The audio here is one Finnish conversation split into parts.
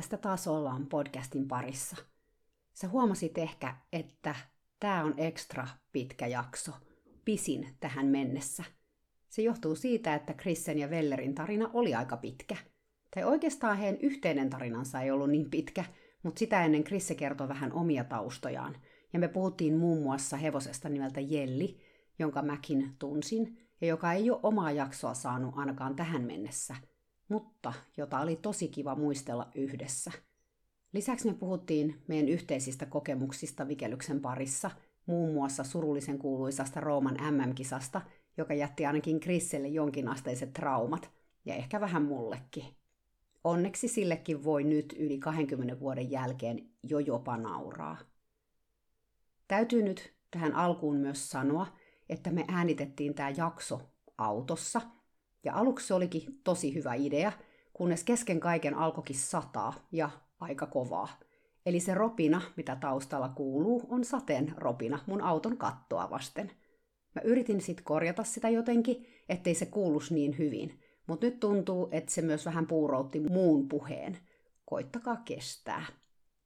Sitä taas ollaan podcastin parissa. Sä huomasit ehkä, että tämä on ekstra pitkä jakso, pisin tähän mennessä. Se johtuu siitä, että Krissen ja Vellerin tarina oli aika pitkä. Tai oikeastaan heidän yhteinen tarinansa ei ollut niin pitkä, mutta sitä ennen Krisse kertoi vähän omia taustojaan. Ja me puhuttiin muun muassa hevosesta nimeltä Jelli, jonka mäkin tunsin, ja joka ei ole omaa jaksoa saanut ainakaan tähän mennessä – mutta jota oli tosi kiva muistella yhdessä. Lisäksi me puhuttiin meidän yhteisistä kokemuksista vikelyksen parissa, muun muassa surullisen kuuluisasta Rooman MM-kisasta, joka jätti ainakin Krisselle jonkinasteiset traumat, ja ehkä vähän mullekin. Onneksi sillekin voi nyt yli 20 vuoden jälkeen jo jopa nauraa. Täytyy nyt tähän alkuun myös sanoa, että me äänitettiin tämä jakso autossa – ja aluksi se olikin tosi hyvä idea, kunnes kesken kaiken alkoikin sataa ja aika kovaa. Eli se ropina, mitä taustalla kuuluu, on sateen ropina mun auton kattoa vasten. Mä yritin sitten korjata sitä jotenkin, ettei se kuulus niin hyvin, mutta nyt tuntuu, että se myös vähän puuroutti muun puheen. Koittakaa kestää.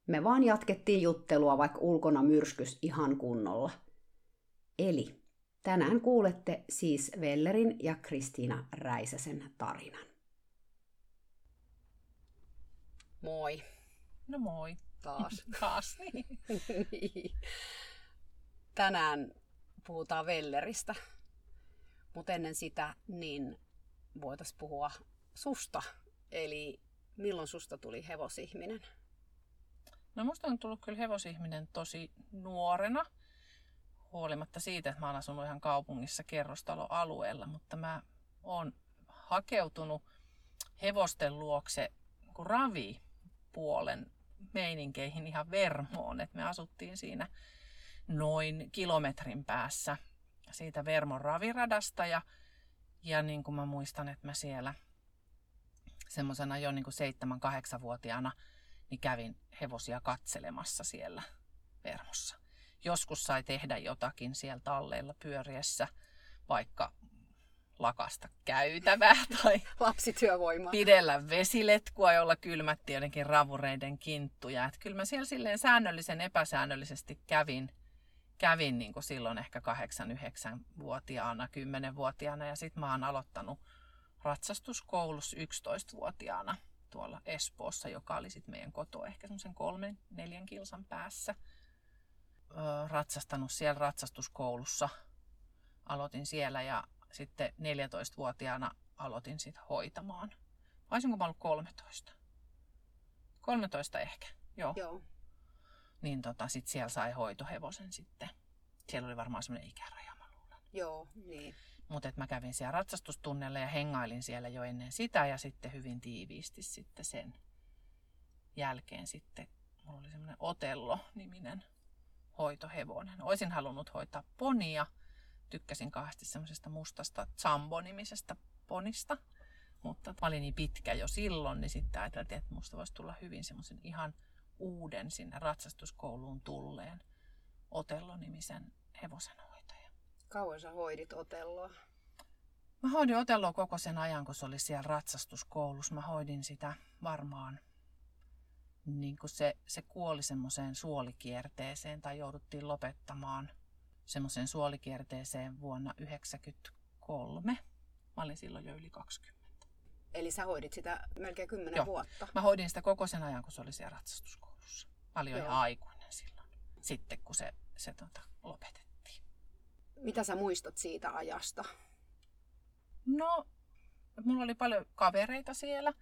Me vaan jatkettiin juttelua, vaikka ulkona myrskys ihan kunnolla. Eli Tänään kuulette siis Vellerin ja Kristiina Räisäsen tarinan. Moi. No moi. Taas. Taas, niin. niin. Tänään puhutaan Velleristä, mutta ennen sitä niin voitaisiin puhua susta. Eli milloin susta tuli hevosihminen? No musta on tullut kyllä hevosihminen tosi nuorena huolimatta siitä, että mä oon asunut ihan kaupungissa kerrostaloalueella, mutta mä oon hakeutunut hevosten luokse niin ravipuolen meininkeihin ihan Vermoon. Et me asuttiin siinä noin kilometrin päässä siitä Vermon raviradasta ja, ja niin kuin mä muistan, että mä siellä semmoisena jo niin kuin 7-8-vuotiaana niin kävin hevosia katselemassa siellä Vermossa joskus sai tehdä jotakin siellä talleilla pyöriessä, vaikka lakasta käytävää tai lapsityövoimaa. Pidellä vesiletkua, jolla kylmätti jotenkin ravureiden kinttuja. Et kyllä mä siellä silleen säännöllisen epäsäännöllisesti kävin, kävin niin kuin silloin ehkä 8-9-vuotiaana, 10-vuotiaana ja sitten mä oon aloittanut ratsastuskoulussa 11-vuotiaana tuolla Espoossa, joka oli sitten meidän koto ehkä semmoisen kolmen, neljän kilsan päässä ratsastanut siellä ratsastuskoulussa. Aloitin siellä ja sitten 14-vuotiaana aloitin sitten hoitamaan. Olisinko mä ollut 13? 13 ehkä, joo. joo. Niin tota, sit siellä sai hoitohevosen sitten. Siellä oli varmaan semmoinen ikäraja, mä luulen. Joo, niin. Mutta mä kävin siellä ratsastustunnella ja hengailin siellä jo ennen sitä ja sitten hyvin tiiviisti sitten sen jälkeen sitten mulla oli semmoinen Otello-niminen hoitohevonen. Olisin halunnut hoitaa ponia. Tykkäsin kauheasti semmoisesta mustasta Zambo-nimisestä ponista. Mutta mä olin niin pitkä jo silloin, niin sitten ajateltiin, että musta voisi tulla hyvin semmoisen ihan uuden sinne ratsastuskouluun tulleen Otello-nimisen hevosenhoitaja. Kauan sä hoidit Otelloa? Mä hoidin Otelloa koko sen ajan, kun se oli siellä ratsastuskoulussa. Mä hoidin sitä varmaan niin kuin se, se kuoli semmoiseen suolikierteeseen tai jouduttiin lopettamaan semmoiseen suolikierteeseen vuonna 1993. Mä olin silloin jo yli 20. Eli sä hoidit sitä melkein 10 Joo. vuotta? Mä hoidin sitä koko sen ajan, kun se oli siellä ratsastuskoulussa. Mä olin jo ihan aikuinen silloin, sitten kun se, se tota, lopetettiin. Mitä sä muistat siitä ajasta? No, mulla oli paljon kavereita siellä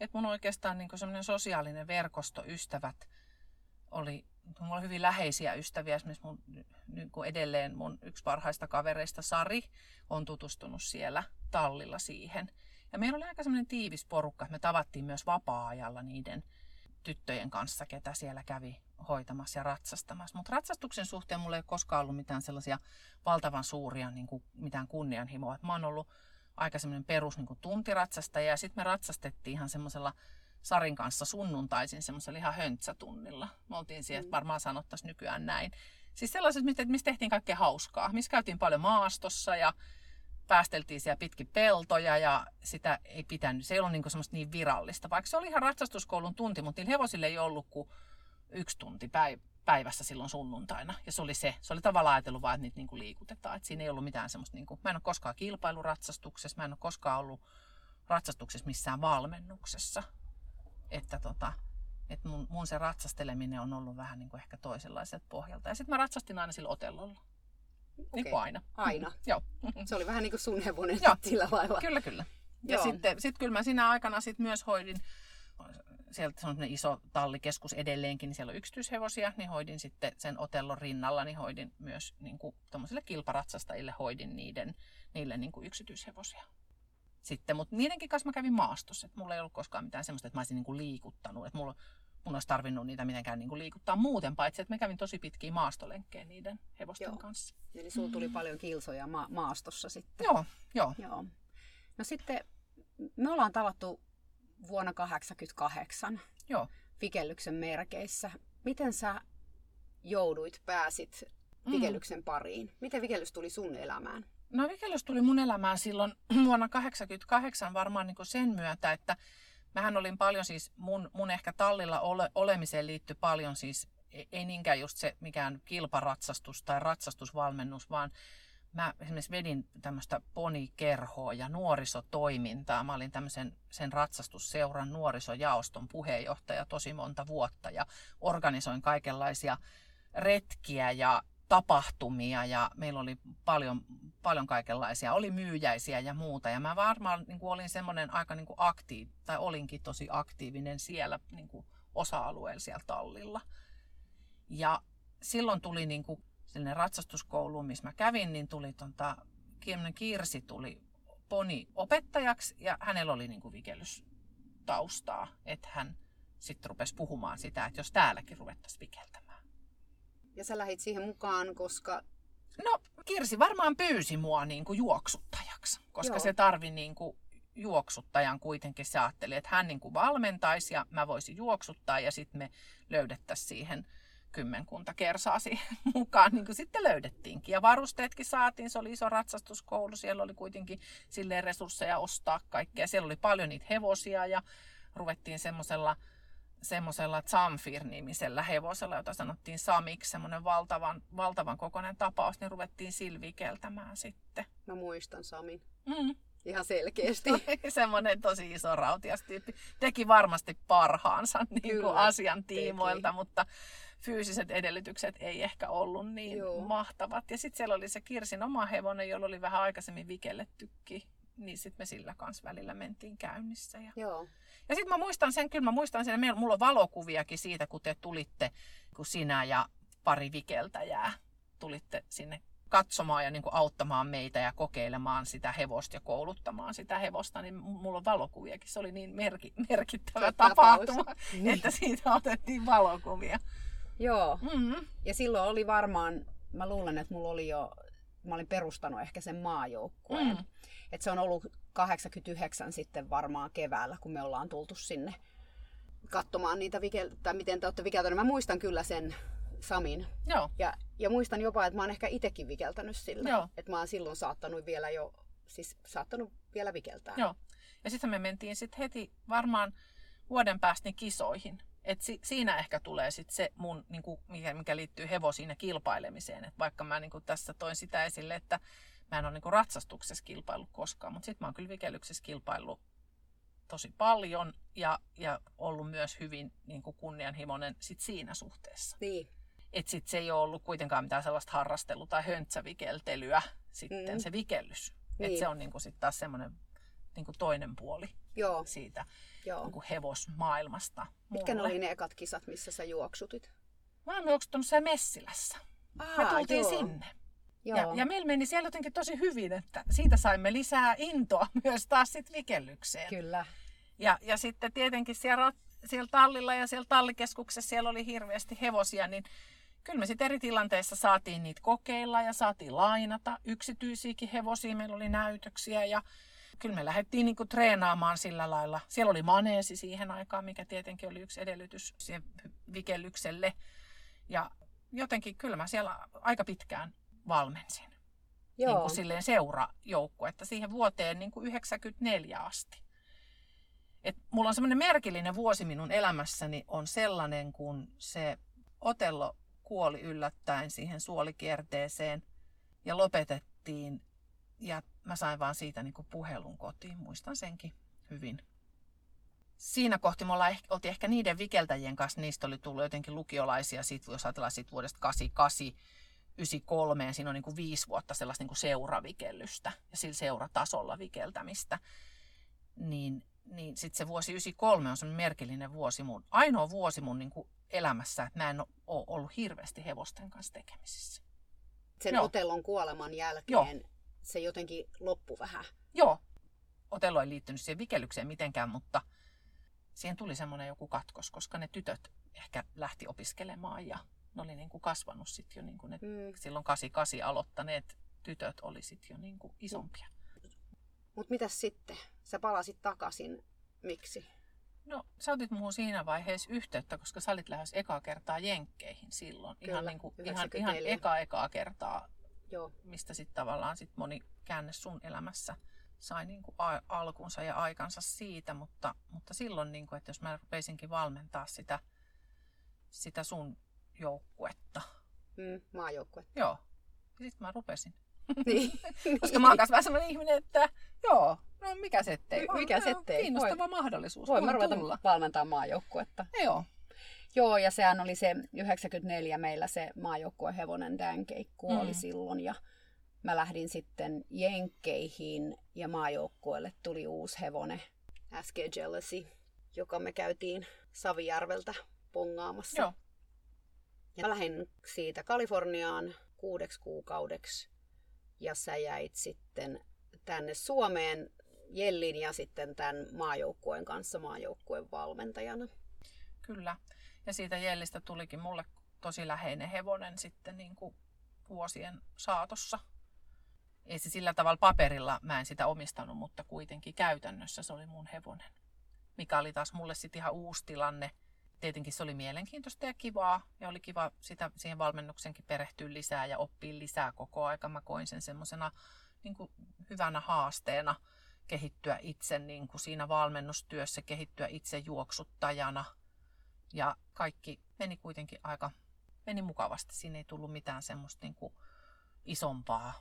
että mun oikeastaan niin semmoinen sosiaalinen verkosto, ystävät oli, mulla oli hyvin läheisiä ystäviä, esimerkiksi mun, niin kuin edelleen mun yksi parhaista kavereista Sari on tutustunut siellä tallilla siihen. Ja meillä oli aika semmoinen tiivis porukka. Me tavattiin myös vapaa-ajalla niiden tyttöjen kanssa, ketä siellä kävi hoitamassa ja ratsastamassa. Mutta ratsastuksen suhteen mulla ei koskaan ollut mitään sellaisia valtavan suuria niin kuin mitään kunnianhimoa. Et mä oon ollut aika semmoinen perus niin tuntiratsastaja ja sitten me ratsastettiin ihan semmoisella Sarin kanssa sunnuntaisin semmoisella ihan höntsätunnilla. Me oltiin siellä, mm. varmaan sanottaisiin nykyään näin. Siis sellaiset, missä tehtiin kaikkea hauskaa. Missä käytiin paljon maastossa ja päästeltiin siellä pitkin peltoja ja sitä ei pitänyt, se ei ollut niin semmoista niin virallista. Vaikka se oli ihan ratsastuskoulun tunti, mutta niillä hevosille ei ollut kuin yksi tunti päivässä silloin sunnuntaina. Ja se oli se. Se oli tavallaan ajatellut vaan, että niitä niinku liikutetaan. Et siinä ei ollut mitään semmoista, niinku, mä en ole koskaan kilpailu ratsastuksessa, mä en ole koskaan ollut ratsastuksessa missään valmennuksessa. Että tota, et mun, mun se ratsasteleminen on ollut vähän niin kuin ehkä toisenlaiselta pohjalta. Ja sitten mä ratsastin aina sillä otellolla. Okay. Niin kuin aina. Aina? Joo. Se oli vähän niin kuin sun hevonen Joo. sillä lailla. Kyllä, kyllä. Ja Joo. sitten sit kyllä mä siinä aikana sit myös hoidin, sieltä on iso tallikeskus edelleenkin, niin siellä on yksityishevosia, niin hoidin sitten sen otellon rinnalla, niin hoidin myös niin kuin, kilparatsastajille hoidin niiden, niille niin kuin yksityishevosia. Sitten, mutta niidenkin kanssa mä kävin maastossa. että mulla ei ollut koskaan mitään semmoista, että mä olisin niin kuin liikuttanut. Että mulla mun olisi tarvinnut niitä mitenkään niin kuin liikuttaa muuten, paitsi että me kävin tosi pitkiä maastolenkkejä niiden hevosten joo. kanssa. Eli sulla tuli mm. paljon kilsoja ma- maastossa sitten. Joo, joo. joo. No sitten me ollaan tavattu vuonna 1988 joo. Vikellyksen merkeissä. Miten sä jouduit, pääsit mm. Vikellyksen pariin? Miten Vikellys tuli sun elämään? No Vikellys tuli mun elämään silloin vuonna 1988 varmaan niin sen myötä, että mähän olin paljon siis, mun, mun ehkä tallilla ole, olemiseen liittyy paljon siis, e, ei niinkään just se mikään kilparatsastus tai ratsastusvalmennus, vaan mä esimerkiksi vedin tämmöistä ponikerhoa ja nuorisotoimintaa. Mä olin tämmöisen sen ratsastusseuran nuorisojaoston puheenjohtaja tosi monta vuotta ja organisoin kaikenlaisia retkiä ja tapahtumia ja meillä oli paljon, paljon kaikenlaisia, oli myyjäisiä ja muuta. Ja mä varmaan niin kuin olin semmoinen aika niin kuin aktiiv, tai olinkin tosi aktiivinen siellä niin kuin osa-alueella siellä tallilla. Ja silloin tuli niin kuin sinne ratsastuskouluun, missä mä kävin, niin tuli tonta, Kirsi tuli poni opettajaksi ja hänellä oli niin kuin vikellystaustaa, että hän sitten rupesi puhumaan sitä, että jos täälläkin ruvettaisiin vikeltämään ja sä lähit siihen mukaan, koska... No, Kirsi varmaan pyysi mua niin kuin juoksuttajaksi, koska Joo. se tarvi niin kuin juoksuttajan kuitenkin. Se ajatteli, että hän niin kuin valmentaisi ja mä voisin juoksuttaa ja sitten me löydettäisiin siihen kymmenkunta kersaa siihen mukaan, niin kuin sitten löydettiinkin. Ja varusteetkin saatiin, se oli iso ratsastuskoulu, siellä oli kuitenkin silleen resursseja ostaa kaikkea. Siellä oli paljon niitä hevosia ja ruvettiin semmoisella semmoisella Zamfir-nimisellä hevosella, jota sanottiin Samiksi, semmoinen valtavan, valtavan kokoinen tapaus, niin ruvettiin silvikeltämään sitten. Mä muistan Samin. Mm. Ihan selkeästi. semmoinen tosi iso rautias tyyppi. Teki varmasti parhaansa niin kuin asian tiimoilta, teki. mutta fyysiset edellytykset ei ehkä ollut niin Joo. mahtavat. Ja sitten siellä oli se Kirsin oma hevonen, jolla oli vähän aikaisemmin vikellettykin niin sitten me sillä kanssa välillä mentiin käynnissä. Ja, Joo. ja sitten mä muistan sen, kyllä mä muistan sen, että mulla on valokuviakin siitä, kun te tulitte, kun sinä ja pari vikeltäjää tulitte sinne katsomaan ja niin kuin auttamaan meitä ja kokeilemaan sitä hevosta ja kouluttamaan sitä hevosta, niin mulla on valokuviakin. Se oli niin merki, merkittävä se tapahtuma, niin. että siitä otettiin valokuvia. Joo. Mm-hmm. Ja silloin oli varmaan, mä luulen, että mulla oli jo, mä olin perustanut ehkä sen maajoukkueen. Mm. Et se on ollut 89 sitten varmaan keväällä, kun me ollaan tultu sinne katsomaan niitä, vikel- tai miten te olette vikeltäneet. Mä muistan kyllä sen Samin. Joo. Ja, ja muistan jopa, että mä oon ehkä itsekin vikeltänyt sillä. Joo. Että mä oon silloin saattanut vielä jo, siis saattanut vielä vikeltää. Joo. Ja sitten me mentiin sitten heti varmaan vuoden päästä niin kisoihin. Et si, siinä ehkä tulee sit se mun, niinku, mikä, mikä liittyy hevosiin ja kilpailemiseen. Et vaikka mä niinku, tässä toin sitä esille, että mä en ole niin ratsastuksessa kilpailu koskaan, mutta sitten mä oon kyllä vikellyksessä kilpailu tosi paljon ja, ja ollut myös hyvin niin kuin kunnianhimoinen sit siinä suhteessa. Niin. Et sit se ei ole ollut kuitenkaan mitään sellaista harrastelu- tai höntsävikeltelyä sitten mm. se vikellys. Niin. Et se on niin kuin sit taas semmoinen niin kuin toinen puoli Joo. siitä Joo. Niin kuin hevosmaailmasta. Mitkä ne oli ne ekat kisat, missä sä juoksutit? Mä oon juoksuttanut siellä Messilässä. Aa, Me tultiin joo. sinne. Joo. Ja, ja meillä meni siellä jotenkin tosi hyvin, että siitä saimme lisää intoa myös taas sitten vikellykseen. Kyllä. Ja, ja sitten tietenkin siellä, siellä tallilla ja siellä tallikeskuksessa siellä oli hirveästi hevosia, niin kyllä me sitten eri tilanteissa saatiin niitä kokeilla ja saatiin lainata. Yksityisiäkin hevosia meillä oli näytöksiä ja kyllä me lähdettiin niinku treenaamaan sillä lailla. Siellä oli maneesi siihen aikaan, mikä tietenkin oli yksi edellytys siihen vikellykselle. Ja jotenkin kyllä mä siellä aika pitkään valmensin. Joo. Niin kuin silleen seurajoukkue, että siihen vuoteen niin kuin 94 asti. Et mulla on semmoinen merkillinen vuosi minun elämässäni on sellainen, kun se Otello kuoli yllättäen siihen suolikierteeseen ja lopetettiin. Ja mä sain vaan siitä niin kuin puhelun kotiin, muistan senkin hyvin. Siinä kohti me ollaan, oltiin ehkä niiden vikeltäjien kanssa, niistä oli tullut jotenkin lukiolaisia, sit, jos ajatellaan sit vuodesta 88 93, siinä on niin kuin viisi vuotta sellaista niin kuin seuravikellystä ja sillä seuratasolla vikeltämistä. Niin, niin sitten se vuosi 93 on semmoinen merkillinen vuosi mun, ainoa vuosi mun niin kuin elämässä, että mä en ole ollut hirveästi hevosten kanssa tekemisissä. Sen Joo. Otellon kuoleman jälkeen Joo. Se jotenkin loppu vähän. Joo. Otello ei liittynyt siihen vikellykseen mitenkään, mutta siihen tuli semmoinen joku katkos, koska ne tytöt ehkä lähti opiskelemaan ja ne oli niin kuin kasvanut sitten jo, niin kuin ne mm. silloin 88 aloittaneet tytöt oli sitten jo niin kuin isompia. Mutta mitä sitten? Sä palasit takaisin. Miksi? No, sä otit muuhun siinä vaiheessa yhteyttä, koska sä olit lähes ekaa kertaa Jenkkeihin silloin. Kyllä, ihan, niin kuin, ihan, ihan eka ekaa kertaa, Joo. mistä sitten tavallaan sit moni käänne sun elämässä sai niin kuin alkunsa ja aikansa siitä, mutta, mutta silloin, niin kuin, että jos mä rupeisinkin valmentaa sitä, sitä sun joukkuetta. Mm, maajoukkuetta. Joo. Ja sitten mä rupesin. Niin. Koska mä oon kanssa vähän sellainen ihminen, että joo, no mikä settei. M- mikä settei. Kiinnostava voi, mahdollisuus. Voi mä ruveta valmentaa maajoukkuetta. Joo. Joo, ja sehän oli se 94 meillä se maajoukkueen hevonen Dänkeikku mm. oli silloin. Ja mä lähdin sitten Jenkkeihin ja maajoukkueelle tuli uusi hevone, SK Jealousy, joka me käytiin Savijärveltä pongaamassa. Joo. Ja mä lähdin siitä Kaliforniaan kuudeksi kuukaudeksi ja sä jäit sitten tänne Suomeen Jellin ja sitten tämän maajoukkueen kanssa maajoukkueen valmentajana. Kyllä. Ja siitä Jellistä tulikin mulle tosi läheinen hevonen sitten niin kuin vuosien saatossa. Ei se sillä tavalla paperilla mä en sitä omistanut, mutta kuitenkin käytännössä se oli mun hevonen. Mikä oli taas mulle sitten ihan uusi tilanne tietenkin se oli mielenkiintoista ja kivaa ja oli kiva sitä, siihen valmennuksenkin perehtyä lisää ja oppia lisää koko aika. Mä koin sen semmoisena niin hyvänä haasteena kehittyä itse niin kuin siinä valmennustyössä, kehittyä itse juoksuttajana. Ja kaikki meni kuitenkin aika meni mukavasti. Siinä ei tullut mitään semmoista niin kuin isompaa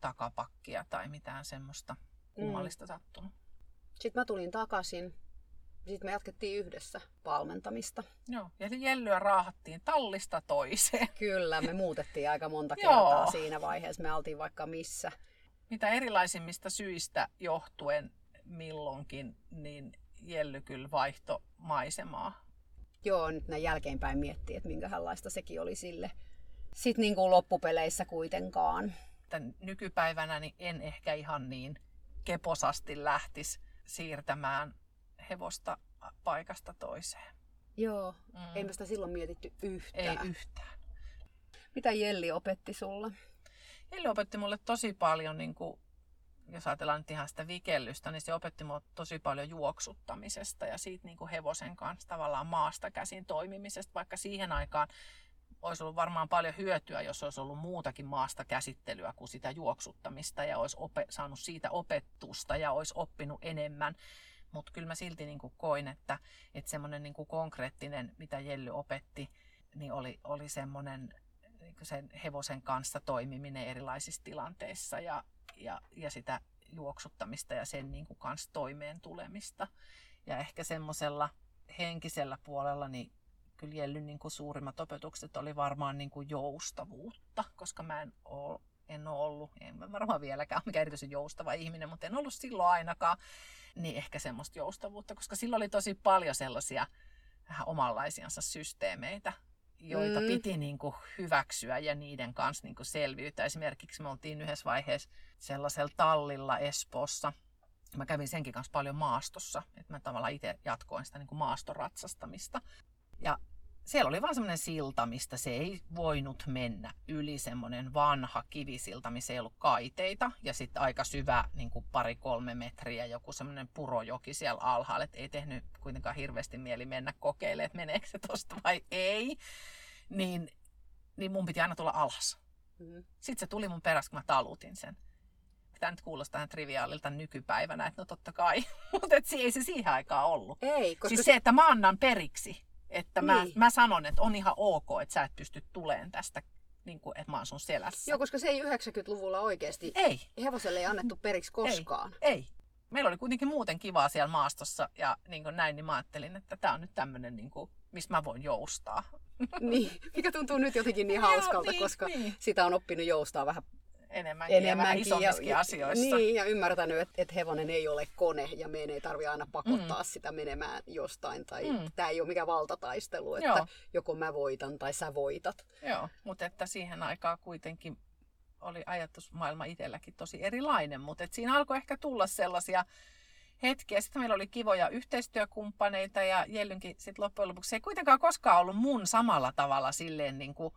takapakkia tai mitään semmoista kummallista mm. sattunut. Sitten mä tulin takaisin sitten me jatkettiin yhdessä valmentamista. Joo, ja jellyä raahattiin tallista toiseen. Kyllä, me muutettiin aika monta kertaa siinä vaiheessa. Me oltiin vaikka missä. Mitä erilaisimmista syistä johtuen milloinkin, niin Jelly kyllä vaihto maisemaa. Joo, nyt näin jälkeenpäin miettii, että minkälaista sekin oli sille. Sitten niin kuin loppupeleissä kuitenkaan. Tän nykypäivänä niin en ehkä ihan niin keposasti lähtisi siirtämään hevosta paikasta toiseen. Joo, mm. ei me sitä silloin mietitty yhtään. Ei yhtään. Mitä Jelli opetti sulle? Jelli opetti mulle tosi paljon, niin kuin, jos ajatellaan nyt ihan sitä vikellystä, niin se opetti mulle tosi paljon juoksuttamisesta ja siitä niin kuin hevosen kanssa tavallaan maasta käsin toimimisesta, vaikka siihen aikaan olisi ollut varmaan paljon hyötyä, jos olisi ollut muutakin maasta käsittelyä kuin sitä juoksuttamista ja olisi ope- saanut siitä opetusta ja olisi oppinut enemmän. Mutta kyllä mä silti niin kuin koin, että, että semmoinen niin konkreettinen, mitä Jelly opetti, niin oli, oli semmoinen niin sen hevosen kanssa toimiminen erilaisissa tilanteissa ja, ja, ja sitä juoksuttamista ja sen niin kuin kanssa toimeen tulemista. Ja ehkä semmoisella henkisellä puolella niin kyllä Jellyn niin kuin suurimmat opetukset oli varmaan niin kuin joustavuutta, koska mä en ole, en ole ollut, en varmaan vieläkään mikä erityisen joustava ihminen, mutta en ollut silloin ainakaan niin ehkä semmoista joustavuutta, koska silloin oli tosi paljon sellaisia vähän omanlaisiansa systeemeitä, joita mm. piti niin kuin hyväksyä ja niiden kanssa niin kuin selviytyä. Esimerkiksi me oltiin yhdessä vaiheessa sellaisella tallilla Espoossa. Mä kävin senkin kanssa paljon maastossa, että mä tavallaan itse jatkoin sitä niin kuin maastoratsastamista. Ja siellä oli vaan semmoinen silta, mistä se ei voinut mennä yli semmoinen vanha kivisilta, missä ei ollut kaiteita. Ja sitten aika syvä, niin kuin pari-kolme metriä, joku semmoinen purojoki siellä alhaalla. Et ei tehnyt kuitenkaan hirveästi mieli mennä kokeilemaan, että meneekö se tosta vai ei. Niin, niin mun piti aina tulla alas. Mm-hmm. Sitten se tuli mun perässä, kun mä talutin sen. Tämä nyt kuulostaa ihan triviaalilta nykypäivänä, että no totta kai. Mutta ei se siihen aikaan ollut. Ei, koska siis se, että mä annan periksi että mä, niin. mä sanon, että on ihan ok, että sä et pysty tuleen tästä, niin kuin, että mä oon sun selässä. Joo, koska se ei 90-luvulla oikeasti, ei. hevoselle ei annettu periksi koskaan. Ei, ei. Meillä oli kuitenkin muuten kivaa siellä maastossa ja niin kuin näin, niin mä ajattelin, että tämä on nyt tämmöinen, niin kuin, missä mä voin joustaa. Niin, mikä tuntuu nyt jotenkin niin hauskalta, niin, koska niin. sitä on oppinut joustaa vähän enemmänkin, enemmänkin ja vähän ja, asioissa. Niin, ja ymmärtänyt, että, että hevonen ei ole kone ja meidän ei tarvitse aina pakottaa mm. sitä menemään jostain. Tai mm. tämä ei ole mikään valtataistelu, että Joo. joko mä voitan tai sä voitat. Joo, mutta että siihen aikaan kuitenkin oli ajatusmaailma itselläkin tosi erilainen, mutta että siinä alkoi ehkä tulla sellaisia hetkiä. Sitten meillä oli kivoja yhteistyökumppaneita ja Jellynkin sitten loppujen lopuksi se ei kuitenkaan koskaan ollut mun samalla tavalla silleen niin kuin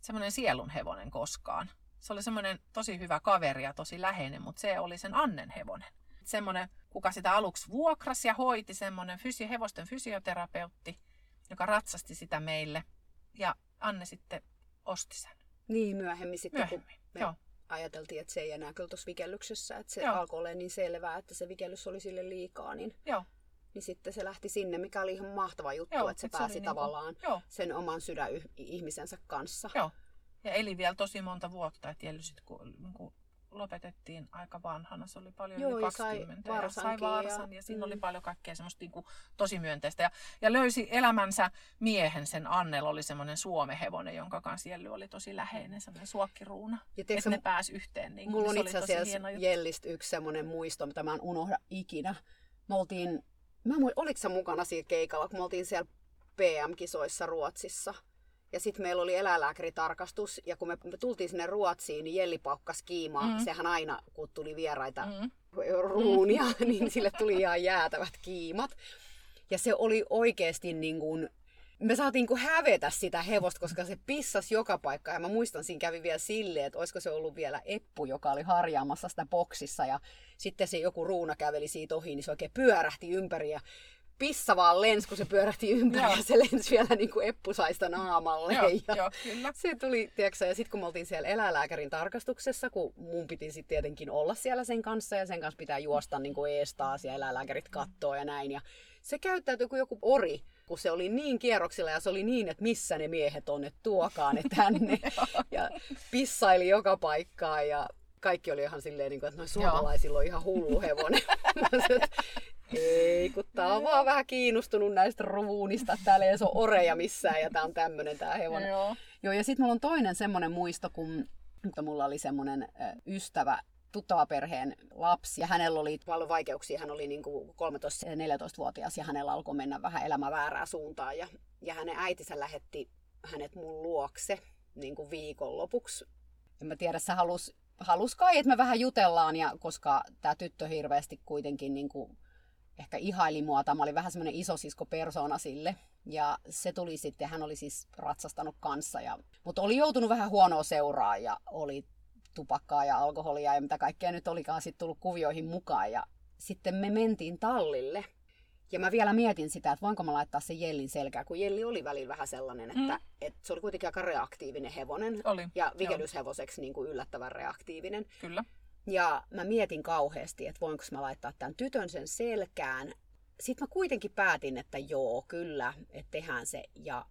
semmoinen sielunhevonen koskaan se oli semmoinen tosi hyvä kaveri ja tosi läheinen, mutta se oli sen Annen hevonen. Semmoinen, kuka sitä aluksi vuokrasi ja hoiti, semmoinen fysi, hevosten fysioterapeutti, joka ratsasti sitä meille. Ja Anne sitten osti sen. Niin, myöhemmin sitten, myöhemmin. kun me Joo. ajateltiin, että se ei enää kyllä tuossa vikellyksessä, että se Joo. alkoi olla niin selvää, että se vikellys oli sille liikaa, niin Joo niin sitten se lähti sinne, mikä oli ihan mahtava juttu, Joo, että se pääsi se tavallaan niin kuin, sen oman sydänihmisensä kanssa. Joo, ja eli vielä tosi monta vuotta, että Jelly sit, kun, niin kun lopetettiin aika vanhana, se oli paljon Joo, yli 20 sai ja sai varsan ja, ja siinä mm. oli paljon kaikkea semmoista niin kuin, tosi myönteistä. Ja, ja löysi elämänsä miehen, sen Annella oli semmoinen suomehevonen, jonka kanssa Jelly oli tosi läheinen, semmoinen suokkiruuna. Ja että ne pääsi yhteen. Niin mulla on itse asiassa Jellistä yksi semmoinen muisto, mitä mä en unohda ikinä. Me oltiin, mä muist, oliko sä mukana siinä keikalla, kun me oltiin siellä PM-kisoissa Ruotsissa – ja sitten meillä oli eläinlääkäritarkastus, ja kun me, me tultiin sinne Ruotsiin, niin Jelli paukkas kiimaa. Mm. Sehän aina, kun tuli vieraita mm. ruunia, mm. niin sille tuli ihan jäätävät kiimat. Ja se oli oikeasti niin kuin, me saatiin kuin hävetä sitä hevosta, koska se pissasi joka paikka. Ja mä muistan, siinä kävi vielä silleen, että olisiko se ollut vielä Eppu, joka oli harjaamassa sitä boksissa. Ja sitten se joku ruuna käveli siitä ohi, niin se oikein pyörähti ympäri. Ja pissa vaan lensi, kun se pyörähti ympäri Joo. ja se lensi vielä niin kuin eppusaista naamalle. Joo, ja jo, kyllä. Se tuli, tiedätkö, ja sitten kun me oltiin siellä eläinlääkärin tarkastuksessa, kun mun piti sitten tietenkin olla siellä sen kanssa ja sen kanssa pitää juosta niin kuin ees taas ja eläinlääkärit kattoo ja näin. Ja se käyttäytyi kuin joku ori, kun se oli niin kierroksilla ja se oli niin, että missä ne miehet on, että tuokaa ne tänne. ja pissaili joka paikkaa ja kaikki oli ihan silleen, niin että noin suomalaisilla on ihan hullu hevonen. Ei, kun tää on vaan vähän kiinnostunut näistä ruunista. Täällä ei ole oreja missään ja tää on tämmönen tää hevonen. Joo. Joo ja sitten mulla on toinen semmonen muisto, kun mutta mulla oli semmoinen ystävä, tuttava perheen lapsi ja hänellä oli paljon vaikeuksia. Hän oli niin 13-14-vuotias ja hänellä alkoi mennä vähän elämä väärää suuntaan ja, ja hänen äitinsä lähetti hänet mun luokse niin kuin viikonlopuksi. En mä tiedä, sä halus, halus kai, että me vähän jutellaan, ja koska tämä tyttö hirveästi kuitenkin niin kuin ehkä ihaili mua, tai mä olin vähän semmoinen isosisko persona sille. Ja se tuli sitten, hän oli siis ratsastanut kanssa, ja, mutta oli joutunut vähän huonoa seuraa ja oli tupakkaa ja alkoholia ja mitä kaikkea nyt olikaan sitten tullut kuvioihin mukaan. Ja sitten me mentiin tallille. Ja mä vielä mietin sitä, että voinko mä laittaa sen Jellin selkää, kun Jelli oli välillä vähän sellainen, että, mm. että se oli kuitenkin aika reaktiivinen hevonen. Oli. Ja vikellyshevoseksi niin kuin yllättävän reaktiivinen. Kyllä. Ja mä mietin kauheasti, että voinko mä laittaa tämän tytön sen selkään. Sitten mä kuitenkin päätin, että joo, kyllä, että tehdään se. Ja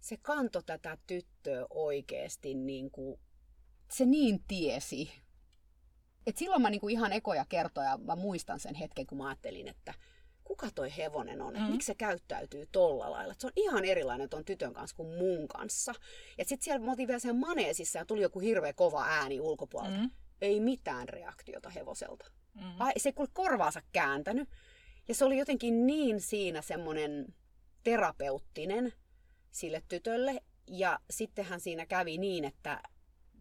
se kanto tätä tyttöä oikeasti niin kuin, se niin tiesi. Et silloin mä niin kuin ihan ekoja kertoja, mä muistan sen hetken, kun mä ajattelin, että kuka toi hevonen on, mm. miksi se käyttäytyy tolla lailla. Et se on ihan erilainen ton tytön kanssa kuin mun kanssa. Ja sitten siellä me oltiin vielä siellä maneesissa ja tuli joku hirveä kova ääni ulkopuolelta. Mm ei mitään reaktiota hevoselta. Mm-hmm. Ai, se ei korvaansa kääntänyt. Ja se oli jotenkin niin siinä semmoinen terapeuttinen sille tytölle, Ja sittenhän siinä kävi niin, että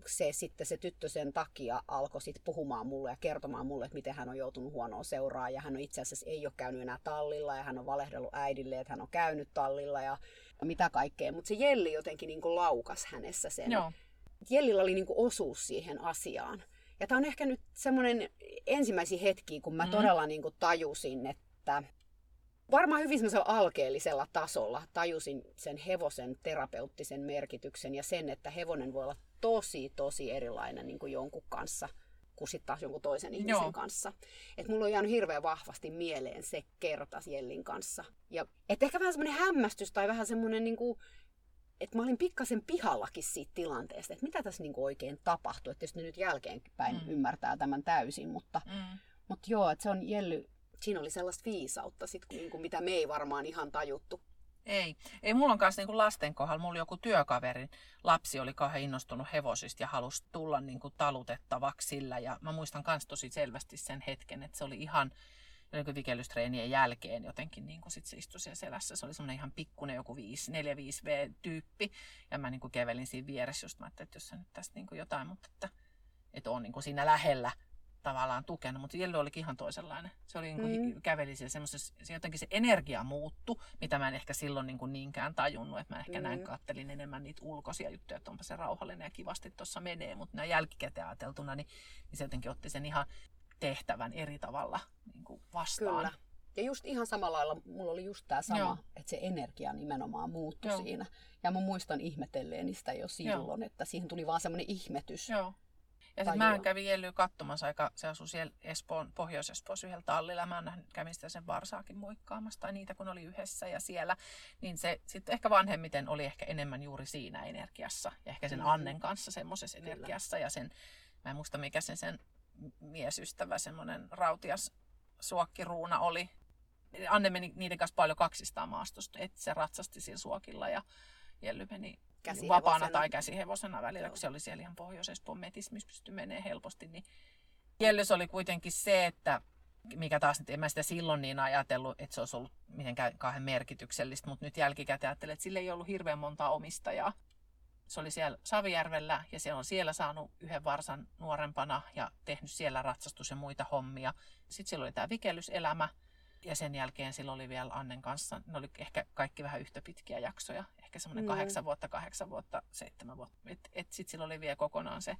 se sitten se tyttö sen takia alkoi sitten puhumaan mulle ja kertomaan mulle, että miten hän on joutunut huonoa seuraa ja hän on itse asiassa ei ole käynyt enää tallilla ja hän on valehdellut äidille, että hän on käynyt tallilla ja mitä kaikkea. Mutta se Jelli jotenkin niin kuin laukas hänessä sen. Joo. Jellillä oli niin kuin osuus siihen asiaan. Ja tämä on ehkä nyt semmoinen ensimmäisiä hetkiä, kun mä mm. todella niin kuin tajusin, että varmaan hyvin semmoisella alkeellisella tasolla tajusin sen hevosen terapeuttisen merkityksen ja sen, että hevonen voi olla tosi, tosi erilainen niin kuin jonkun kanssa kuin sitten taas jonkun toisen ihmisen Joo. kanssa. Et mulla on jäänyt hirveän vahvasti mieleen se kerta Jellin kanssa. Ja et ehkä vähän semmoinen hämmästys tai vähän semmoinen, niin kuin, että mä olin pikkasen pihallakin siitä tilanteesta, että mitä tässä niin kuin oikein tapahtui. Että jos ne nyt jälkeenpäin mm. ymmärtää tämän täysin, mutta, mm. mutta joo, että se on Jelly, siinä oli sellaista viisautta, sit, niin kuin, mitä me ei varmaan ihan tajuttu ei. Ei mulla on kanssa niin lasten kohdalla. Mulla joku työkaveri, lapsi oli kauhean innostunut hevosista ja halusi tulla niin kuin talutettavaksi sillä. Ja mä muistan myös tosi selvästi sen hetken, että se oli ihan niin vikellystreenien jälkeen jotenkin niin kuin sit se istui siellä selässä. Se oli semmoinen ihan pikkunen joku 4-5V-tyyppi. Ja mä niin kuin kävelin siinä vieressä just, mä että jos sä nyt tästä niin kuin jotain, mutta että, että on niin kuin siinä lähellä tavallaan tukenut, mutta Jelly olikin ihan toisenlainen. Se oli niin kuin, mm. käveli siellä semmoisessa, se jotenkin se energia muuttu, mitä mä en ehkä silloin niin kuin niinkään tajunnut, että mä ehkä mm. näin kattelin enemmän niitä ulkoisia juttuja, että onpa se rauhallinen ja kivasti tuossa menee, mutta näin jälkikäteen ajateltuna, niin, niin se jotenkin otti sen ihan tehtävän eri tavalla niin kuin vastaan. Kyllä. Ja just ihan samalla lailla, mulla oli just tämä sama, Joo. että se energia nimenomaan muuttui Joo. siinä. Ja mä muistan ihmetelleeni sitä jo silloin, Joo. että siihen tuli vaan semmoinen ihmetys. Joo. Ja sitten mä kävin Jelly katsomassa aika, se asui siellä Espoon, Pohjois-Espoossa yhdellä tallilla. Mä nähnyt, kävin sitä sen varsaakin moikkaamassa, tai niitä kun oli yhdessä ja siellä. Niin se sitten ehkä vanhemmiten oli ehkä enemmän juuri siinä energiassa. Ja ehkä sen mm. Annen kanssa semmoisessa energiassa. Ja sen, mä en muista mikä sen, sen miesystävä, semmoinen rautias suokkiruuna oli. Anne meni niiden kanssa paljon kaksistaan maastosta, että se ratsasti siinä suokilla ja Jelly meni vapaana tai käsihevosena välillä, Joo. kun se oli siellä ihan pohjois-Espoon metissä, missä pystyi menee helposti. Niin Jellys oli kuitenkin se, että mikä taas nyt en mä sitä silloin niin ajatellut, että se olisi ollut mitenkään kauhean merkityksellistä, mutta nyt jälkikäteen ajattelin, että sillä ei ollut hirveän montaa omistajaa. Se oli siellä Savijärvellä ja se on siellä saanut yhden varsan nuorempana ja tehnyt siellä ratsastus ja muita hommia. Sitten sillä oli tämä vikellyselämä ja sen jälkeen sillä oli vielä Annen kanssa, ne oli ehkä kaikki vähän yhtä pitkiä jaksoja ehkä semmoinen mm. kahdeksan vuotta, kahdeksan vuotta, seitsemän vuotta. Että et sitten sillä oli vielä kokonaan se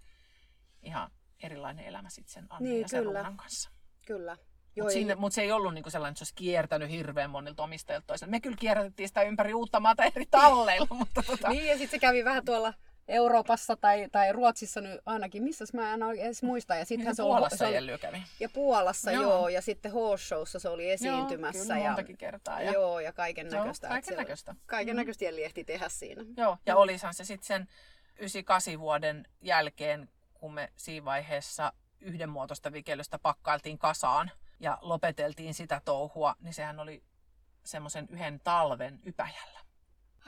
ihan erilainen elämä sitten sen Annin niin, ja sen kyllä. kanssa. Kyllä. Mutta mut se ei ollut niinku sellainen, että se olisi kiertänyt hirveän monilta omistajilta toisen. Me kyllä kierrätettiin sitä ympäri uutta maata eri talleilla. mutta tota... niin, ja sitten se kävi vähän tuolla Euroopassa tai, tai Ruotsissa nyt ainakin, missä mä en edes muista. Ja sittenhän se Puolassa se oli, kävi. Ja Puolassa joo. joo. ja sitten Horse Showssa se oli esiintymässä. Joo, kyllä ja, kertaa. Ja... Joo, ja kaiken näköistä. Kaiken näköistä. Kaiken näköistä mm. ehti tehdä siinä. Joo, ja mm. olisahan se sitten sen 98 vuoden jälkeen, kun me siinä vaiheessa yhdenmuotoista vikelystä pakkailtiin kasaan ja lopeteltiin sitä touhua, niin sehän oli semmoisen yhden talven ypäjällä.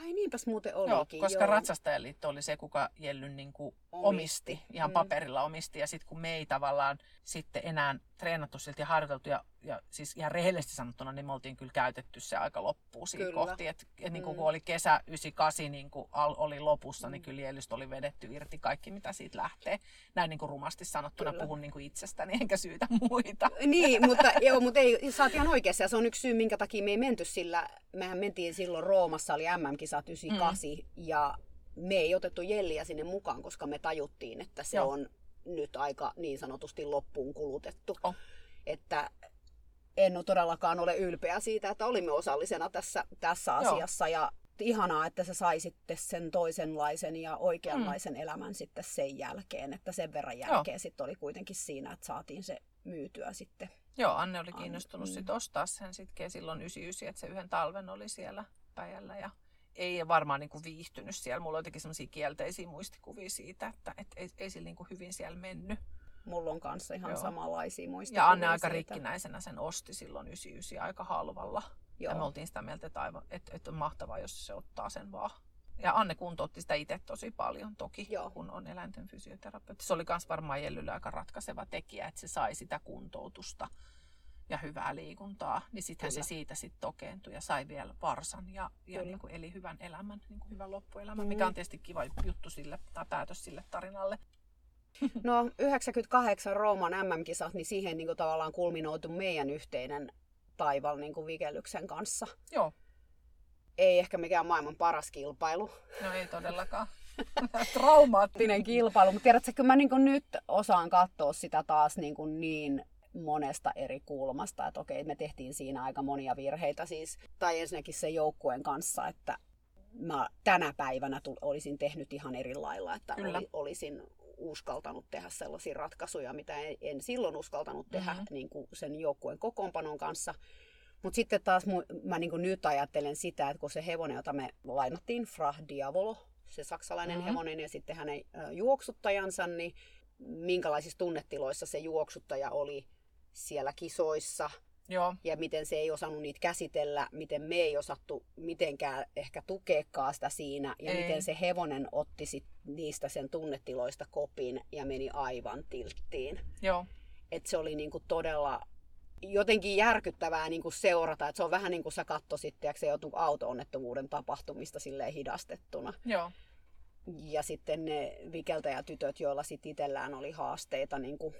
Ai niinpäs muuten olikin. Joo, koska joo. Ratsastajaliitto oli se, kuka Jellyn niin kuin omisti. ihan mm. paperilla omisti. Ja sitten kun me ei tavallaan sitten enää treenattu siltä ja harjoiteltu, ja, ja siis ihan rehellisesti sanottuna, niin me oltiin kyllä käytetty se aika loppuun siinä kyllä. kohti. Että et, niin kuin, mm. kun oli kesä 98 niin kuin al, oli lopussa, niin mm. niin kyllä Jellystä oli vedetty irti kaikki, mitä siitä lähtee. Näin niin kuin rumasti sanottuna kyllä. puhun niin kuin itsestäni, enkä syytä muita. Niin, mutta, joo, mutta ei, sä oot ihan oikeassa. Ja se on yksi syy, minkä takia me ei menty sillä. Mehän mentiin silloin Roomassa, oli MM-kisat 98, mm. ja me ei otettu Jelliä sinne mukaan, koska me tajuttiin, että se Joo. on nyt aika niin sanotusti loppuun kulutettu. Oh. Että en ole todellakaan ole ylpeä siitä, että olimme osallisena tässä, tässä asiassa. Ja ihanaa, että se sai sitten sen toisenlaisen ja oikeanlaisen mm. elämän sitten sen jälkeen. Että sen verran jälkeen sitten oli kuitenkin siinä, että saatiin se myytyä sitten. Joo, Anne oli kiinnostunut mm. sitten ostaa sen sitten silloin 99, että se yhden talven oli siellä Päijällä ja ei varmaan niin kuin viihtynyt siellä. Mulla on jotenkin sellaisia kielteisiä muistikuvia siitä, että et, ei, ei sillä niin kuin hyvin siellä mennyt. Mulla on kanssa ihan Joo. samanlaisia muistikuvia Ja Anne aika siitä. rikkinäisenä sen osti silloin 99 aika halvalla. Joo. Ja me oltiin sitä mieltä, että, aivan, että, että on mahtavaa, jos se ottaa sen vaan. Ja Anne kuntoutti sitä itse tosi paljon toki, Joo. kun on eläinten fysioterapeutti. Se oli myös varmaan Jellylle aika ratkaiseva tekijä, että se sai sitä kuntoutusta ja hyvää liikuntaa, niin sittenhän se siitä sitten tokeentui ja sai vielä varsan ja, ja Kyllä. niin kuin eli hyvän elämän, niin kuin hyvän loppuelämän, Mm. mikä on tietysti kiva juttu sille tai päätös sille tarinalle. No 98 Rooman MM-kisat, niin siihen niin kuin tavallaan kulminoitu meidän yhteinen taival niin kuin vikellyksen kanssa. Joo, Ei ehkä mikään maailman paras kilpailu. no ei todellakaan. Traumaattinen kilpailu, mutta tiedätkö, kyllä mä niin kuin nyt osaan katsoa sitä taas niin, kuin niin monesta eri kulmasta, että okei, me tehtiin siinä aika monia virheitä siis, tai ensinnäkin sen joukkueen kanssa, että mä tänä päivänä tul- olisin tehnyt ihan eri lailla, että Kyllä. oli, olisin uskaltanut tehdä sellaisia ratkaisuja, mitä en, en silloin uskaltanut tehdä Mhm. niin kuin sen joukkueen kokoonpanon kanssa. Mutta sitten taas mu- mä niin kuin nyt ajattelen sitä, että kun se hevonen, jota me lainattiin, Fra Diavolo, se saksalainen Mhm. hevonen ja sitten hänen juoksuttajansa, niin minkälaisissa tunnetiloissa se juoksuttaja oli siellä kisoissa Joo, ja miten se ei osannut niitä käsitellä, miten me ei osattu mitenkään ehkä tukeekaan sitä siinä ja Ei. miten se hevonen otti sit niistä sen tunnetiloista kopin ja meni aivan tilttiin. joo, Et se oli niinku todella jotenkin järkyttävää niinku seurata, että se on vähän niin kuin sä katsoisit, että se joutuu auto-onnettomuuden tapahtumista silleen hidastettuna. joo, Ja sitten ne vikeltäjätytöt, joilla sitten itsellään oli haasteita niin kuin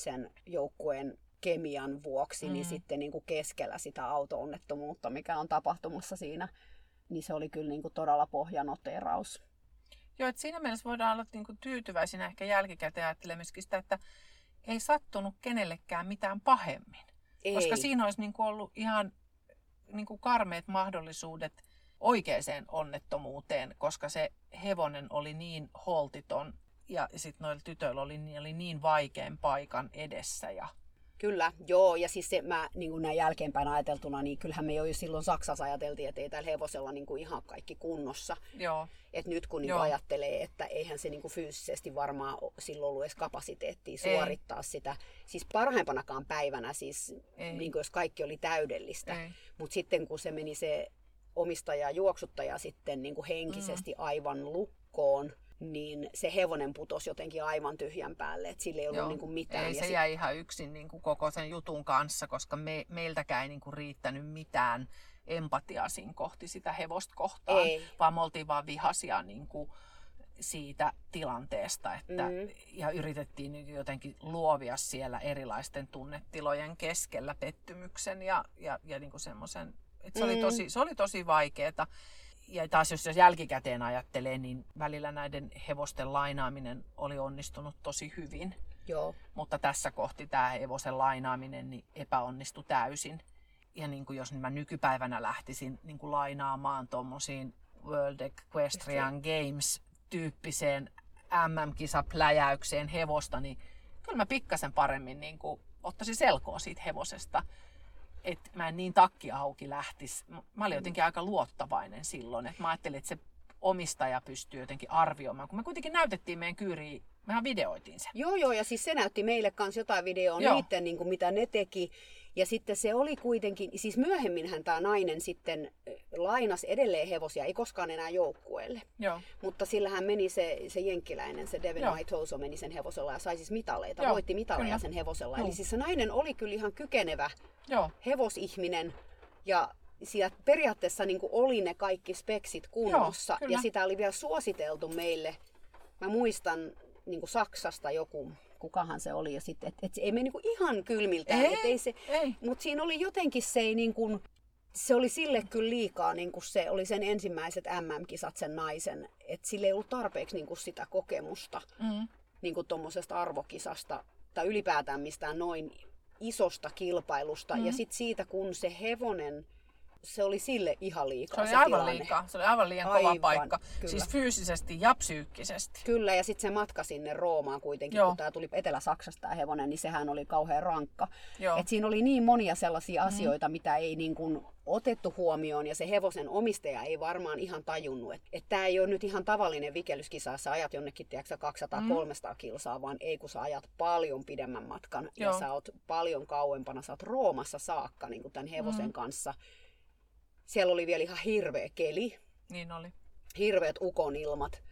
sen joukkueen kemian vuoksi, mm. niin Mm. sitten niin kuin keskellä sitä auto-onnettomuutta, mikä on tapahtumassa siinä, niin se oli kyllä niin kuin todella pohjanoteraus. Joo, että siinä mielessä voidaan olla niinku tyytyväisinä ehkä jälkikäteen ajattelemaan myöskin sitä, että ei sattunut kenellekään mitään pahemmin. Ei. Koska siinä olisi niinku ollut ihan niinku karmeet mahdollisuudet oikeaan onnettomuuteen, koska se hevonen oli niin holtiton ja sitten noilla tytöillä oli, niin- oli niin vaikean paikan edessä. Ja, Kyllä, joo, ja siis se, mä niin kuin näin jälkeenpäin ajateltuna, niin kyllähän me jo silloin Saksassa ajateltiin, että ei tällä hevosella niin kuin ihan kaikki kunnossa. joo, Et nyt kun niin ajattelee, että eihän se niin kuin fyysisesti varmaan silloin ollut edes kapasiteettia Ei. suorittaa sitä. Siis parhaimpanakaan päivänä, siis Ei. niin kuin jos kaikki oli täydellistä. ei, Mutta sitten kun se meni se omistaja ja juoksuttaja sitten niin kuin henkisesti Mm. aivan lukkoon, niin se hevonen putosi jotenkin aivan tyhjän päälle. Et sillä ei ollut Joo. niin kuin mitään. ei ja se sit- jäi ihan yksin niin kuin koko sen jutun kanssa, koska me, meiltäkään ei niin kuin riittänyt mitään empatiaa siinä kohti sitä hevosta kohtaan, Ei. vaan me oltiin vaan vihaisia niin kuin siitä tilanteesta, että, Mm. ja yritettiin niin jotenkin luovia siellä erilaisten tunnetilojen keskellä pettymyksen ja, ja, ja niin kuin semmoisen, että se, oli Mm. tosi, se oli tosi vaikeeta. Ja taas jos, jälkikäteen ajattelee, niin välillä näiden hevosten lainaaminen oli onnistunut tosi hyvin. Joo. Mutta tässä kohti tämä hevosen lainaaminen niin epäonnistui täysin. Ja niin kuin jos mä nykypäivänä lähtisin niin kuin lainaamaan tuommoisiin World Equestrian Games tyyppiseen MM-kisapläjäykseen hevosta, niin kyllä mä pikkasen paremmin niin kuin ottaisin selkoa siitä hevosesta. Että mä en niin takki auki lähtisi. Mä olin jotenkin aika luottavainen silloin, että mä ajattelin, että se omistaja pystyy jotenkin arvioimaan. Kun me kuitenkin näytettiin meidän kyyriin, mehän videoitiin sen. Joo, joo, ja siis se näytti meille kanssa jotain videoa Joo. niiden, niin kuin, mitä ne teki. Ja sitten se oli kuitenkin, siis myöhemminhän tämä nainen sitten lainas edelleen hevosia, ei koskaan enää joukkueelle. Joo. Mutta sillähän meni se, se jenkkiläinen, se Devin Joo. Maitoso meni sen hevosella ja sai siis mitaleita, Joo, voitti mitaleja kyllä. sen hevosella. Joo. Eli siis se nainen oli kyllä ihan kykenevä Joo. hevosihminen ja siellä periaatteessa niin kuin oli ne kaikki speksit kunnossa Joo, kyllä. ja sitä oli vielä suositeltu meille. Mä muistan niin kuin Saksasta joku, kukahan se oli, ja sitten, että et se ei mene niin kuin ihan kylmiltään. Ei, et ei se, ei. Mutta siinä oli jotenkin se ei niin kuin, se oli sille kyllä liikaa, niin kuin se oli sen ensimmäiset MM-kisat sen naisen, että sille ei ollut tarpeeksi niin kuin sitä kokemusta Mm. niin kuin tuommoisesta arvokisasta tai ylipäätään mistään noin isosta kilpailusta. Mm. Ja sitten siitä, kun se hevonen, se oli sille ihan Se liikaa oli se aivan tilanne. liikaa. Se oli aivan liian kova Aivan, paikka. kyllä. Siis fyysisesti ja psyykkisesti. Kyllä, ja sitten se matka sinne Roomaan kuitenkin, Joo. kun tämä tuli Etelä-Saksasta tämä hevonen, niin sehän oli kauhean rankka. Joo. Et siinä oli niin monia sellaisia asioita, mitä ei niin kuin otettu huomioon, ja se hevosen omistaja ei varmaan ihan tajunnut, että et tämä ei ole nyt ihan tavallinen vikelyskisa, sä ajat jonnekin tiedätkö, 200-300 kilsaa, vaan ei kun sä ajat paljon pidemmän matkan, ja Joo. sä oot paljon kauempana, sä oot Roomassa saakka niin kuin tämän hevosen Mm. kanssa. Siellä oli vielä ihan hirveä keli, Niin oli. hirveät ukonilmat.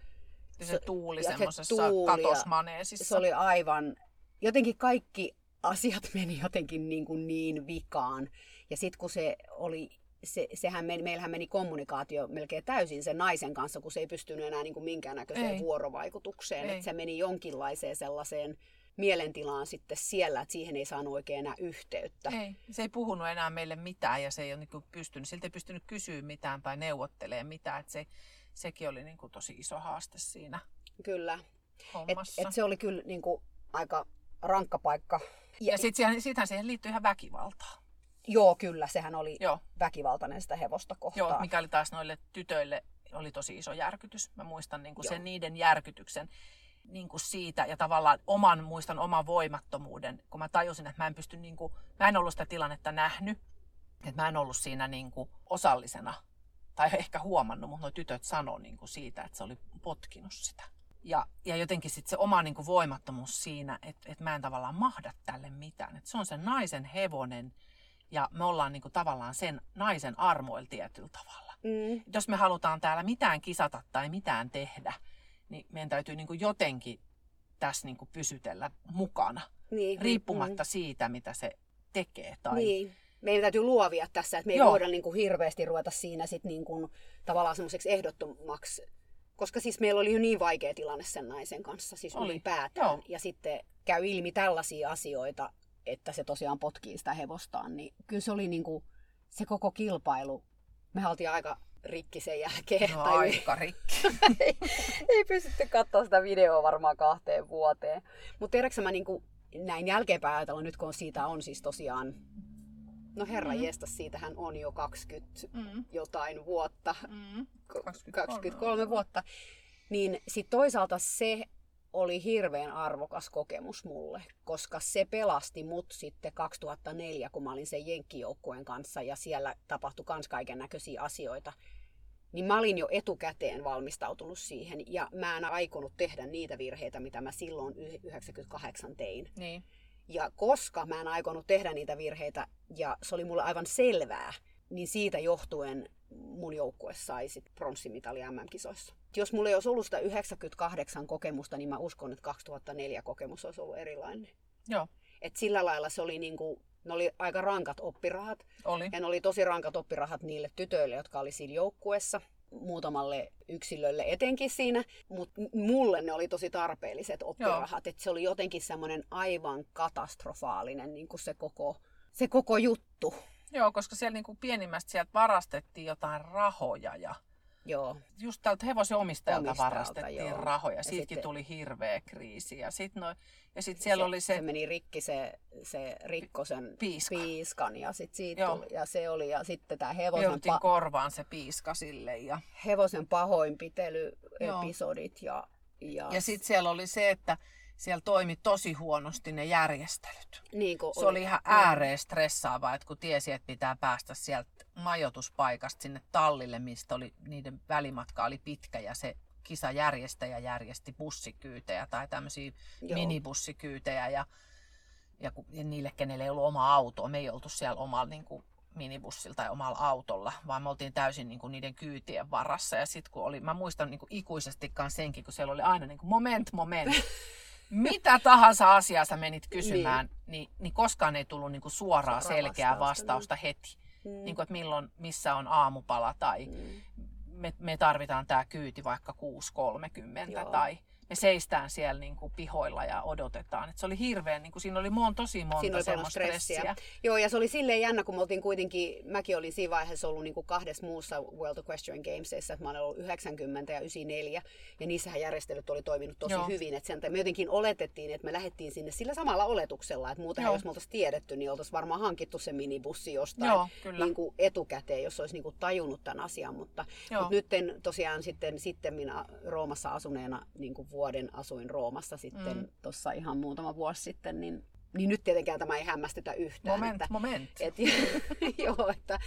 Ja se Se- tuuli ja se semmoisessa tuuli ja katosmaneesissa. Se oli aivan, jotenkin kaikki asiat meni jotenkin niin, kuin niin vikaan. Ja sitten kun se oli se, sehän meni, meillähän meni kommunikaatio melkein täysin sen naisen kanssa, kun se ei pystynyt enää niin kuin minkäännäköiseen ei. vuorovaikutukseen. Että se meni jonkinlaiseen sellaiseen mielentilaan sitten siellä, että siihen ei saanut oikein enää yhteyttä. Ei, se ei puhunut enää meille mitään ja se ei ole niin pystynyt, siltä ei pystynyt kysyä mitään tai neuvottelemaan mitään. Että se, sekin oli niin kuin tosi iso haaste siinä Kyllä. Et, et se oli kyllä niin kuin aika rankka paikka. Ja, ja sitten siihen, siihen liittyy ihan väkivaltaa. Joo, kyllä. Sehän oli Joo. väkivaltainen sitä hevosta kohtaan. Joo, mikä oli taas noille tytöille oli tosi iso järkytys. Mä muistan niin kuin sen niiden järkytyksen niin kuin siitä ja tavallaan oman, muistan oman voimattomuuden, kun mä tajusin, että mä en pysty, niin kuin, mä en ollut sitä tilannetta nähnyt, että mä en ollut siinä niin kuin osallisena tai ehkä huomannut, mutta nuo tytöt sanoi niin kuin siitä, että se oli potkinut sitä. Ja, ja jotenkin sitten se oma niin kuin voimattomuus siinä, että, että mä en tavallaan mahda tälle mitään. Että se on se naisen hevonen ja me ollaan niin kuin tavallaan sen naisen armoilla tietyllä tavalla. Mm. Jos me halutaan täällä mitään kisata tai mitään tehdä, niin meidän täytyy niin kuin jotenkin tässä niin kuin pysytellä mukana, niin. riippumatta mm. siitä, mitä se tekee. Tai... Niin. Meidän täytyy luovia tässä, että me ei Joo. voida niin kuin hirveästi ruveta siinä sit niin kuin, tavallaan semmoiseksi ehdottomaksi, koska siis meillä oli jo niin vaikea tilanne sen naisen kanssa, siis oli. ylipäätään. Joo. Ja sitten käy ilmi tällaisia asioita, että se tosiaan potkii sitä hevostaan, niin kyllä se oli niin kuin, se koko kilpailu. Me oltiin aika rikki sen jälkeen. No, tai aika rikki. ei, ei pystytty katsoa sitä videoa varmaan kahteen vuoteen. Mutta tiedätkö mä niin kuin, näin jälkeenpäin ajatella, nyt kun siitä on siis tosiaan No herra mm. jestas, siitähän on jo 20 mm. jotain vuotta, mm. 23, 23 vuotta. Niin sitten toisaalta se oli hirveän arvokas kokemus mulle, koska se pelasti mut sitten 2004, kun mä olin sen Jenkkijoukkueen kanssa ja siellä tapahtui kans kaiken näköisiä asioita. Niin mä olin jo etukäteen valmistautunut siihen ja mä en aikonut tehdä niitä virheitä, mitä mä silloin 98 tein. Niin. Ja koska mä en aikonut tehdä niitä virheitä ja se oli mulle aivan selvää, niin siitä johtuen mun joukkue sai sit pronssimitali MM-kisoissa. Jos mulla ei olisi ollut sitä 98 kokemusta, niin mä uskon, että 2004 kokemus olisi ollut erilainen. Joo. Et sillä lailla se oli niinku, ne oli aika rankat oppirahat. Oli. Ja ne oli tosi rankat oppirahat niille tytöille, jotka oli siinä joukkuessa muutamalle yksilölle etenkin siinä, mutta mulle ne oli tosi tarpeelliset oppirahat. että se oli jotenkin semmoinen aivan katastrofaalinen niin kuin se, koko, se koko juttu. Joo, koska siellä niin kuin pienimmästä sieltä varastettiin jotain rahoja ja Joo. Just tältä hevosen omistajalta, omistajalta varastettiin joo. rahoja. Siitäkin sitten, tuli hirveä kriisi. Ja sitten no, ja sit siellä se, oli se... Se meni rikki, se, se rikko sen Piiska. piiskan. Ja, sit siitä tuli, ja se oli, ja sitten tämä hevosen... pa- korvaan se piiska sille. Ja... Hevosen pahoinpitelyepisodit. Ja, ja, ja sitten siellä oli se, että siellä toimi tosi huonosti ne järjestelyt. Niin se oli, ihan ääreen stressaavaa, että kun tiesi, että pitää päästä sieltä majoituspaikasta sinne tallille, mistä oli, niiden välimatka oli pitkä ja se kisajärjestäjä järjesti bussikyytejä tai tämmöisiä Joo. minibussikyytejä ja, ja, ja niille, kenelle ei ollut oma auto, me ei oltu siellä omalla niin kuin, minibussilla tai omalla autolla, vaan me oltiin täysin niin kuin, niiden kyytien varassa. Ja sitten kun oli, mä muistan niin kuin, ikuisestikaan senkin, kun siellä oli aina niin kuin, moment, moment. mitä tahansa asiaa sä menit kysymään, niin, niin, niin koskaan ei tullut niin kuin suoraa selkeää vastausta, vastausta niin. heti. Mm. Niin kuin, että milloin, missä on aamupala tai mm. me, me tarvitaan tämä kyyti vaikka 6.30 tai me seistään siellä niin kuin pihoilla ja odotetaan. Et se oli hirveän, niin kuin, siinä oli mon, tosi monta siinä oli semmoista stressiä. stressiä. Joo, ja se oli silleen jännä, kun me oltiin kuitenkin, mäkin olin siinä vaiheessa ollut niin kuin kahdessa muussa World Equestrian Gamesissa, että mä olen ollut 90 ja 94, ja niissähän järjestelyt oli toiminut tosi Joo. hyvin, että sen, me jotenkin oletettiin, että me lähdettiin sinne sillä samalla oletuksella, että muuten jos me oltaisiin tiedetty, niin oltaisiin varmaan hankittu se minibussi jostain Joo, Niin kuin etukäteen, jos olisi niin kuin tajunnut tämän asian, mutta, mutta nyt tosiaan sitten, sitten minä Roomassa asuneena niin kuin vuoden asuin Roomassa sitten mm. tuossa ihan muutama vuosi sitten, niin, niin nyt tietenkään tämä ei hämmästytä yhtään. Moment, että, moment. Et, joo, että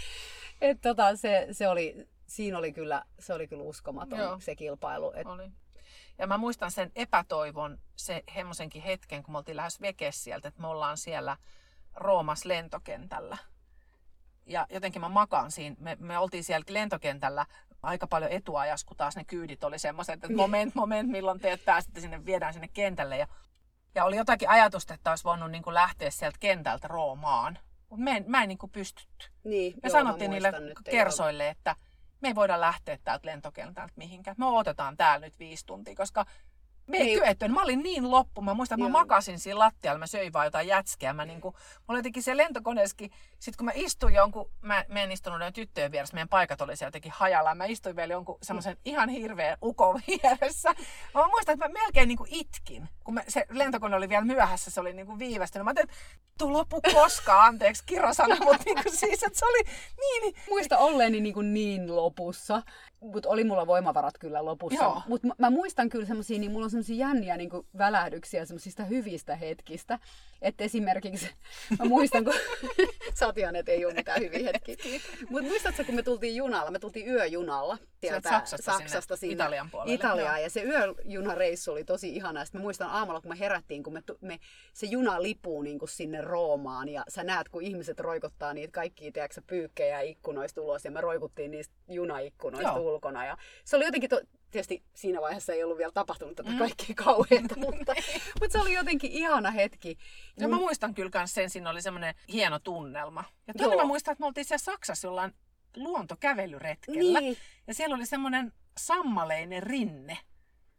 et, tota, se, se oli, siinä oli kyllä, se oli kyllä uskomaton joo. se kilpailu. Et, oli. Ja mä muistan sen epätoivon, se hemmosenkin hetken, kun me oltiin lähes vekes sieltä, että me ollaan siellä Roomas lentokentällä. Ja jotenkin mä makaan siinä, me, me oltiin siellä lentokentällä aika paljon etuajas, kun taas ne kyydit oli semmoiset, että moment, moment, milloin teet pääsette sinne, viedään sinne kentälle. Ja Ja oli jotakin ajatusta, että olisi voinut niin kuin lähteä sieltä kentältä Roomaan. Mutta mä en, mä en niin kuin pystytty. Niin, Me sanottiin niille nyt, kersoille, että me ei voida lähteä täältä lentokentältä mihinkään. Me otetaan täällä nyt viisi tuntia, koska ei, ei kyetty. Mä olin niin loppu. Mä muistan, että mä makasin siinä lattialla. Mä söin vaan jotain jätskiä. Mä niinku, mulla jotenkin se lentokoneeskin, sit kun mä istuin jonkun, mä, mä en istunut noin tyttöjen vieressä, meidän paikat oli siellä jotenkin hajalla. Mä istuin vielä jonkun semmoisen ihan hirveän ukon vieressä. Mä muistan, että mä melkein niinku itkin, kun mä, se lentokone oli vielä myöhässä, se oli niinku viivästynyt. Mä ajattelin, että tuu loppu koskaan, anteeksi kirosana, mutta niinku siis, että se oli niin... Muista olleeni niinku niin lopussa mutta oli mulla voimavarat kyllä lopussa. Mutta mä, mä, muistan kyllä semmoisia, niin mulla on semmoisia jänniä niin välähdyksiä semmoisista hyvistä hetkistä. Että esimerkiksi, mä muistan, kun ihan, että ei ole mitään hyviä hetkiä. Mutta muistatko, kun me tultiin junalla, me tultiin yöjunalla sieltä Saksasta, Saksasta sinne Italian puolelle. Italiaan. Ja se yöjunareissu oli tosi ihana. Sitten mä muistan aamulla, kun me herättiin, kun me, me se juna lipuu niin kuin sinne Roomaan. Ja sä näet, kun ihmiset roikottaa niitä kaikkia, tiedätkö, pyykkejä ikkunoista ulos. Ja me roikuttiin niistä junaikkunoista Joo. ulkona. Ja se oli jotenkin to, tietysti siinä vaiheessa ei ollut vielä tapahtunut tätä mm. kaikkea kauheita, mutta, mutta se oli jotenkin ihana hetki. Ja mä muistan kyllä myös sen, siinä oli semmoinen hieno tunnelma. Ja toinen mä muistan, että me oltiin siellä Saksassa jollain luontokävelyretkellä. Niin. Ja siellä oli semmoinen sammaleinen rinne.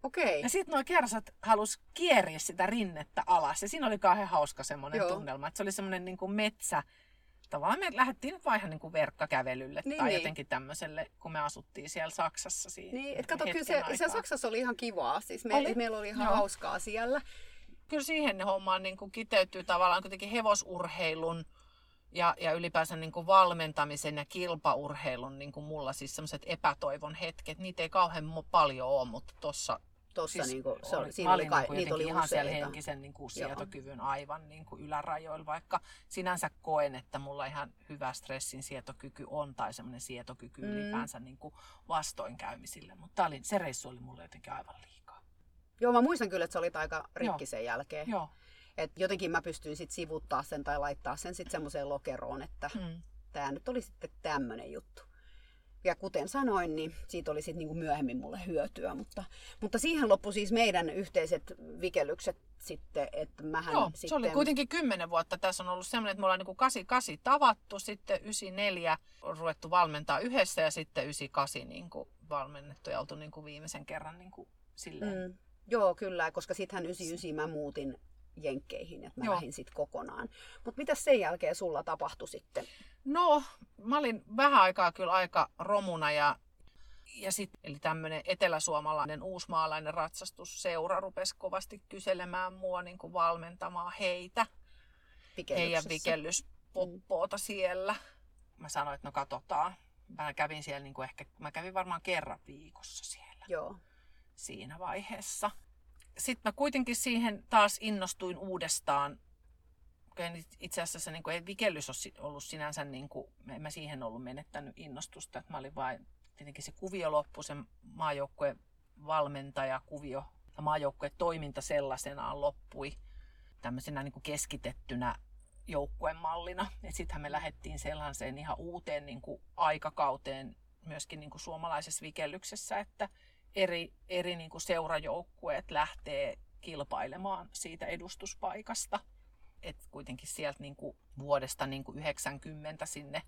Okei. Ja sitten nuo kersat halus kieriä sitä rinnettä alas. Ja siinä oli kauhean hauska semmoinen tunnelma. Että se oli semmoinen niin kuin metsä, tavallaan me lähdettiin nyt vaan niin kuin verkkakävelylle niin, tai niin. jotenkin tämmöiselle, kun me asuttiin siellä Saksassa siinä Niin, että kato, kyllä se, se Saksassa oli ihan kivaa. Siis me, oli? meillä oli ihan Joo. hauskaa siellä. Kyllä siihen ne hommaan niin kuin kiteytyy tavallaan kuitenkin hevosurheilun ja, ja ylipäänsä niin kuin valmentamisen ja kilpaurheilun niin kuin mulla siis semmoiset epätoivon hetket. Niitä ei kauhean paljon ole, mutta tuossa Tossa siis niinku, se oli, siinä oli, kai, niin niitä oli ihan useita. siellä henkisen niin kuin sietokyvyn aivan niin kuin ylärajoilla, vaikka sinänsä koen, että mulla ihan hyvä stressin sietokyky on tai semmoinen sietokyky mm. ylipäänsä niin kuin vastoinkäymisille. Mutta oli, se reissu oli mulle jotenkin aivan liikaa. Joo, mä muistan kyllä, että se oli aika rikki sen jälkeen. Joo. Et jotenkin mä pystyin sitten sivuttaa sen tai laittaa sen sitten semmoiseen lokeroon, että mm. tämä nyt oli sitten tämmöinen juttu. Ja kuten sanoin, niin siitä oli sitten niinku myöhemmin mulle hyötyä, mutta, mutta siihen loppui siis meidän yhteiset vikellykset sitten, että mähän Joo, sitten... se oli kuitenkin kymmenen vuotta. Tässä on ollut semmoinen, että me ollaan niin 88 tavattu, sitten 94 on ruvettu valmentaa yhdessä ja sitten 98 niin kuin valmennettu ja oltu niin kuin viimeisen kerran niin kuin silleen. Mm. Joo, kyllä, koska sittenhän 99 mä muutin Jenkkeihin, että mä Joo. lähdin sitten kokonaan. Mutta mitä sen jälkeen sulla tapahtui sitten? No, mä olin vähän aikaa kyllä aika romuna ja, ja sitten eli tämmöinen eteläsuomalainen uusmaalainen ratsastusseura rupesi kovasti kyselemään mua niin kuin valmentamaan heitä. Heidän vikellyspoppoota mm. siellä. Mä sanoin, että no katsotaan. Mä kävin siellä niin kuin ehkä, mä kävin varmaan kerran viikossa siellä. Joo. Siinä vaiheessa sitten mä kuitenkin siihen taas innostuin uudestaan. Itse asiassa niin kuin ei vikellys ole ollut sinänsä, niin kuin, en mä siihen ollut menettänyt innostusta. Että mä olin vain, tietenkin se kuvio loppu, se maajoukkueen valmentaja kuvio ja maajoukkueen toiminta sellaisenaan loppui tämmöisenä niin kuin keskitettynä joukkuemallina. Sittenhän me lähdettiin sellaiseen ihan uuteen niin kuin aikakauteen myöskin niin kuin suomalaisessa vikellyksessä, että eri, eri niin kuin seurajoukkueet lähtee kilpailemaan siitä edustuspaikasta. Et kuitenkin sieltä niin kuin vuodesta niin kuin 90 sinne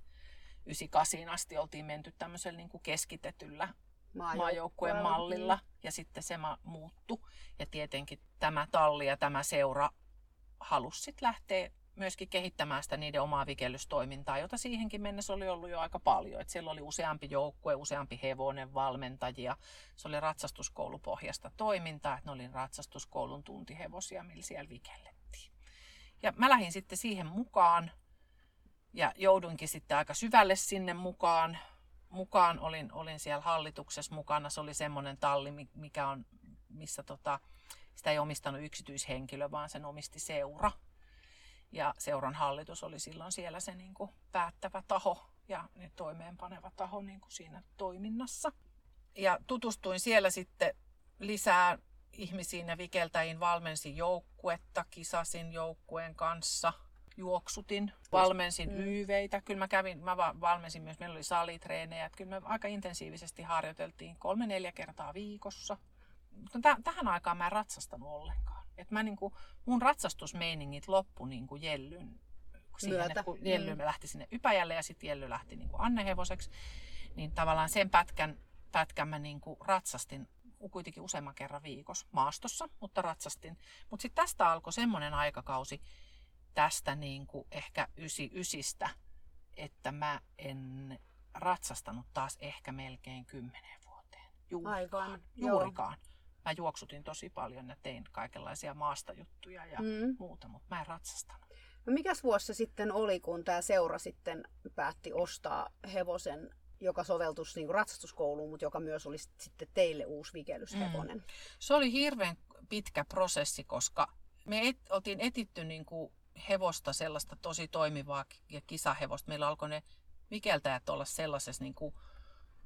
98 asti oltiin menty tämmöisellä niin kuin keskitetyllä maajoukkueen mallilla ja sitten se muuttu. Ja tietenkin tämä talli ja tämä seura halusi lähteä myöskin kehittämään sitä niiden omaa vikellystoimintaa, jota siihenkin mennessä oli ollut jo aika paljon. Et siellä oli useampi joukkue, useampi hevonen, valmentajia. Se oli ratsastuskoulupohjasta toimintaa, että ne oli ratsastuskoulun tuntihevosia, millä siellä vikellettiin. Ja mä lähdin sitten siihen mukaan ja jouduinkin sitten aika syvälle sinne mukaan. Mukaan olin, olin siellä hallituksessa mukana. Se oli semmoinen talli, mikä on, missä tota, sitä ei omistanut yksityishenkilö, vaan sen omisti seura ja seuran hallitus oli silloin siellä se niin kuin päättävä taho ja toimeenpaneva taho niin kuin siinä toiminnassa. Ja tutustuin siellä sitten lisää ihmisiin ja vikeltäjiin, valmensin joukkuetta, kisasin joukkueen kanssa, juoksutin, valmensin mm. YVitä. Kyllä mä kävin, mä valmensin myös, meillä oli salitreenejä, että kyllä me aika intensiivisesti harjoiteltiin kolme-neljä kertaa viikossa. Mutta tähän aikaan mä en ratsastanut ollenkaan. Et mä niinku, mun ratsastusmeiningit loppu niinku Jellyn siihen, Myötä. että kun Jelly Mm. lähti sinne Ypäjälle ja sitten Jelly lähti niinku Anne hevoseksi, niin tavallaan sen pätkän, pätkän mä niinku ratsastin kuitenkin useamman kerran viikossa maastossa, mutta ratsastin. Mutta sitten tästä alkoi semmoinen aikakausi tästä niinku ehkä ysi, ysistä, että mä en ratsastanut taas ehkä melkein kymmeneen vuoteen. Juurikaan. Aivan, joo. Juurikaan. Mä juoksutin tosi paljon ja tein kaikenlaisia maastajuttuja ja Mm. muuta, mutta mä en ratsastanut. No mikäs vuosi se sitten oli, kun tämä seura sitten päätti ostaa hevosen, joka soveltuisi niin ratsastuskouluun, mutta joka myös olisi sitten teille uusi vikellyshevonen? Mm. Se oli hirveän pitkä prosessi, koska me et, oltiin etitty niin kuin hevosta sellaista tosi toimivaa ja kisahevosta. Meillä alkoi ne vikeltäjät olla sellaisessa niin kuin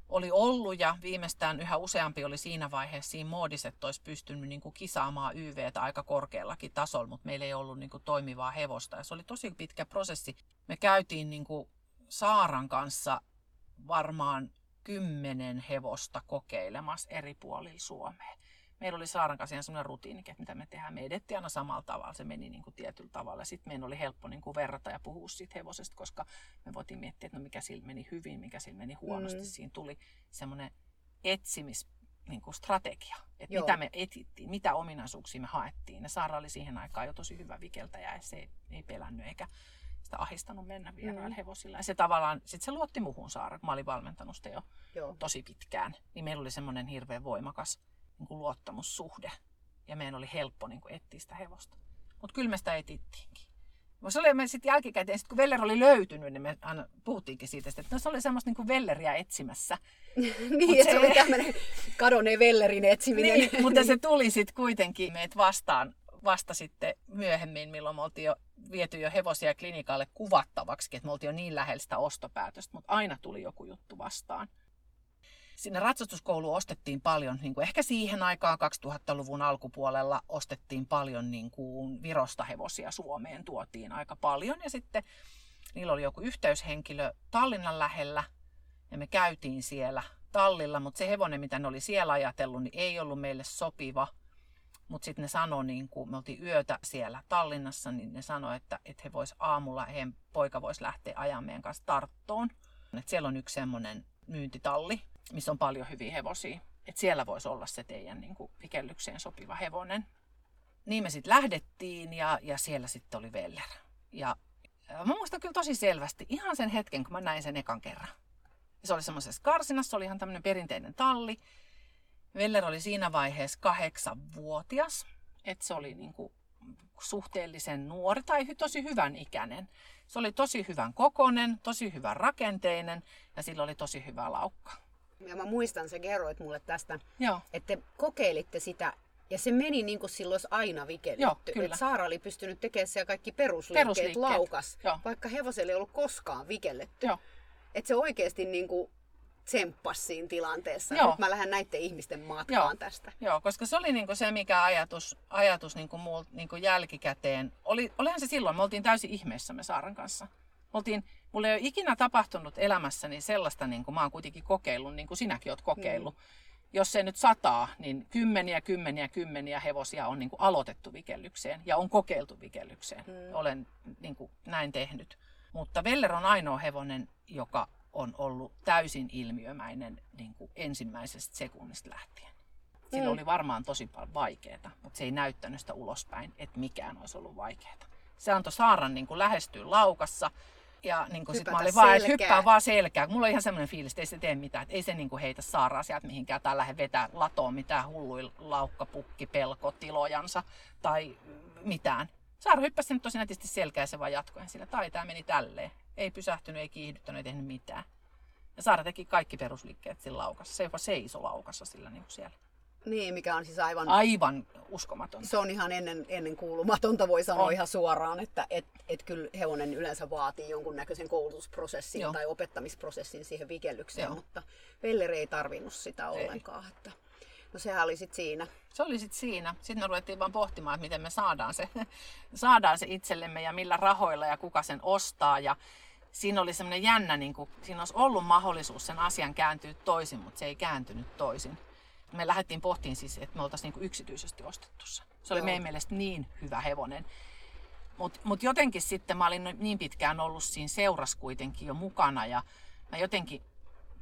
oli ollut ja viimeistään yhä useampi oli siinä vaiheessa siinä moodissa, että olisi pystynyt niin kuin kisaamaan YVtä aika korkeallakin tasolla, mutta meillä ei ollut niin kuin toimivaa hevosta. Ja se oli tosi pitkä prosessi. Me käytiin niin kuin Saaran kanssa varmaan kymmenen hevosta kokeilemassa eri puolilla Suomea. Meillä oli Saaran kanssa sellainen rutiini, että mitä me tehdään. Me edettiin aina samalla tavalla, se meni niin kuin tietyllä tavalla. Sitten meidän oli helppo niin kuin verrata ja puhua siitä hevosesta, koska me voitiin miettiä, että no mikä sillä meni hyvin, mikä sillä meni huonosti. Mm. Siinä tuli semmoinen etsimis niin kuin strategia, että Joo. mitä me etittiin, mitä ominaisuuksia me haettiin. Ja Saara oli siihen aikaan jo tosi hyvä vikeltäjä ja se ei, ei pelännyt eikä sitä ahistanut mennä vierailla Mm. hevosilla. Ja se tavallaan, sit se luotti muhun Saara, kun mä olin valmentanut sitä jo Joo. tosi pitkään, niin meillä oli semmoinen hirveän voimakas niin kuin luottamussuhde. Ja meidän oli helppo niin kuin etsiä sitä hevosta. Mutta kyllä me sitä etittiinkin. Mut Se oli me sitten jälkikäteen, sit kun Veller oli löytynyt, niin me aina puhuttiinkin siitä, että no se oli semmoista niin kuin Velleriä etsimässä. niin, että se oli tämmöinen kadonneen vellerin etsiminen. Niin, mutta se tuli sitten kuitenkin meitä vastaan vasta sitten myöhemmin, milloin me oltiin jo viety jo hevosia klinikalle kuvattavaksi, että me oltiin jo niin lähellä sitä ostopäätöstä, mutta aina tuli joku juttu vastaan. Sinne ratsastuskouluun ostettiin paljon, niin kuin ehkä siihen aikaan 2000-luvun alkupuolella ostettiin paljon niin kuin Virosta hevosia Suomeen, tuotiin aika paljon. Ja sitten niillä oli joku yhteyshenkilö Tallinnan lähellä ja me käytiin siellä tallilla, mutta se hevonen, mitä ne oli siellä ajatellut, niin ei ollut meille sopiva. Mutta sitten ne sanoi, niin kun me oltiin yötä siellä Tallinnassa, niin ne sanoi, että, että he vois aamulla, heidän poika voisi lähteä ajamaan meidän kanssa Tarttoon. Et siellä on yksi semmoinen myyntitalli, missä on paljon hyviä hevosia. Et siellä voisi olla se teidän niin kuin, vikellykseen sopiva hevonen. Niin me sitten lähdettiin ja, ja siellä sitten oli Veller. Ja mä muistan kyllä tosi selvästi ihan sen hetken, kun mä näin sen ekan kerran. Se oli semmoisessa karsinassa, se oli ihan tämmöinen perinteinen talli. Veller oli siinä vaiheessa kahdeksanvuotias, että se oli niinku suhteellisen nuori tai tosi hyvän ikäinen. Se oli tosi hyvän kokonen, tosi hyvän rakenteinen ja sillä oli tosi hyvä laukka. Ja mä muistan, sä kerroit mulle tästä, Joo, että te kokeilitte sitä ja se meni niin kuin silloin olisi aina vikelletty. Joo, kyllä. Et Saara oli pystynyt tekemään siellä kaikki perusliikkeet, Perusliikkeet, laukas, joo. vaikka hevoselle ei ollut koskaan vikelletty. joo. Että se oikeasti niin kuin tsemppasi siinä tilanteessa. Joo. Nyt mä lähden näiden ihmisten matkaan Joo. tästä. Joo, koska se oli niinku se, mikä ajatus, ajatus niinku mul, niinku jälkikäteen. Oli, olihan se silloin, me oltiin täysin ihmeessä me Saaran kanssa. Me oltiin, mulla ei ole ikinä tapahtunut elämässäni sellaista, niin kuin mä oon kuitenkin kokeillut, niin kuin sinäkin oot kokeillut. Mm. Jos se nyt sataa, niin kymmeniä, kymmeniä, kymmeniä hevosia on niin kuin aloitettu vikellykseen ja on kokeiltu vikellykseen. Mm. Olen niin kuin näin tehnyt. Mutta Veller on ainoa hevonen, joka on ollut täysin ilmiömäinen niin kuin ensimmäisestä sekunnista lähtien. Sillä Mm. oli varmaan tosi paljon vaikeaa, mutta se ei näyttänyt sitä ulospäin, että mikään olisi ollut vaikeaa. Se antoi Saaran niin kuin lähestyä laukassa ja niin kuin sit mä olin vaan, että hyppää vaan selkää. Mulla on ihan semmoinen fiilis, että ei se tee mitään. Että ei se niin kuin heitä Saaraa sieltä mihinkään tai lähde vetää latoon mitään hulluja laukkapukki, pelko, tilojansa tai mitään. Saara hyppäsi nyt tosi nätisti selkää se vaan jatkoi. Ja sillä tai tämä meni tälleen. Ei pysähtynyt, ei kiihdyttänyt, ei tehnyt mitään. Ja Saara teki kaikki perusliikkeet sillä laukassa. Se jopa seisoi laukassa sillä niin siellä. Niin, mikä on siis aivan... Aivan uskomatonta. Se on ihan ennen, ennen kuulumatonta, voi sanoa On. ihan suoraan, että et, et kyllä hevonen yleensä vaatii jonkunnäköisen koulutusprosessin Joo. tai opettamisprosessin siihen vikellykseen, Joo. mutta Veller ei tarvinnut sitä ollenkaan. Että, no sehän oli sitten siinä. Se oli sitten siinä. Sitten me ruvettiin vaan pohtimaan, että miten me saadaan se, saadaan se itsellemme ja millä rahoilla ja kuka sen ostaa. Ja siinä oli semmoinen jännä, niin kuin, siinä olisi ollut mahdollisuus sen asian kääntyä toisin, mutta se ei kääntynyt toisin. Me lähdettiin pohtiin siis, että me oltaisiin niin yksityisesti ostettu se. Se oli Joo. meidän mielestä niin hyvä hevonen. Mutta mut jotenkin sitten mä olin niin pitkään ollut siinä seurassa kuitenkin jo mukana ja mä jotenkin,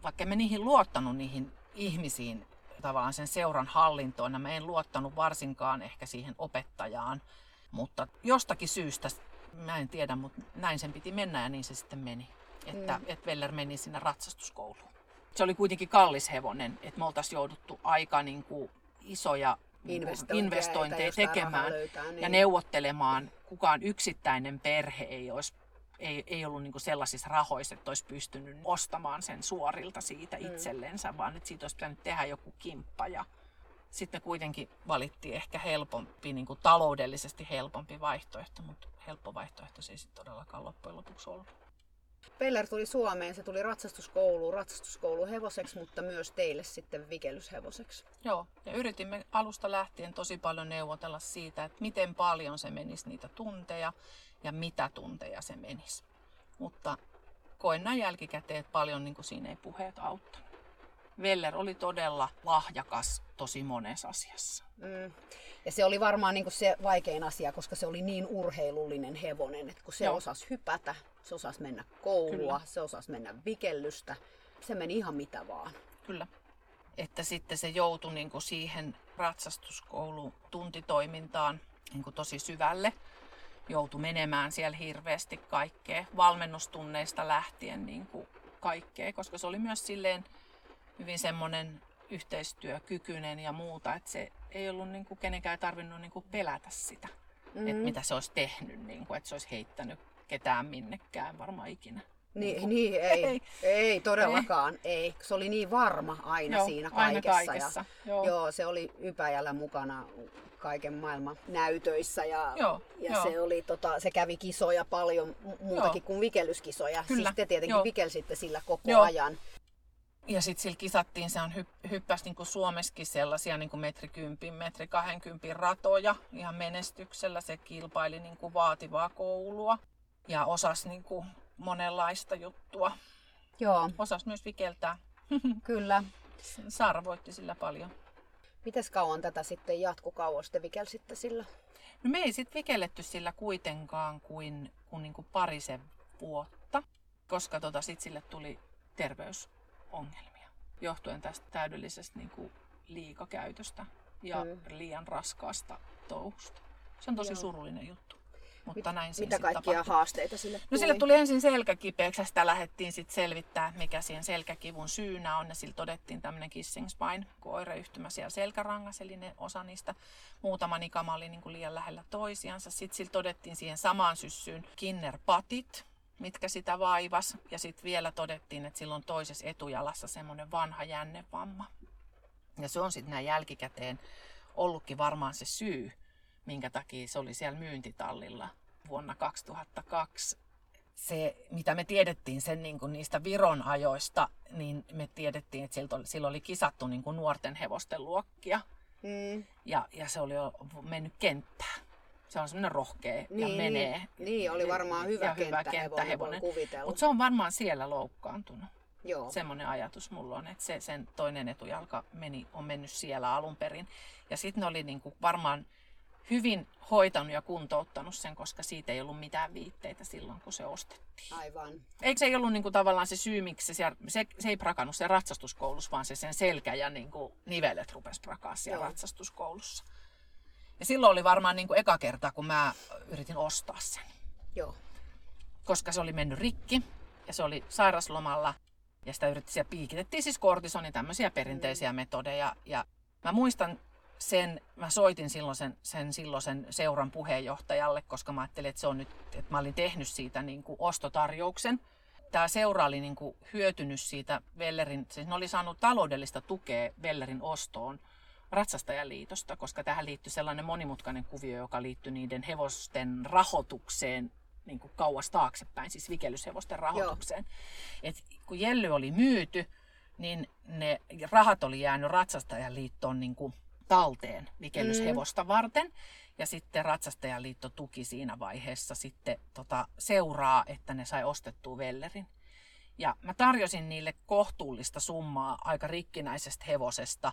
vaikka me niihin luottanut niihin ihmisiin tavallaan sen seuran hallintoon, ja mä en luottanut varsinkaan ehkä siihen opettajaan, mutta jostakin syystä, mä en tiedä, mutta näin sen piti mennä ja niin se sitten meni. Että mm. et Veller meni sinne ratsastuskouluun. Se oli kuitenkin kallis hevonen, että me oltaisiin jouduttu aika niin kuin isoja Investointeja, investointeja tekemään löytää, niin. ja neuvottelemaan. Kukaan yksittäinen perhe ei olisi ei, ei ollut niinku sellaisissa rahoissa, että olisi pystynyt ostamaan sen suorilta siitä Mm. itsellensä, vaan että siitä olisi pitänyt tehdä joku kimppa. Ja sitten me kuitenkin valittiin ehkä helpompi, niinku taloudellisesti helpompi vaihtoehto, mutta helppo vaihtoehto se ei sitten todellakaan loppujen lopuksi ollut. Peller tuli Suomeen, se tuli ratsastuskouluun, ratsastuskoulu hevoseksi, mutta myös teille sitten vikellyshevoseksi. Joo, ja yritimme alusta lähtien tosi paljon neuvotella siitä, että miten paljon se menisi niitä tunteja ja mitä tunteja se menisi. Mutta koen näin jälkikäteen, että paljon niin kuin siinä ei puheet auttanut. Veller oli todella lahjakas tosi monessa asiassa. Mm. Ja se oli varmaan niin se vaikein asia, koska se oli niin urheilullinen hevonen, että kun se Joo. osasi hypätä, se osasi mennä koulua, Kyllä. se osasi mennä vikellystä, se meni ihan mitä vaan. Kyllä. Että sitten se joutui niin kuin siihen ratsastuskoulun tuntitoimintaan niin kuin tosi syvälle. Joutui menemään siellä hirveästi kaikkea, valmennustunneista lähtien niin kuin kaikkea, koska se oli myös silleen hyvin semmoinen yhteistyökykyinen ja muuta, että se ei ollut niin kuin kenenkään tarvinnut niin kuin pelätä sitä, mm. että mitä se olisi tehnyt, niin kuin, että se olisi heittänyt ketään minnekään varmaan ikinä. Niin, Niinku, niin ei, ei. ei, ei todellakaan, ei. Se oli niin varma aina Joo, siinä aina kaikessa. kaikessa, Ja, joo. joo, se oli Ypäjällä mukana kaiken maailman näytöissä ja, Joo, ja joo. se, oli, tota, se kävi kisoja paljon mu- muutakin Joo. kuin vikellyskisoja. Kyllä, Siis te tietenkin joo. vikelsitte sillä koko Joo. ajan. Ja sitten sillä kisattiin, se on hypp- hyppäsi niin kuin Suomessakin sellaisia niin kuin metri kympin, metri kahdenkympin ratoja ihan menestyksellä. Se kilpaili niin kuin vaativaa koulua ja osasi niin kuin monenlaista juttua. Joo, Osasi myös vikeltää. kyllä. Saara voitti sillä paljon. Mites kauan tätä sitten jatku kauan sitten vikelsitte sillä? No me ei sitten vikelletty sillä kuitenkaan kuin, kuin, niin kuin parisen vuotta, koska tota, sitten sille tuli terveysongelmia johtuen tästä täydellisestä niin kuin liikakäytöstä ja Mm. liian raskaasta touhusta. Se on tosi Joo. surullinen juttu. Mutta näin siinä Mitä kaikkia tapahtui. haasteita sille tuli? No sille tuli ensin selkäkipeäksi ja sitä lähdettiin sitten selvittää, mikä siihen selkäkivun syynä on. Ja sillä todettiin tämmöinen kissing spine, oireyhtymä siellä selkärangassa, eli ne osa niistä muutama nikama oli niin kuin liian lähellä toisiansa. Sitten sillä todettiin siihen samaan syssyyn kinnerpatit, mitkä sitä vaivas. Ja sitten vielä todettiin, että sillä on toisessa etujalassa semmoinen vanha jännevamma. Ja se on sitten näin jälkikäteen ollutkin varmaan se syy, minkä takia se oli siellä myyntitallilla vuonna 2002. Se, mitä me tiedettiin sen niin kuin niistä Viron ajoista, niin me tiedettiin, että siltä oli, sillä oli kisattu niin kuin nuorten hevosten luokkia. Mm, Ja, ja se oli jo mennyt kenttään. Se on semmoinen rohkea ja niin, menee. Niin, oli varmaan hyvä, ja hyvä kenttähevonen. Mutta se on varmaan siellä loukkaantunut. Joo. Semmoinen ajatus mulla on, että se, sen toinen etujalka meni, on mennyt siellä alun perin. Ja sitten ne oli niinku varmaan hyvin hoitanut ja kuntouttanut sen, koska siitä ei ollut mitään viitteitä silloin, kun se ostettiin. Aivan. Eikö se ei ollut niinku tavallaan se syy, miksi se, se, se ei prakannut se ratsastuskoulussa, vaan se sen selkä ja niinku nivelet rupesi prakaa siellä Joo. ratsastuskoulussa. Ja silloin oli varmaan niinku eka kerta, kun mä yritin ostaa sen Joo. koska se oli mennyt rikki ja se oli sairaslomalla ja sitä yritti siellä piikitettiin siis kortisoni, tämmöisiä perinteisiä Mm. metodeja ja mä muistan sen, mä soitin silloin sen, sen silloisen seuran puheenjohtajalle, koska mä ajattelin, että se on nyt, että mä olin tehnyt siitä niin kuin ostotarjouksen. Tämä seura oli niin kuin hyötynyt siitä Vellerin, siis ne oli saanut taloudellista tukea Vellerin ostoon Ratsastajaliitosta, koska tähän liittyi sellainen monimutkainen kuvio, joka liittyi niiden hevosten rahoitukseen niin kuin kauas taaksepäin, siis vikellyshevosten rahoitukseen. Et kun Jelly oli myyty, niin ne rahat oli jäänyt Ratsastajaliittoon niin kuin talteen vikellyshevosta varten. Ja sitten Ratsastajaliitto tuki siinä vaiheessa sitten tota seuraa, että ne sai ostettua Vellerin. Ja mä tarjosin niille kohtuullista summaa aika rikkinäisestä hevosesta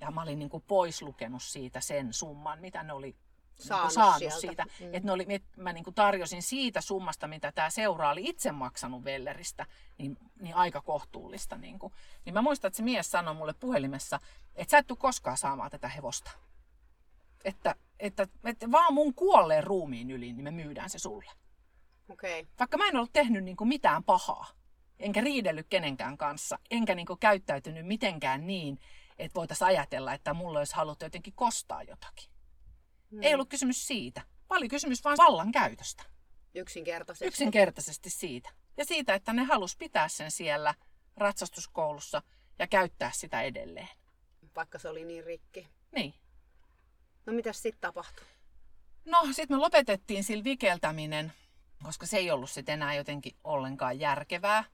Ja mä olin niin kuin pois lukenut siitä sen summan, mitä ne oli Saanut saanut sieltä. siitä. Mm. Että ne oli, et mä niin kuin tarjosin siitä summasta, mitä tämä seura oli itse maksanut Velleristä, niin, niin aika kohtuullista. Niin, kuin. niin mä muistan, että se mies sanoi mulle puhelimessa, että sä et tule koskaan saamaan tätä hevosta. Että, että, että vaan mun kuolleen ruumiin yli, niin me myydään se sulle. Okay. Vaikka mä en ollut tehnyt niin kuin mitään pahaa, enkä riidellyt kenenkään kanssa, enkä niin kuin käyttäytynyt mitenkään niin, että voitaisiin ajatella, että mulla olisi haluttu jotenkin kostaa jotakin. Mm. Ei ollut kysymys siitä, vaan oli kysymys vain vallan käytöstä. Yksinkertaisesti. Yksinkertaisesti siitä. Ja siitä, että ne halus pitää sen siellä ratsastuskoulussa ja käyttää sitä edelleen. Vaikka se oli niin rikki. Niin. No mitäs sitten tapahtui? No, sitten me lopetettiin sillä vikeltäminen, koska se ei ollut sitten enää jotenkin ollenkaan järkevää.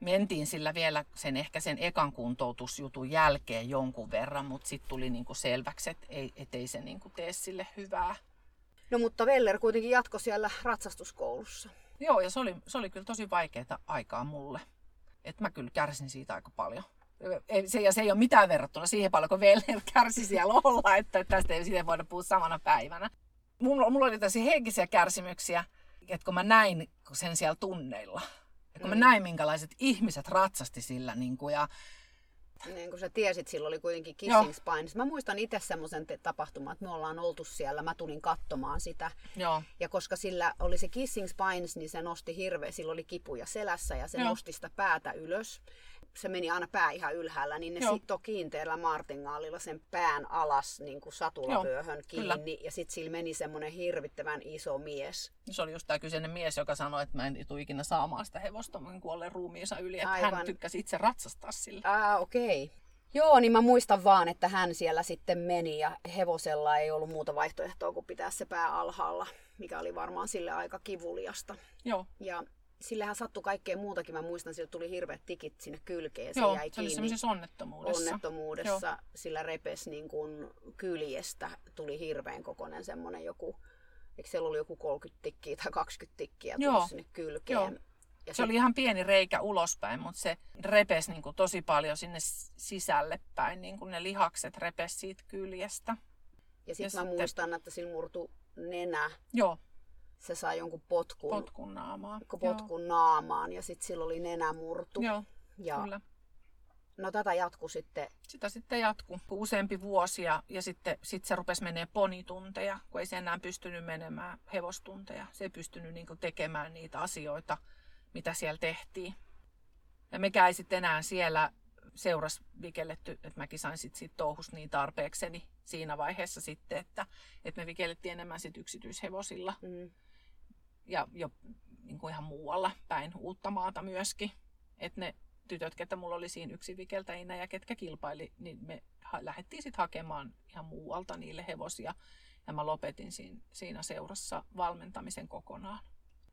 Mentiin sillä vielä sen ehkä sen ekan kuntoutusjutun jälkeen jonkun verran, mutta sitten tuli niinku selväksi, että ei, et ei se niinku tee sille hyvää. No mutta Veller kuitenkin jatkoi siellä ratsastuskoulussa. Joo, ja se oli, se oli kyllä tosi vaikeaa aikaa mulle. Et mä kyllä kärsin siitä aika paljon. Ei- Se, ja se ei ole mitään verrattuna siihen paljon, kun Veller kärsi siellä olla, että tästä ei siitä voida puhua samana päivänä. Mulla, mulla oli tosi henkisiä kärsimyksiä, että kun mä näin sen siellä tunneilla, ja kun mä näin, minkälaiset ihmiset ratsasti sillä, niin kuin, ja Niin kuin sä tiesit, sillä oli kuitenkin. Kissing Spines. Mä muistan itse semmoisen tapahtuman, että me ollaan oltu siellä. Mä tulin katsomaan sitä. joo, Ja koska sillä oli se Kissing Spines, niin se nosti hirveä, sillä oli kipuja selässä ja se Joo. nosti sitä päätä ylös. Se meni aina pää ihan ylhäällä, niin ne Joo. sitoi kiinteällä martingaalilla sen pään alas niin kuin satulavyöhön kyllä. kiinni. Ja sitten sillä meni semmoinen hirvittävän iso mies. se oli just tämä kyseinen mies, joka sanoi, että mä en tule ikinä saamaan sitä hevosta mun kuolleen ruumiinsa yli, että Aivan. hän tykkäsi itse ratsastaa sillä. Ah, okei. Okay. Joo, niin mä muistan vaan, että hän siellä sitten meni ja hevosella ei ollut muuta vaihtoehtoa kuin pitää se pää alhaalla, mikä oli varmaan sille aika kivuliasta. Joo, Ja sillähän sattui kaikkea muutakin. Mä muistan, sille tuli hirveät tikit sinne kylkeen. Se joo jäi se oli kiinni onnettomuudessa. onnettomuudessa. Sillä repes niin kuin kyljestä. Tuli hirveän kokoinen semmoinen joku, eikö siellä ollut joku 30 tikkiä tai 20 tikkiä Joo. sinne kylkeen. Joo. Ja Se oli ihan pieni reikä ulospäin, mutta se repes niin kuin tosi paljon sinne sisälle päin. Niin kuin ne lihakset repes siitä kyljestä. ja sitten ja mä sitten- muistan, että sillä murtu nenä. Joo, Se sai jonkun potkun, potkun naamaa. potkun naamaan ja sitten sillä oli nenä murtu. Joo, ja kyllä. no tätä jatkui sitten. Sitä sitten jatkuu useampi vuosi ja, ja sitten sit se rupesi menee ponitunteja, kun ei se enää pystynyt menemään hevostunteja. Se ei pystynyt niin kuin tekemään niitä asioita, mitä siellä tehtiin. Ja me ei sitten enää siellä seuras vikelletty, että mäkin sain sitten siitä touhusta niin tarpeekseni siinä vaiheessa sitten, että, että me vikellettiin enemmän sit yksityishevosilla Mm, ja jo niin kuin ihan muualla päin uutta maata myöskin. Että ne tytöt, ketä mulla oli siinä yksin vikeltäjinä ja ketkä kilpaili, niin me lähdettiin sitten hakemaan ihan muualta niille hevosia. Ja mä lopetin siinä, siinä seurassa valmentamisen kokonaan.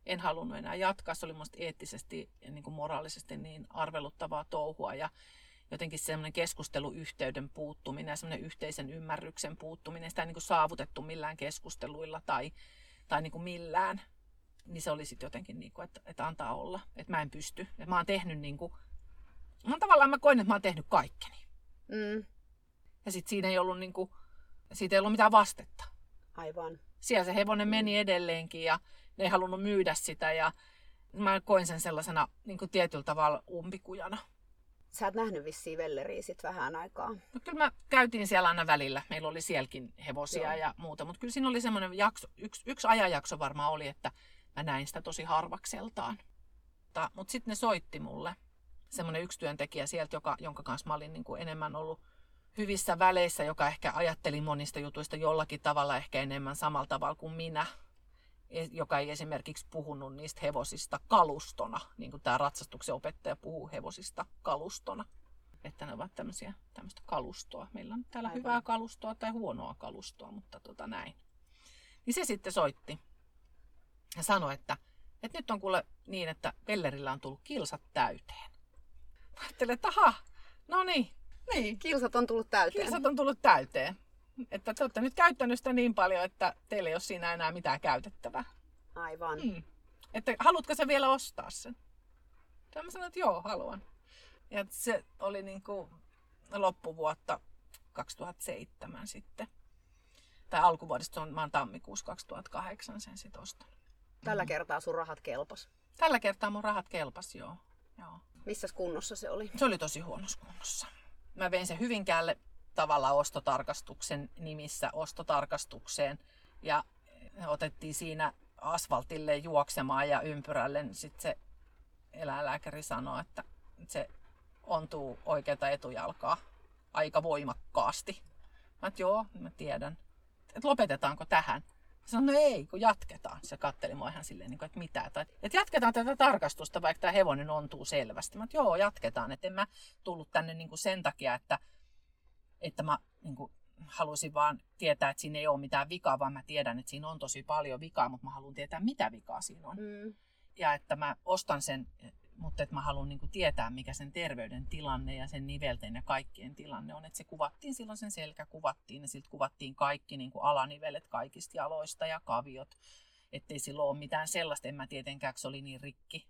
En halunnut enää jatkaa, se oli musta eettisesti ja niin kuin moraalisesti niin arveluttavaa touhua ja jotenkin semmoinen keskusteluyhteyden puuttuminen ja semmoinen yhteisen ymmärryksen puuttuminen, sitä ei niin kuin saavutettu millään keskusteluilla tai, tai niin kuin millään niin se oli sitten jotenkin niin kuin, että, että antaa olla, että mä en pysty. Että mä oon tehnyt niin kuin, mä tavallaan mä koin, että mä oon tehnyt kaikkeni. mm, Ja sitten siinä ei ollut niin kuin, siitä ei ollut mitään vastetta. aivan. Siellä se hevonen meni edelleenkin ja ne ei halunnut myydä sitä ja mä koin sen sellaisena niin kuin tietyllä tavalla umpikujana. Sä oot nähnyt vissiin Velleriä sit vähän aikaa. No kyllä mä käytiin siellä aina välillä. Meillä oli sielläkin hevosia Joo. ja muuta, mutta kyllä siinä oli semmoinen jakso, yksi, yksi ajanjakso varmaan oli, että mä näin sitä tosi harvakseltaan. Mutta sitten ne soitti mulle, semmoinen yksi työntekijä sieltä, joka, jonka kanssa mä olin niin kuin enemmän ollut hyvissä väleissä, joka ehkä ajatteli monista jutuista jollakin tavalla ehkä enemmän samalla tavalla kuin minä, E- joka ei esimerkiksi puhunut niistä hevosista kalustona, niin kuin tämä ratsastuksen opettaja puhuu hevosista kalustona että ne ovat tämmöisiä, tämmöistä kalustoa. Meillä on täällä Aivan. hyvää kalustoa tai huonoa kalustoa, mutta tota näin. Niin se sitten soitti ja sanoi, että, että nyt on kuule niin, että Pellerillä on tullut kilsat täyteen. Mä ajattelin, että aha, no niin, niin, Kilsat on tullut täyteen. kilsat on tullut täyteen. Että te olette nyt käyttänyt sitä niin paljon, että teillä ei ole siinä enää mitään käytettävää. Aivan. Mm. Että haluatko sä vielä ostaa sen? Ja mä sanoin, että joo, haluan. Ja se oli niin kuin loppuvuotta 2007 sitten. Tai alkuvuodesta, on, mä oon tammikuussa 2008 sen sitten ostanut. Tällä kertaa sun rahat kelpas. Tällä kertaa mun rahat kelpas, joo. joo. Missä kunnossa se oli? Se oli tosi huonossa kunnossa. Mä vein sen Hyvinkäälle tavallaan ostotarkastuksen nimissä ostotarkastukseen ja otettiin siinä asfaltille juoksemaan ja ympyrälle. Niin Sitten se eläinlääkäri sanoi, että se ontuu oikeata etujalkaa aika voimakkaasti. Mä että joo, mä tiedän. Että lopetetaanko tähän? Sanoin, no ei, kun jatketaan. Se katteli mua ihan silleen, niin että mitä. Tai, että jatketaan tätä tarkastusta, vaikka tämä hevonen ontuu selvästi. Mä että joo, jatketaan. Että en mä tullut tänne niin kuin sen takia, että, että mä niin kuin, halusin vaan tietää, että siinä ei ole mitään vikaa, vaan mä tiedän, että siinä on tosi paljon vikaa, mutta mä haluan tietää, mitä vikaa siinä on. Mm. Ja että mä ostan sen, mutta että mä haluan niin tietää, mikä sen terveyden tilanne ja sen nivelten ja kaikkien tilanne on. Että se kuvattiin silloin, sen selkä kuvattiin ja siltä kuvattiin kaikki niin kuin alanivelet kaikista jaloista ja kaviot. Ettei silloin ole mitään sellaista, en mä tietenkään, se oli niin rikki.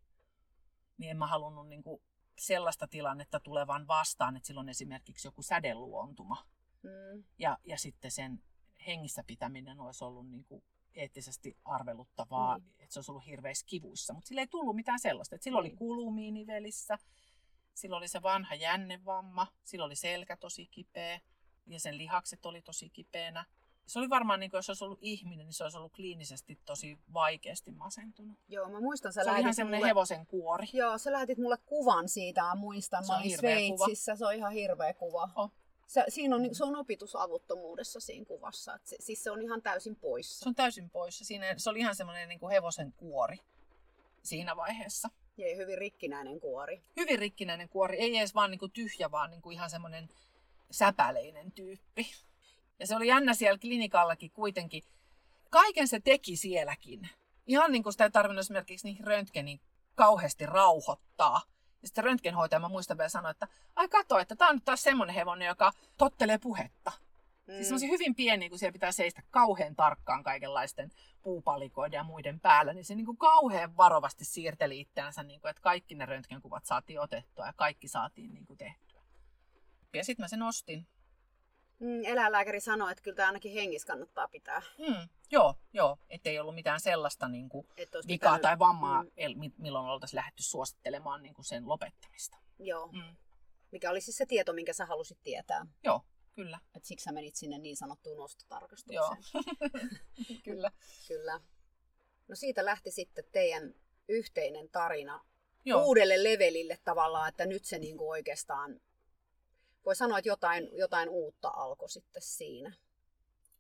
Niin en mä halunnut niin kuin sellaista tilannetta tulevan vastaan, että silloin esimerkiksi joku sädeluontuma. Mm. Ja, ja sitten sen hengissä pitäminen olisi ollut niin kuin eettisesti arveluttavaa, Niin. mm. että se olisi ollut hirveissä kivuissa. Mutta sillä ei tullut mitään sellaista. Et sillä oli Niin. kulumia nivelissä, sillä oli se vanha jännevamma, sillä oli selkä tosi kipeä ja sen lihakset oli tosi kipeänä. Se oli varmaan, niin kuin, jos olisi ollut ihminen, niin se olisi ollut kliinisesti tosi vaikeasti masentunut. Joo, mä muistan, sä Se oli ihan lähetit semmoinen mulle... hevosen kuori. Joo, sä lähetit mulle kuvan siitä, mä muistan. Se Mä olin hirveä kuva. Sveitsissä, se on ihan hirveä kuva. On. Se, siinä on, se on opitusavuttomuudessa siinä kuvassa. Et se, siis se on ihan täysin poissa. Se on täysin poissa. Siinä, se oli ihan semmoinen niin kuin hevosen kuori siinä vaiheessa. Ja hyvin rikkinäinen kuori. hyvin rikkinäinen kuori, ei edes vaan niinku tyhjä, vaan niinku ihan semmoinen säpäleinen tyyppi. Ja se oli jännä siellä klinikallakin kuitenkin. Kaiken se teki sielläkin. Ihan niin kuin sitä ei tarvinnut esimerkiksi niihin röntgenin kauheasti rauhoittaa. Ja sitten röntgenhoitaja, mä muistan vielä sanoa, että ai kato, että tämä on nyt taas semmoinen hevonen, joka tottelee puhetta. Mm. Siis semmoisia hyvin pieniä, kun siellä pitää seistä kauhean tarkkaan kaikenlaisten puupalikoiden ja muiden päällä, niin se niin kuin kauhean varovasti siirteli itseänsä, niin kuin, että kaikki ne röntgenkuvat saatiin otettua ja kaikki saatiin niin kuin tehtyä. Ja sitten mä sen ostin. Mm, eläinlääkäri sanoi, että kyllä tämä ainakin hengissä kannattaa pitää. Hmm, joo, joo, ettei ollut mitään sellaista niin kuin vikaa pitänyt- tai vammaa, Mm, el- milloin oltaisiin lähdetty suosittelemaan niin kuin sen lopettamista. joo, Mm. mikä oli siis se tieto, minkä sä halusit tietää. Joo, kyllä. Et siksi sä menit sinne niin sanottuun ostotarkastukseen. Joo. kyllä. Kyllä. No siitä lähti sitten teidän yhteinen tarina Joo. uudelle levelille tavallaan, että nyt se niinku oikeastaan, voi sanoa, että jotain, jotain uutta alkoi sitten siinä.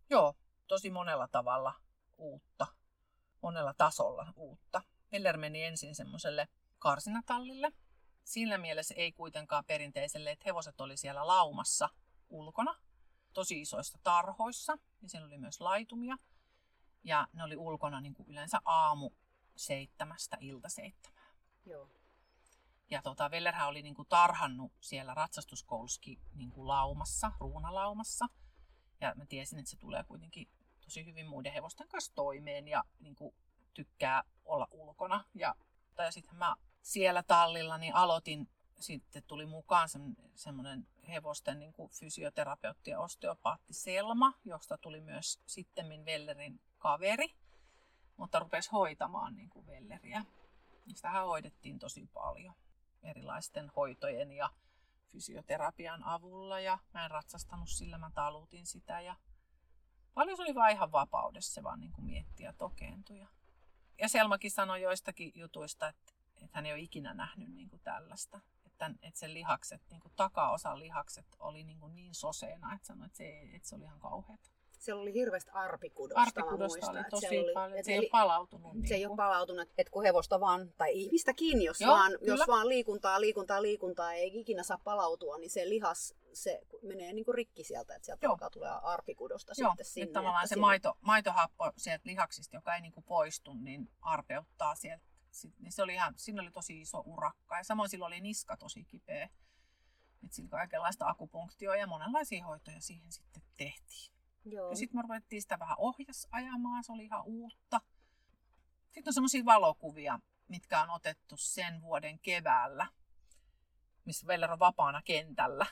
Joo, tosi monella tavalla uutta, monella tasolla uutta. Meller meni ensin semmoiselle karsinatallille. Siinä mielessä ei kuitenkaan perinteiselle, että hevoset oli siellä laumassa ulkona, tosi isoissa tarhoissa, ja siellä oli myös laitumia. Ja ne oli ulkona niin kuin yleensä aamu seitsemästä ilta seitsemään. Joo. Ja tota, Vellerhän oli niin tarhannut siellä ratsastuskoulussakin niin laumassa, ruunalaumassa. Ja mä tiesin, että se tulee kuitenkin tosi hyvin muiden hevosten kanssa toimeen ja niin tykkää olla ulkona. Ja, tai sitten mä siellä tallilla niin aloitin, sitten tuli mukaan semmoinen hevosten niin fysioterapeutti ja osteopaatti Selma, josta tuli myös sitten Vellerin kaveri, mutta rupesi hoitamaan niin Velleriä. Sitähän hoidettiin tosi paljon erilaisten hoitojen ja fysioterapian avulla ja mä en ratsastanut sillä, mä talutin sitä ja paljon se oli vaan ihan vapaudessa vaan niin kuin mietti ja tokeentui. Ja- Ja Selmakin sanoi joistakin jutuista, että, että hän ei ole ikinä nähnyt niin kuin tällaista. Että, että sen lihakset, niin kuin takaosan lihakset oli niin, kuin niin soseena, että sanoi, että se, että se oli ihan kauheata. Siellä oli hirveästi arpikudosta. Arpikudosta muistan, oli tosi oli- paljon, et se ei eli- ole palautunut. Se ei niin ole kuin. palautunut, että kun hevosta vaan, tai ihmistäkin, jos, Joo, vaan, kyllä. jos vaan liikuntaa, liikuntaa, liikuntaa, ei ikinä saa palautua, niin se lihas se menee niin kuin rikki sieltä, että sieltä Joo. alkaa tulee arpikudosta Joo, sitten sinne. että tavallaan että se siinä- maito, maitohappo sieltä lihaksista, joka ei niinku poistu, niin arpeuttaa sieltä. Niin se oli ihan, siinä oli tosi iso urakka ja samoin silloin oli niska tosi kipeä. Et sillä kaikenlaista akupunktioa ja monenlaisia hoitoja siihen sitten tehtiin. Joo. Ja sitten me ruvettiin sitä vähän ohjas ajamaan, se oli ihan uutta. Sitten on semmoisia valokuvia, mitkä on otettu sen vuoden keväällä, missä Veller on vapaana kentällä.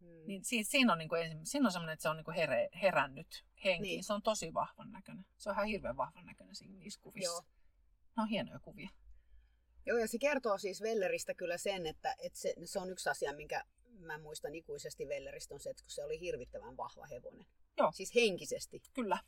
Mm. Niin siinä, siinä on, niin kuin, siinä on semmoinen, että se on niin kuin here, herännyt henkiin. Niin. Se on tosi vahvan näköinen. Se on ihan hirveän vahvan näköinen siinä niissä kuvissa. Joo. Ne on hienoja kuvia. Joo, ja se kertoo siis Velleristä kyllä sen, että, että se, se on yksi asia, minkä mä muistan ikuisesti Velleristä, on se, että kun se oli hirvittävän vahva hevonen. Joo. Siis henkisesti. Kyllä.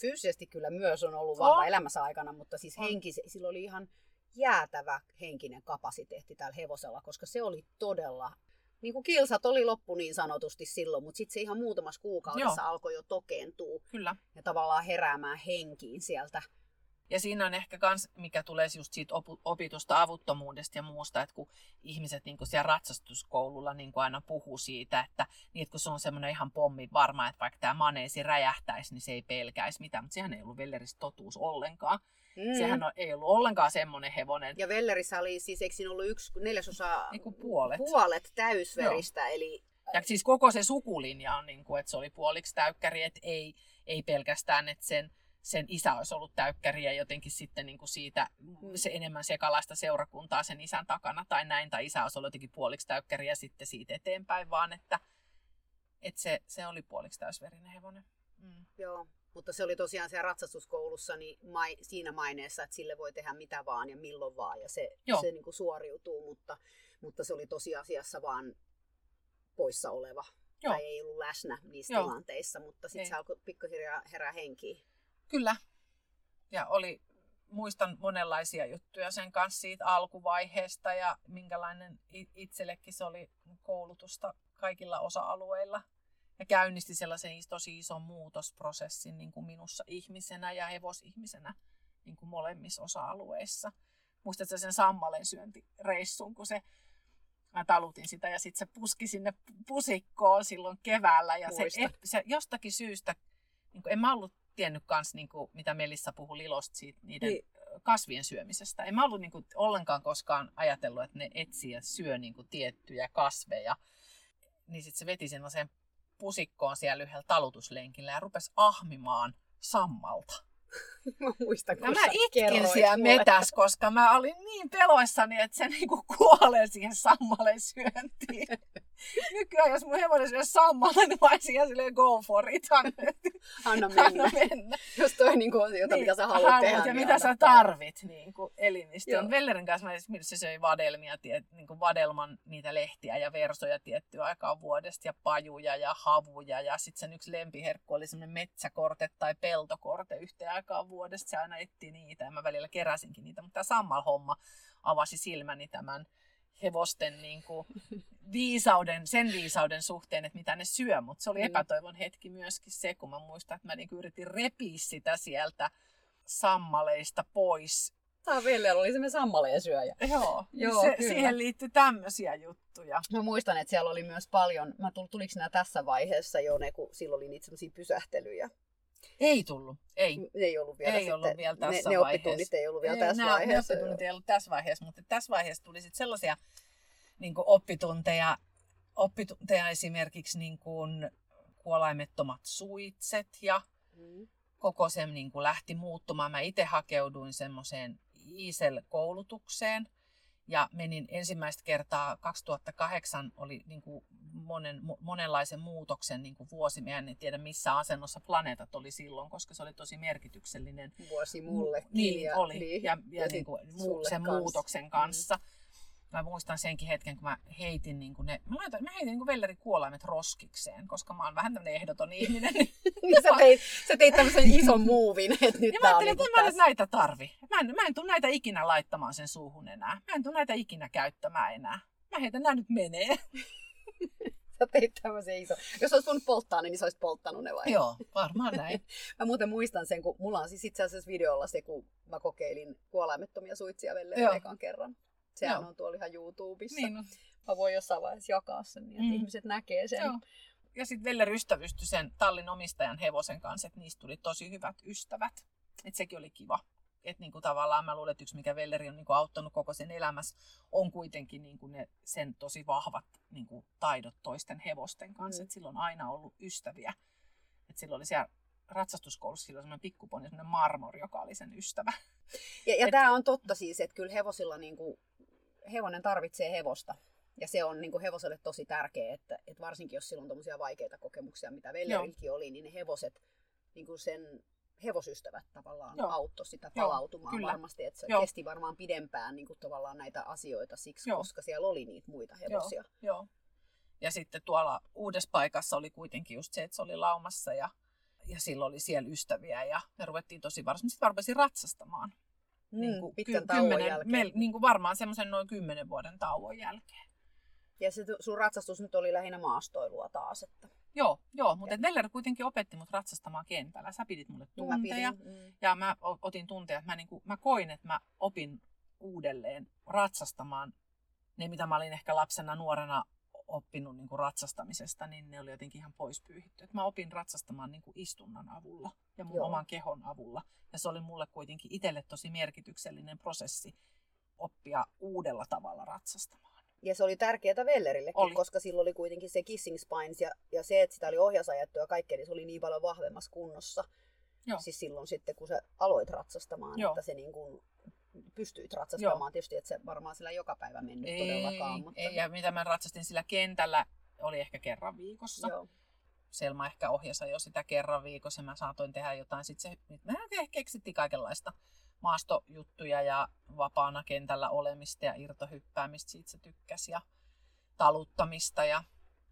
Fyysisesti kyllä myös on ollut vahva elämässä aikana, mutta siis henkisesti, sillä oli ihan jäätävä henkinen kapasiteetti tällä hevosella, koska se oli todella niin kuin kilsat oli loppu niin sanotusti silloin, mutta sitten se ihan muutamassa kuukaudessa Joo. alkoi jo tokeentua Kyllä. ja tavallaan heräämään henkiin sieltä ja siinä on ehkä kans, mikä tulee just siitä opitusta avuttomuudesta ja muusta, että kun ihmiset niin kun siellä ratsastuskoululla niin kun aina puhuu siitä, että, niin, että kun se on semmoinen ihan pommi varma, että vaikka tämä maneesi räjähtäisi, niin se ei pelkäisi mitään, mutta sehän ei ollut Vellerissä totuus ollenkaan. Mm. Sehän on, ei ollut ollenkaan semmoinen hevonen. Ja Vellerissä oli siis, eikö siinä ollut yksi neljäsosa, niin kuin puolet. puolet täysveristä, Joo. eli ja siis koko se sukulinja on, niin kuin, että se oli puoliksi täykkäri, että ei, ei pelkästään, että sen sen isä olisi ollut täykkäri ja jotenkin sitten niin kuin siitä se enemmän sekalaista seurakuntaa sen isän takana tai näin, tai isä olisi ollut jotenkin puoliksi täykkäri ja sitten siitä eteenpäin, vaan että, että se, se oli puoliksi täysverinen hevonen. Mm. Joo, mutta se oli tosiaan siellä ratsastuskoulussa niin mai, siinä maineessa, että sille voi tehdä mitä vaan ja milloin vaan ja se, se niin kuin suoriutuu, mutta, mutta se oli tosiasiassa vaan poissa oleva Joo. tai ei ollut läsnä niissä Joo. tilanteissa, mutta sitten se alkoi pikkuhiljaa herää henkiin. Kyllä. Ja oli, muistan monenlaisia juttuja sen kanssa siitä alkuvaiheesta ja minkälainen itsellekin se oli koulutusta kaikilla osa-alueilla. Ja käynnisti sellaisen tosi ison muutosprosessin niin kuin minussa ihmisenä ja hevosihmisenä niin kuin molemmissa osa-alueissa. Muistatko sen sammalen syöntireissun, kun se mä talutin sitä ja sitten se puski sinne pusikkoon silloin keväällä ja se, se jostakin syystä, niin en mä ollut tiennyt kans, niin kuin, mitä Melissa puhui Lilosta siitä, niiden niin. kasvien syömisestä. En mä ollut niin kuin, ollenkaan koskaan ajatellut, että ne etsii ja syö niin kuin, tiettyjä kasveja. Niin sitten se veti sen pusikkoon siellä yhdellä talutuslenkillä ja rupesi ahmimaan sammalta. Mä muistan, kun ja mä itkin siellä mulle. metäs, koska mä olin niin peloissani, että se niinku kuolee siihen sammaleen syöntiin. Nykyään, jos mun hevonen syö sammalla, niin mä olisin ihan silleen go for it. Anna mennä. Anna mennä. Jos toi niinku on jota, niin, mitä sä haluat haluat, tehdä. Ja niin mitä sä tarvit niin kuin elimistöön. Vellerin kanssa mä se söi vadelmia, tiet, niin kuin vadelman niitä lehtiä ja versoja tiettyä aikaa vuodesta ja pajuja ja havuja. Ja sitten sen yksi lempiherkku oli semmoinen metsäkorte tai peltokorte yhteen aikaan vuodesta. Se aina etti niitä ja mä välillä keräsinkin niitä. Mutta tämä sammal-homma avasi silmäni tämän hevosten niin kuin, viisauden, sen viisauden suhteen, että mitä ne syö, mutta se oli epätoivon hetki myöskin se, kun mä muistan, että mä niin yritin repiä sitä sieltä sammaleista pois. Tämä Ville oli semmoinen sammaleen syöjä. Joo, Joo se, siihen liittyy tämmöisiä juttuja. Mä muistan, että siellä oli myös paljon, mä tuliko nämä tässä vaiheessa jo ne, kun silloin oli niitä semmoisia pysähtelyjä. Ei tullut, ei. Ei ollut vielä, ei sitten, ollut vielä tässä ne, ne oppitunnit ei ollut vielä ei, tässä nämä, vaiheessa. Ne oppitunnit ei ollut tässä vaiheessa, mutta tässä vaiheessa tuli sitten sellaisia niin kuin oppitunteja, oppitunteja esimerkiksi niin kuin kuolaimettomat suitset ja mm. koko se niin kuin lähti muuttumaan. Mä itse hakeuduin semmoiseen ISEL-koulutukseen ja menin ensimmäistä kertaa 2008 oli niin kuin monen, monenlaisen muutoksen niin kuin vuosi. Mä en tiedä missä asennossa planeetat oli silloin, koska se oli tosi merkityksellinen. Vuosi mulle. Niin, ja, oli. Niin, ja, ja, ja niin kuin, sen kanssa. muutoksen kanssa. Mm mä muistan senkin hetken, kun mä heitin, niin kuin ne, mä, laitan, mä heitin niin kuin velleri kuolaimet roskikseen, koska mä oon vähän tämmöinen ehdoton ihminen. niin sä, teit, sä teit tämmöisen ison muuvin, että nyt ja mä ajattelin, että niin mä nyt näitä tarvi. Mä en, mä en tule näitä ikinä laittamaan sen suuhun enää. Mä en tule näitä ikinä käyttämään enää. Mä heitän, nämä nyt menee. sä teit tämmöisen iso. Jos olisi voinut polttaa, niin sä olisit polttanut ne vai? Joo, varmaan näin. mä muuten muistan sen, kun mulla on siis itse asiassa videolla se, kun mä kokeilin kuolaimettomia suitsia velleen ekan kerran. Sehän Joo. on tuolla ihan YouTubessa. Niin on. Mä voin jossain vaiheessa jakaa sen, niin että mm. ihmiset näkee sen. Joo. Ja sitten Veller ystävystyi sen tallin omistajan hevosen kanssa, että niistä tuli tosi hyvät ystävät. Että sekin oli kiva. Että niinku tavallaan mä luulen, että yksi mikä Velleri on niinku auttanut koko sen elämässä, on kuitenkin niinku ne, sen tosi vahvat niinku taidot toisten hevosten kanssa. Mm. Että sillä on aina ollut ystäviä. Että silloin oli siellä ratsastuskoulussa silloin semmoinen pikkuponi, semmoinen marmori, joka oli sen ystävä. Ja, ja tämä on totta siis, että kyllä hevosilla niinku hevonen tarvitsee hevosta. Ja se on niin kuin hevoselle tosi tärkeää, että, että varsinkin jos silloin on vaikeita kokemuksia, mitä Vellerilläkin oli, niin ne hevoset, niin kuin sen hevosystävät tavallaan Joo. auttoi sitä palautumaan Joo, varmasti, että se Joo. kesti varmaan pidempään niin kuin tavallaan näitä asioita siksi, Joo. koska siellä oli niitä muita hevosia. Joo. Joo. Ja sitten tuolla uudessa paikassa oli kuitenkin just se, että se oli laumassa ja, ja sillä oli siellä ystäviä ja me ruvettiin tosi varsin, sitten rupesin ratsastamaan. Mm, niin kuin pitkän ky- tauon kymmenen, jälkeen. Me, niin kuin varmaan semmoisen noin kymmenen vuoden tauon jälkeen. Ja se sun ratsastus nyt oli lähinnä maastoilua taas. Että... Joo, joo mutta Neller kuitenkin opetti mut ratsastamaan kentällä. Sä pidit mulle tunteja. Mä pidin, mm. Ja mä otin tunteja, että mä, niin kuin, mä koin, että mä opin uudelleen ratsastamaan ne, mitä mä olin ehkä lapsena, nuorena oppinut niin kuin ratsastamisesta, niin ne oli jotenkin ihan pois pyyhitty. Et mä opin ratsastamaan niin kuin istunnan avulla ja mun Joo. oman kehon avulla. Ja se oli mulle kuitenkin itselle tosi merkityksellinen prosessi oppia uudella tavalla ratsastamaan. Ja se oli tärkeää Vellerillekin, oli. koska silloin oli kuitenkin se kissing spines ja, ja se, että sitä oli ohjasajattu ja kaikkea, niin se oli niin paljon vahvemmassa kunnossa. Joo. Siis silloin sitten, kun sä aloit ratsastamaan, Joo. että se niin kuin pystyit ratsastamaan. Joo. Tietysti, että se varmaan sillä joka päivä mennyt ei, todellakaan. Mutta... Ei, ja mitä mä ratsastin sillä kentällä, oli ehkä kerran viikossa. Joo. Selma ehkä ohjasi jo sitä kerran viikossa ja mä saatoin tehdä jotain. Sitten se, mä keksittiin kaikenlaista maastojuttuja ja vapaana kentällä olemista ja irtohyppäämistä, siitä se tykkäsi ja taluttamista ja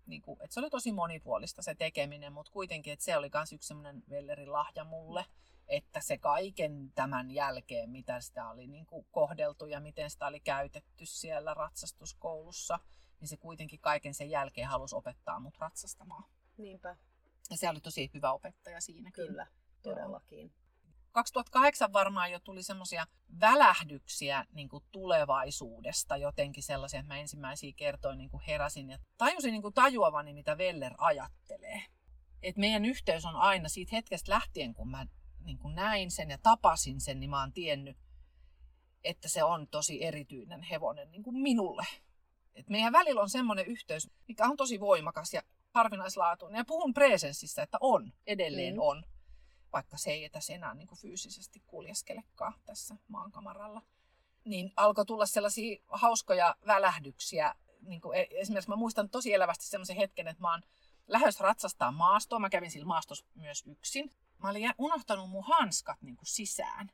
niin kuin, että se oli tosi monipuolista se tekeminen, mutta kuitenkin, että se oli myös yksi semmoinen Vellerin lahja mulle, että se kaiken tämän jälkeen, mitä sitä oli niin kuin kohdeltu ja miten sitä oli käytetty siellä ratsastuskoulussa, niin se kuitenkin kaiken sen jälkeen halusi opettaa mut ratsastamaan. Niinpä. Ja se oli tosi hyvä opettaja siinäkin. Kyllä, todellakin. Joo. 2008 varmaan jo tuli semmoisia välähdyksiä niin kuin tulevaisuudesta, jotenkin sellaisia, että mä ensimmäisiä kertoin niin kuin heräsin ja tajusin niin kuin tajuavani, mitä Veller ajattelee. Et meidän yhteys on aina siitä hetkestä lähtien, kun mä niin kuin näin sen ja tapasin sen, niin mä oon tiennyt, että se on tosi erityinen hevonen niin kuin minulle. Et meidän välillä on semmoinen yhteys, mikä on tosi voimakas ja harvinaislaatuinen. Ja puhun presenssissä, että on, edelleen mm. on vaikka se ei tässä enää niin kuin fyysisesti kuljeskelekaan tässä maankamaralla. Niin alkoi tulla sellaisia hauskoja välähdyksiä. Niin kuin e, esimerkiksi mä muistan tosi elävästi sellaisen hetken, että mä oon lähes ratsastaa maastoon. Mä kävin sillä maastossa myös yksin. Mä olin unohtanut mun hanskat niin kuin sisään.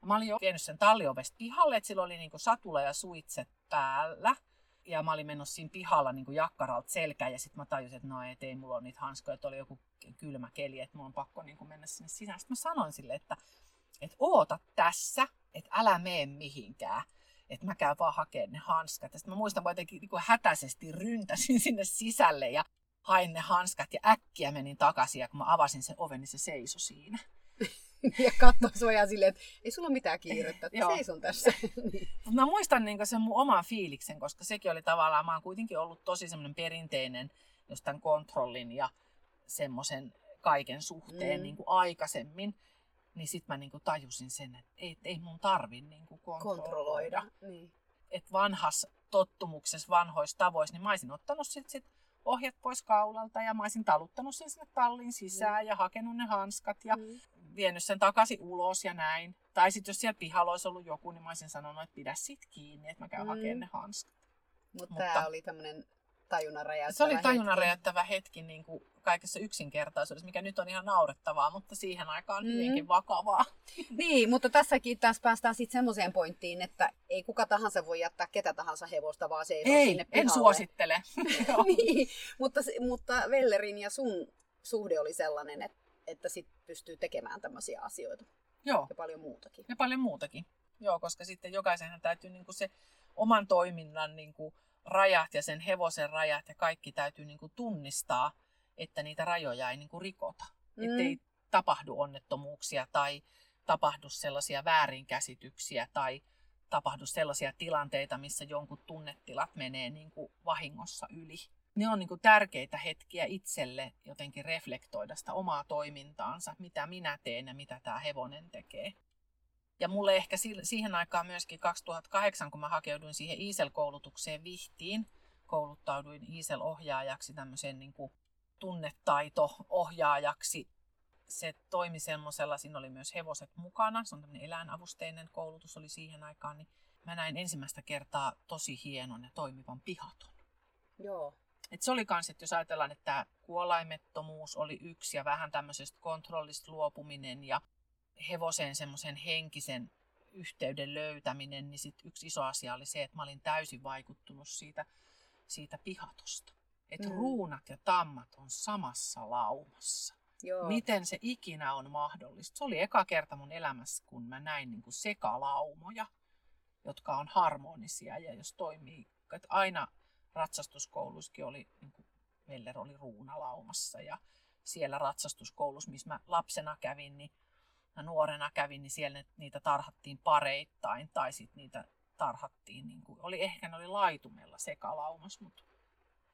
Ja mä olin jo vienyt sen talliovesta pihalle, että sillä oli niin kuin satula ja suitset päällä ja mä olin menossa siinä pihalla niin jakkaralta selkään ja sitten mä tajusin, että no ei, ei mulla ole niitä hanskoja, että oli joku kylmä keli, että mulla on pakko niin mennä sinne sisään. Sitten mä sanoin sille, että, että oota tässä, että älä mene mihinkään että mä käyn vaan hakemaan ne hanskat. Sitten mä muistan, että jotenkin niin hätäisesti ryntäsin sinne sisälle ja hain ne hanskat ja äkkiä menin takaisin ja kun mä avasin sen oven, niin se seisoi siinä. ja katsoi sua ja silleen, että ei sulla mitään kiirettä, että seison tässä. Mutta mä muistan niin sen mun oman fiiliksen, koska sekin oli tavallaan, mä oon kuitenkin ollut tosi semmoinen perinteinen just tämän kontrollin ja semmoisen kaiken suhteen mm. niin kuin aikaisemmin. Niin sit mä niin kuin tajusin sen, että ei, ei mun tarvi niin kuin kontrolloida. kontrolloida. Niin. Et vanhassa tottumuksessa, vanhoissa tavoissa, niin mä olisin ottanut sit, sit ohjat pois kaulalta ja mä olisin taluttanut sen sinne tallin sisään mm. ja hakenut ne hanskat ja mm vienyt sen takaisin ulos ja näin. Tai sitten jos siellä pihalla olisi ollut joku, niin mä olisin sanonut, että pidä sit kiinni, että mä käyn mm. hakemaan ne hanskat. Mut Mutta tämä oli tämmöinen tajunnan räjäyttävä Se oli tajunnan hetki. räjäyttävä hetki niin kuin kaikessa yksinkertaisuudessa, mikä nyt on ihan naurettavaa, mutta siihen aikaan mm. hyvinkin vakavaa. Niin, mutta tässäkin taas päästään sitten semmoiseen pointtiin, että ei kuka tahansa voi jättää ketä tahansa hevosta, vaan se ei, sinne pihalle. en suosittele. niin, mutta, mutta Vellerin ja sun suhde oli sellainen, että että sit pystyy tekemään tämmöisiä asioita. Joo. Ja paljon muutakin. Ja paljon muutakin. Joo, koska sitten jokaisenhan täytyy niin kuin se oman toiminnan niin kuin rajat ja sen hevosen rajat ja kaikki täytyy niin kuin tunnistaa, että niitä rajoja ei niin kuin rikota. Mm. Että ei tapahdu onnettomuuksia tai tapahdu sellaisia väärinkäsityksiä tai tapahdu sellaisia tilanteita, missä jonkun tunnetilat menee niin kuin vahingossa yli ne on niin kuin tärkeitä hetkiä itselle jotenkin reflektoida sitä omaa toimintaansa, mitä minä teen ja mitä tämä hevonen tekee. Ja mulle ehkä siihen aikaan myöskin 2008, kun mä hakeuduin siihen Iisel-koulutukseen Vihtiin, kouluttauduin Iisel-ohjaajaksi, tämmöiseen niin kuin tunnetaito-ohjaajaksi. Se toimi semmoisella, siinä oli myös hevoset mukana, se on tämmöinen eläinavusteinen koulutus oli siihen aikaan, niin mä näin ensimmäistä kertaa tosi hienon ja toimivan pihaton Joo. Et se oli kans, että jos ajatellaan, että tämä kuolaimettomuus oli yksi ja vähän tämmöisestä kontrollista luopuminen ja hevosen semmoisen henkisen yhteyden löytäminen, niin sit yksi iso asia oli se, että mä olin täysin vaikuttunut siitä, siitä pihatosta. Että mm. ruunat ja tammat on samassa laumassa. Joo. Miten se ikinä on mahdollista? Se oli eka kerta mun elämässä, kun mä näin niin kuin sekalaumoja, jotka on harmonisia ja jos toimii. Että aina ratsastuskoulussakin oli, niin kuin Veller oli ruunalaumassa ja siellä ratsastuskoulussa, missä mä lapsena kävin, niin mä nuorena kävin, niin siellä niitä tarhattiin pareittain tai sitten niitä tarhattiin, niin kuin, oli, ehkä ne oli laitumella sekalaumas, mutta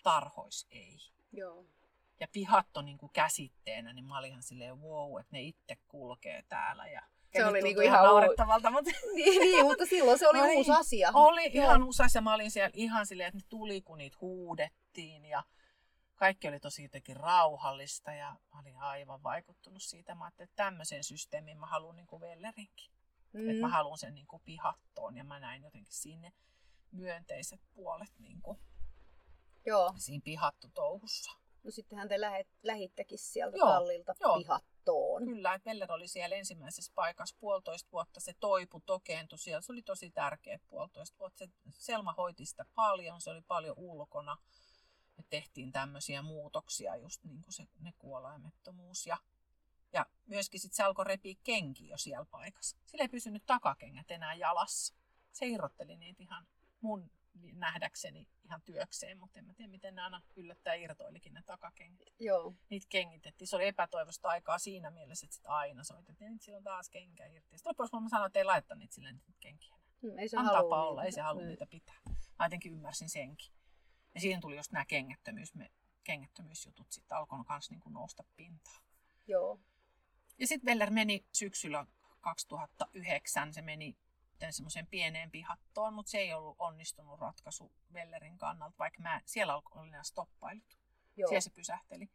tarhois ei. Joo. Ja pihat on niin kuin käsitteenä, niin mä olin ihan silleen wow, että ne itse kulkee täällä ja Se oli tuntuu niinku ihan naurettavalta, mutta niin, niin, mutta silloin se oli Oli. uusi asia. oli Joo. ihan usas ja mä olin siellä ihan silleen, että ne tuli kun niitä huudettiin ja kaikki oli tosi jotenkin rauhallista ja mä olin aivan vaikuttunut siitä. Mä ajattelin, että tämmöisen systeemin mä haluan niin kuin Vellerinkin. Mm. Että mä haluan sen niin kuin pihattoon ja mä näin jotenkin sinne myönteiset puolet niin kuin Joo. siinä pihattotouhussa. No sittenhän te lähet, lähittekin sieltä Joo, tallilta joo. pihattoon. Kyllä, että Veller oli siellä ensimmäisessä paikassa puolitoista vuotta. Se toipu, tokeentui siellä. Se oli tosi tärkeä puolitoista vuotta. Se, Selma hoiti sitä paljon, se oli paljon ulkona. Me tehtiin tämmöisiä muutoksia, just niin kuin se, ne kuolaimettomuus. Ja, ja myöskin sit se alkoi repiä kenkiä jo siellä paikassa. Sillä ei pysynyt takakengät enää jalassa. Se irrotteli niitä ihan mun nähdäkseni ihan työkseen, mutta en mä tiedä, miten ne aina yllättää irtoilikin ne takakengät Joo. niitä kengitettiin. Se oli epätoivosta aikaa siinä mielessä, että sit aina soitettiin, että sillä on taas kenkä irti. Sitten lopuksi mä sanoin, että ei laiteta niitä sille niitä kenkiä. Hmm, ei se Antaa halua olla, niitä. ei se halua Niin. niitä pitää. Mä jotenkin ymmärsin senkin. Ja siihen tuli just nämä kengättömyys, me, kengättömyysjutut sitten alkoi kans niinku nousta pintaan. Joo. Ja sitten Veller meni syksyllä 2009, se meni semmoiseen pieneen pihattoon, mutta se ei ollut onnistunut ratkaisu Vellerin kannalta, vaikka mä, siellä oli nämä stoppailut. Joo. Siellä se pysähteli.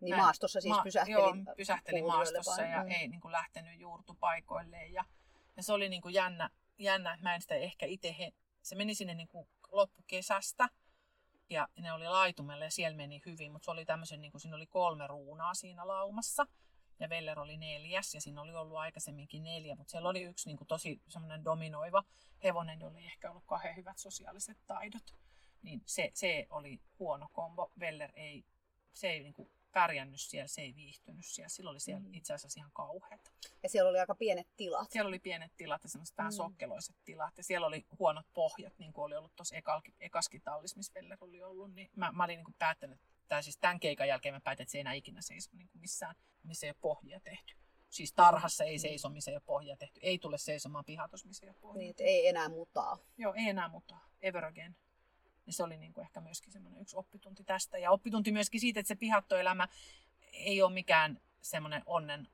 Niin Mä- maastossa siis Ma- pysähteli. Joo, pysähteli maastossa ja Mm. ei niin kuin lähtenyt juurtupaikoilleen. Ja, ja se oli niin kuin jännä, jännä, että mä en sitä ehkä itse, he, se meni sinne niin kuin loppukesästä ja ne oli laitumella ja siellä meni hyvin, mutta se oli tämmöisen, niin kuin siinä oli kolme ruunaa siinä laumassa ja Veller oli neljäs ja siinä oli ollut aikaisemminkin neljä, mutta siellä oli yksi niin kuin tosi semmoinen dominoiva hevonen, jolla ei ehkä ollut kauhean hyvät sosiaaliset taidot. Niin se, se oli huono kombo. Veller ei, se ei niin kuin pärjännyt siellä, se ei viihtynyt siellä. Silloin oli siellä Mm. itse asiassa ihan kauheata. Ja siellä oli aika pienet tilat. Siellä oli pienet tilat ja semmoiset vähän Mm. sokkeloiset tilat. Ja siellä oli huonot pohjat, niin kuin oli ollut tuossa ekaskin tallis, missä Veller oli ollut. Niin mä, mä olin niin kuin päättänyt, tai siis tämän keikan jälkeen mä päätin, että se ei enää ikinä seiso niin kuin missään, missä ei ole pohjia tehty. Siis tarhassa ei seiso, missä ei ole pohjia tehty. Ei tule seisomaan pihatus, missä ei ole pohjia Niin, ei enää mutaa. Joo, ei enää muuta. Ever again. Ja se oli niin kuin ehkä myöskin semmoinen yksi oppitunti tästä. Ja oppitunti myöskin siitä, että se pihattoelämä ei ole mikään semmoinen onnen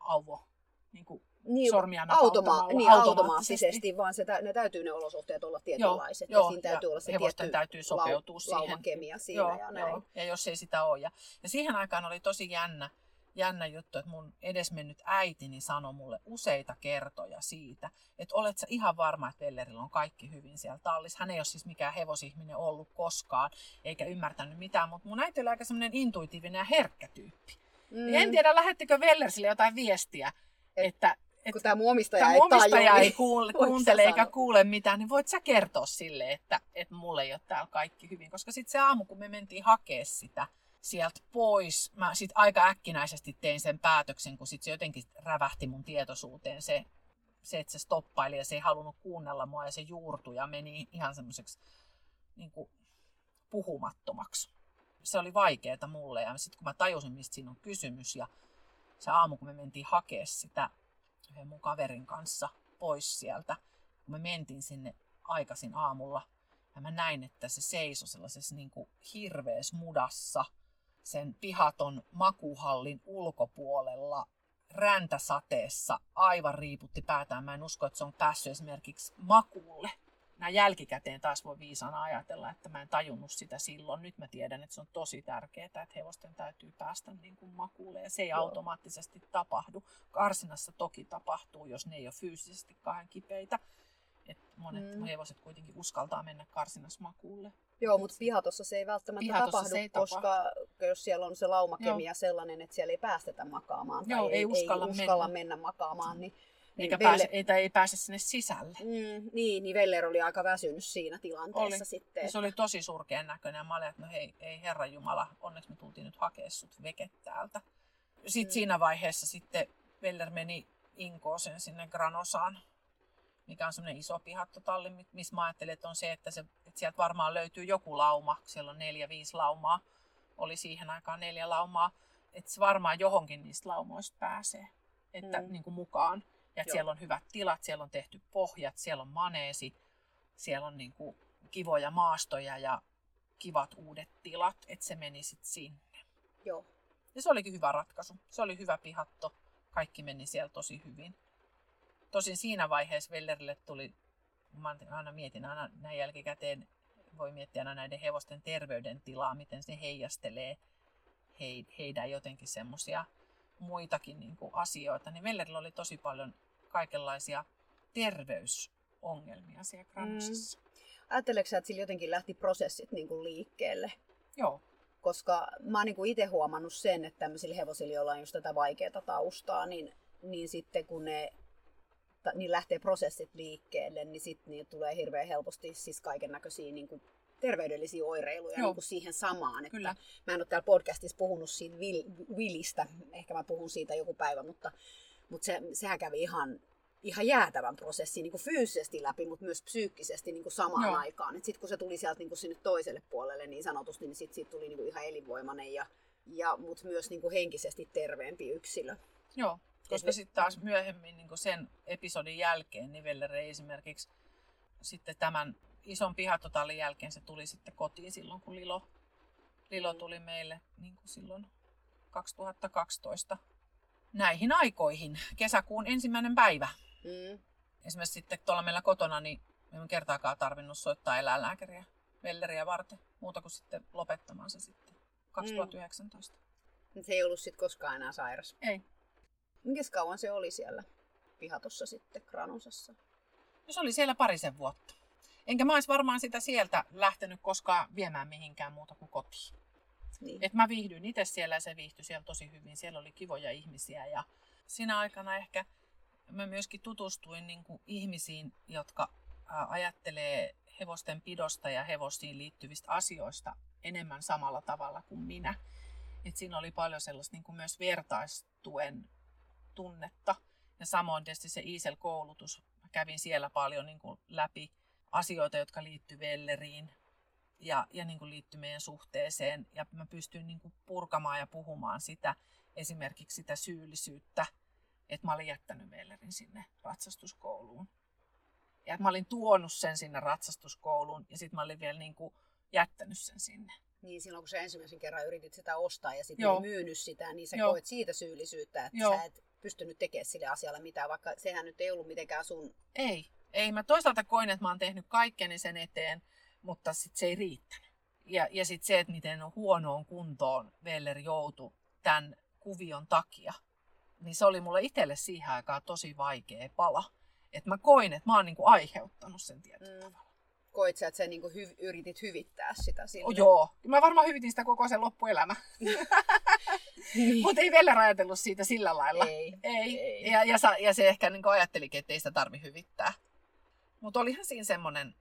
auvo, niin kuin Niin, sormia automa- niin, automaattisesti, vaan se, tä- ne täytyy ne olosuhteet olla tietynlaiset. Joo, ja siinä täytyy olla se tietty täytyy sopeutua lau- siihen. laumakemia siinä joo, ja näin. Joo, ja jos ei sitä ole. Ja, ja siihen aikaan oli tosi jännä, jännä juttu, että mun edesmennyt äitini sanoi mulle useita kertoja siitä, että olet sä ihan varma, että Vellerillä on kaikki hyvin siellä tallissa. Hän ei ole siis mikään hevosihminen ollut koskaan, eikä ymmärtänyt mitään, mutta mun äiti oli aika semmoinen intuitiivinen ja herkkä tyyppi. Mm. En tiedä, lähettikö Veller sille jotain viestiä, Et- että et, Kun tämä mun omistaja ei omistaja tajua, ei niin kuule, kuuntele eikä kuule mitään, niin voit sä kertoa sille, että, että mulle ei ole täällä kaikki hyvin. Koska sitten se aamu, kun me mentiin hakea sitä sieltä pois, mä sitten aika äkkinäisesti tein sen päätöksen, kun sitten se jotenkin rävähti mun tietoisuuteen se, se, että se stoppaili ja se ei halunnut kuunnella mua ja se juurtui ja meni ihan semmoiseksi niin kuin, puhumattomaksi. Se oli vaikeaa mulle ja sitten kun mä tajusin, mistä siinä on kysymys ja se aamu, kun me mentiin hakea sitä yhden mun kaverin kanssa pois sieltä, kun me mentiin sinne aikaisin aamulla ja mä näin, että se seisoi sellaisessa niin kuin mudassa sen pihaton makuhallin ulkopuolella räntäsateessa aivan riiputti päätään. Mä en usko, että se on päässyt esimerkiksi makuulle. Näin jälkikäteen taas voi viisana ajatella, että mä en tajunnut sitä silloin. Nyt mä tiedän, että se on tosi tärkeää, että hevosten täytyy päästä niin kuin makuulle ja se ei Joo. automaattisesti tapahdu. Karsinassa toki tapahtuu, jos ne ei ole fyysisesti kahden kipeitä. Et monet Mm. hevoset kuitenkin uskaltaa mennä karsinassa makuulle. Joo, mutta pihatossa se ei välttämättä Pihatossa tapahdu, se ei koska jos siellä on se laumakemia sellainen, että siellä ei päästetä makaamaan Joo, tai ei uskalla ei uskalla mennä. mennä makaamaan, niin Eikä Velle, pääse, ei, ei pääse sinne sisälle. mm, niin, niin Veller oli aika väsynyt siinä tilanteessa Oli. sitten. Ja se oli tosi surkean näköinen. Ja mä olin, että no hei, ei Herran Jumala, onneksi me tultiin nyt hakea sut veke täältä. Sitten Mm. siinä vaiheessa sitten Veller meni Inkooseen sinne Granosaan, mikä on semmoinen iso pihattotalli, mi- missä mä ajattelin, että on se, että, se, että sieltä varmaan löytyy joku lauma. Siellä on neljä, viisi laumaa. Oli siihen aikaan neljä laumaa. Että se varmaan johonkin niistä laumoista pääsee että, Mm. niin kuin mukaan. Ja että siellä on hyvät tilat, siellä on tehty pohjat, siellä on maneesi, siellä on niin kuin kivoja maastoja ja kivat uudet tilat, että se meni sitten sinne. Joo. Ja se olikin hyvä ratkaisu. Se oli hyvä pihatto. Kaikki meni siellä tosi hyvin. Tosin siinä vaiheessa Vellerille tuli, mä aina mietin aina näin jälkikäteen, voi miettiä aina näiden hevosten terveydentilaa, miten se heijastelee hei, heidän jotenkin semmoisia muitakin niin kuin asioita. Niin Vellerillä oli tosi paljon kaikenlaisia terveysongelmia siellä Granosissa. Mm. Ajatteleeko sä, että sillä jotenkin lähti prosessit niin kuin liikkeelle? Joo, Koska mä oon niin itse huomannut sen, että tämmöisillä hevosilla, joilla on just tätä vaikeaa taustaa, niin, niin sitten kun ne niin lähtee prosessit liikkeelle, niin sitten niin tulee hirveän helposti siis kaiken näköisiä niin terveydellisiä oireiluja Joo. niin kuin siihen samaan. Että Kyllä. Mä en ole täällä podcastissa puhunut siitä vil- Willistä, ehkä mä puhun siitä joku päivä, mutta, mutta se, sehän kävi ihan, ihan jäätävän prosessin niin kuin fyysisesti läpi, mutta myös psyykkisesti niin kuin samaan Joo. aikaan. Sitten kun se tuli sieltä niin kuin sinne toiselle puolelle niin sanotusti, niin sitten siitä tuli niin kuin ihan elinvoimainen ja, ja mutta myös niin kuin henkisesti terveempi yksilö. Joo, koska sitten taas myöhemmin niin sen episodin jälkeen, niin Veller ei esimerkiksi sitten tämän ison pihattotallin jälkeen se tuli sitten kotiin silloin, kun Lilo, Lilo tuli meille niin kuin silloin 2012 näihin aikoihin, kesäkuun ensimmäinen päivä. Mm. Esimerkiksi sitten tuolla meillä kotona, niin me en kertaakaan tarvinnut soittaa eläinlääkäriä Velleriä varten, muuta kuin sitten lopettamaan se sitten 2019. Se ei ollut sitten koskaan enää sairas. Ei. Minkäs kauan se oli siellä pihatossa sitten Granosassa? No se oli siellä parisen vuotta. Enkä mä olisi varmaan sitä sieltä lähtenyt koskaan viemään mihinkään muuta kuin kotiin. Niin. Et mä viihdyin itse siellä ja se viihtyi siellä tosi hyvin. Siellä oli kivoja ihmisiä ja siinä aikana ehkä mä myöskin tutustuin niin kuin ihmisiin, jotka ajattelee hevosten pidosta ja hevosiin liittyvistä asioista enemmän samalla tavalla kuin minä. Et siinä oli paljon sellaista niin kuin myös vertaistuen tunnetta. Ja samoin tietysti se Iisel-koulutus. Mä kävin siellä paljon niin kuin läpi asioita, jotka liittyy Velleriin ja, ja niin kuin liittyy meidän suhteeseen. Ja mä pystyin niin kuin purkamaan ja puhumaan sitä, esimerkiksi sitä syyllisyyttä, että mä olin jättänyt Vellerin sinne ratsastuskouluun. Ja että mä olin tuonut sen sinne ratsastuskouluun ja sitten mä olin vielä niin kuin jättänyt sen sinne. Niin silloin kun sä ensimmäisen kerran yritit sitä ostaa ja sitten ei myynyt sitä, niin sä Joo. koet siitä syyllisyyttä, että Joo. sä et pystynyt tekemään sille asialle mitään, vaikka sehän nyt ei ollut mitenkään sun... Ei, ei. Mä toisaalta koin, että mä oon tehnyt kaikkeni sen eteen, mutta sitten se ei riittänyt. Ja, ja sitten se, että miten on huonoon kuntoon Veller joutui tämän kuvion takia, niin se oli mulle itselle siihen aikaan tosi vaikea pala. Että mä koin, että mä oon niinku aiheuttanut sen tietyllä Mm. tavalla. Koit sä, että sä niinku hyv- yritit hyvittää sitä sille? Oh, joo, mä varmaan hyvitin sitä koko sen loppuelämä. Niin. Mutta ei Veller ajatellut siitä sillä lailla. Ei. Ei. Ei. Ja, ja, sa, ja se ehkä niin ajattelikin, että ei sitä tarvi hyvittää. Mutta olihan siinä semmoinen,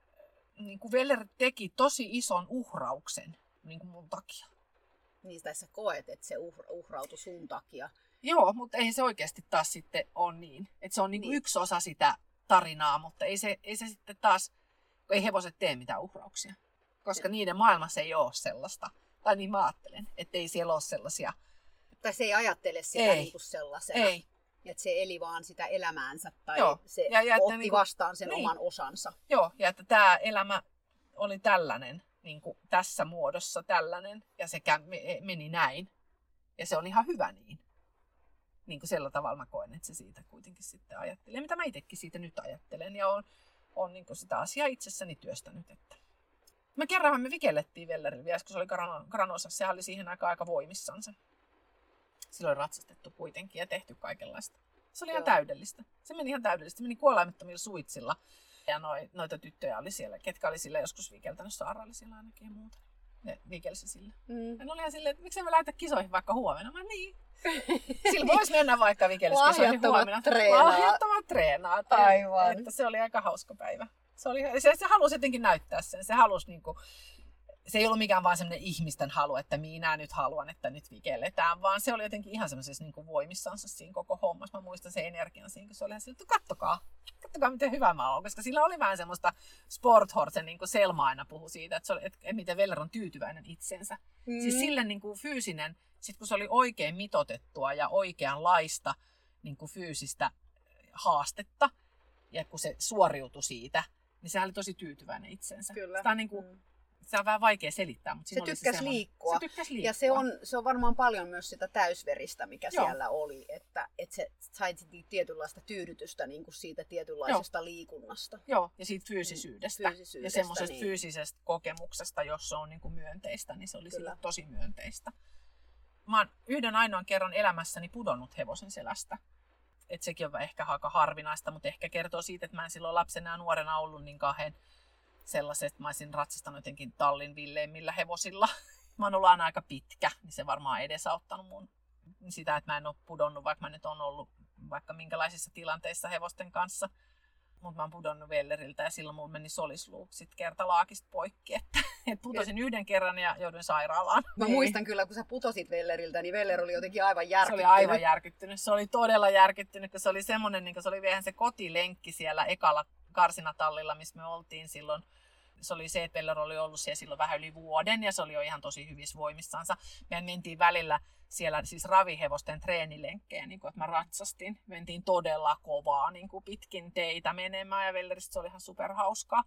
niin kuin Veller teki tosi ison uhrauksen niin kuin mun takia. Niistä sä koet, että se uhra- uhrautui sun takia. Joo, mutta ei se oikeasti taas sitten ole niin. Että se on niin kuin Niin. yksi osa sitä tarinaa, mutta ei se, ei se sitten taas, ei hevoset tee mitään uhrauksia. Koska Joo. niiden maailmassa ei ole sellaista. Tai niin mä ajattelen, että ei siellä ole sellaisia. Tai se ei ajattele sitä Ei. niinku sellaisena. Ei, Että se eli vaan sitä elämäänsä tai Joo. se Ja- ja otti niinku- vastaan sen niin. oman osansa. Joo, ja että tämä elämä oli tällainen, niin kuin tässä muodossa tällainen, ja se meni näin. Ja se on ihan hyvä niin. Niin kuin sillä tavalla mä koen, että se siitä kuitenkin sitten ajattelee. Mitä mä itsekin siitä nyt ajattelen, ja on, on niin kuin sitä asiaa itsessäni työstänyt. Että. Me kerranhan me vikellettiin Vellerillä vielä, kun se oli Grano- Granosassa, sehän oli siihen aikaan aika voimissansa. Silloin ratsastettu kuitenkin ja tehty kaikenlaista. Se oli ihan Joo. täydellistä. Se meni ihan täydellisesti. Se meni kuolaimettomilla suitsilla Ja noi, noita tyttöjä oli siellä, ketkä oli sillä joskus vikeltänyt. Saara oli siellä ainakin ja muuta. Ne vikelsi sillä. Mm. Ja ne oli ihan silleen, että miksei me lähdetä kisoihin vaikka huomenna. Mä niin. Sillä voisi mennä vaikka vikellyskisoihin Lahjattomat huomenna. treenaa. Lahjattomat treenaa. Aivan. Että se oli aika hauska päivä. Se, oli, se, se halusi jotenkin näyttää sen. Se halusi niinku, se ei ollut mikään vaan semmoinen ihmisten halu, että minä nyt haluan, että nyt vikelletään, vaan se oli jotenkin ihan semmoisessa niin voimissansa siinä koko hommassa. Mä muistan sen energian siinä, kun se oli ihan että kattokaa, kattokaa miten hyvä mä oon, koska sillä oli vähän semmoista sporthorsen, niin kuin Selma aina puhui siitä, että, se oli, että miten Veller on tyytyväinen itsensä. Mm. Siis sille niin kuin fyysinen, sit kun se oli oikein mitotettua ja oikeanlaista niin kuin fyysistä haastetta, ja kun se suoriutui siitä, niin se oli tosi tyytyväinen itsensä. Kyllä. Sitä on niin kuin, Mm. Se on vähän vaikea selittää, mutta Se tykkäsi semmoinen- liikkua. Se tykkäsi liikkua. Ja se on, se on varmaan paljon myös sitä täysveristä, mikä Joo. siellä oli, että, että se sit tietynlaista tyydytystä niin kuin siitä tietynlaisesta liikunnasta. Joo, ja siitä fyysisyydestä. Fyysisyydestä, ja semmoisesta niin. fyysisestä kokemuksesta, jos se on niin kuin myönteistä, niin se oli Kyllä. tosi myönteistä. Mä oon yhden ainoan kerran elämässäni pudonnut hevosen selästä. Et sekin on ehkä aika harvinaista, mutta ehkä kertoo siitä, että mä en silloin lapsena ja nuorena ollut niin kauhean sellaiset, että mä olisin ratsastanut jotenkin tallin villeimmillä hevosilla. Mä oon ollut aina aika pitkä, niin se varmaan edesauttanut mun sitä, että mä en ole pudonnut, vaikka mä nyt on ollut vaikka minkälaisissa tilanteissa hevosten kanssa. Mutta mä oon pudonnut Velleriltä ja silloin mulla meni solisluu sit kertalaakista poikki. Että, et putosin yhden kerran ja jouduin sairaalaan. Mä Niin. muistan kyllä, kun sä putosit Velleriltä, niin Veller oli jotenkin aivan Se järkyttynyt. oli aivan järkyttynyt. Se oli todella järkyttynyt, kun se oli semmoinen, niin se oli vielä se kotilenkki siellä ekalla karsinatallilla, missä me oltiin silloin. Se oli se, että Veller oli ollut siellä silloin vähän yli vuoden ja se oli jo ihan tosi hyvissä voimissansa. Me mentiin välillä siellä siis ravihevosten treenilenkkejä, niin kuin, että mä ratsastin. Mentiin todella kovaa niin kuin pitkin teitä menemään ja Velleristä se oli ihan superhauskaa.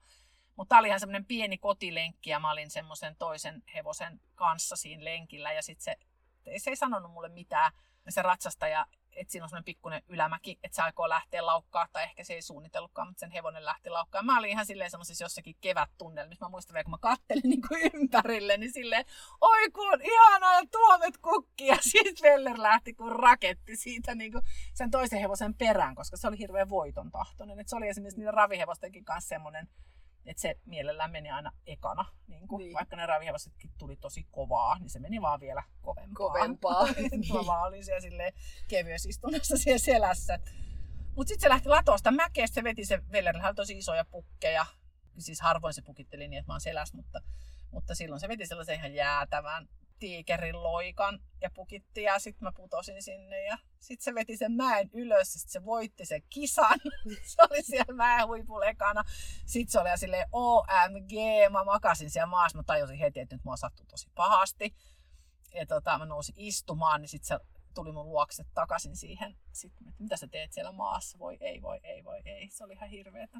Mutta tämä oli ihan semmoinen pieni kotilenkki ja mä olin semmoisen toisen hevosen kanssa siinä lenkillä ja sitten se, se ei sanonut mulle mitään. Se ratsastaja, että siinä on semmoinen pikkuinen ylämäki, että se aikoo lähteä laukkaa, tai ehkä se ei suunnitellutkaan, mutta sen hevonen lähti laukkaa. Mä olin ihan silleen semmoisessa jossakin kevättunnelmissa. Mä muistan vielä, kun mä kattelin niin kuin ympärille, niin silleen, oi kun ihanaa tuomet kukki. Ja sitten Veller lähti kuin raketti siitä niin kuin sen toisen hevosen perään, koska se oli hirveän voiton tahtoinen. Et se oli esimerkiksi niiden ravihevostenkin kanssa semmoinen, että se mielellään meni aina ekana. Niin kuin, Niin. Vaikka ne ravihevosetkin tuli tosi kovaa, niin se meni vaan vielä kovempaa. Kovempaa. Mä vaan olin siellä silleen kevyessä istunnossa siellä selässä. Mutta sitten se lähti latosta mäkeä, se veti se Vellerillä tosi isoja pukkeja. Siis harvoin se pukitteli niin, että mä oon selässä, mutta, mutta silloin se veti sellaisen ihan jäätävän tiikerin loikan ja pukitti ja sitten mä putosin sinne ja sitten se veti sen mäen ylös ja sit se voitti sen kisan. se oli siellä mäen huipulla ekana. Sitten se oli ihan silleen OMG, mä makasin siellä maassa, mä tajusin heti, että nyt mua sattui tosi pahasti. Ja tota, mä nousin istumaan, niin sitten se tuli mun luokse takaisin siihen. Sitten, mitä sä teet siellä maassa? Voi ei, voi ei, voi ei. Se oli ihan hirveetä.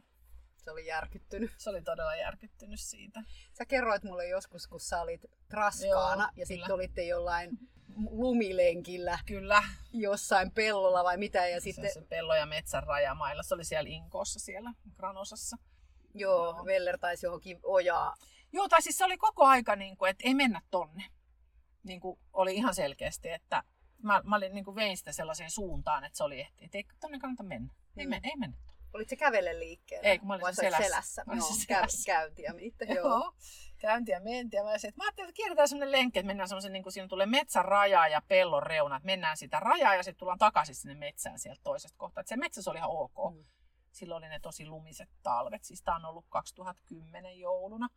Se oli järkyttynyt. Se oli todella järkyttynyt siitä. Sä kerroit mulle joskus, kun sä olit raskaana Joo, ja sitten olitte jollain lumilenkillä Kyllä, jossain pellolla vai mitä. Ja sitten... sitten, se pello- ja metsän rajamailla. Se oli siellä Inkoossa siellä Granosassa. joo, Joo. Veller taisi johonkin ojaa. Joo, tai siis se oli koko aika, niin kuin, että ei mennä tonne. Niin kuin oli ihan selkeästi, että mä, mä olin, niin kuin vein sitä sellaiseen suuntaan, että se oli, että, ei tonne kannata mennä. Ei, Mm. me, ei mennä. Olit se kävele liikkeelle? Ei, kun mä olin selässä. selässä. Mä olin Joo, käy, selässä. käyntiä niitä, joo. Joo. Käyntiä mentiin. Ja mä, olisin, että mä ajattelin, että kierretään semmoinen lenkki, että mennään semmoisen, niin kuin siinä tulee metsän raja ja pellon reuna, että mennään sitä rajaa ja sitten tullaan takaisin sinne metsään sieltä toisesta kohtaa. Että se metsässä oli ihan ok. Mm. Silloin oli ne tosi lumiset talvet. Siis tää on ollut 2010 jouluna.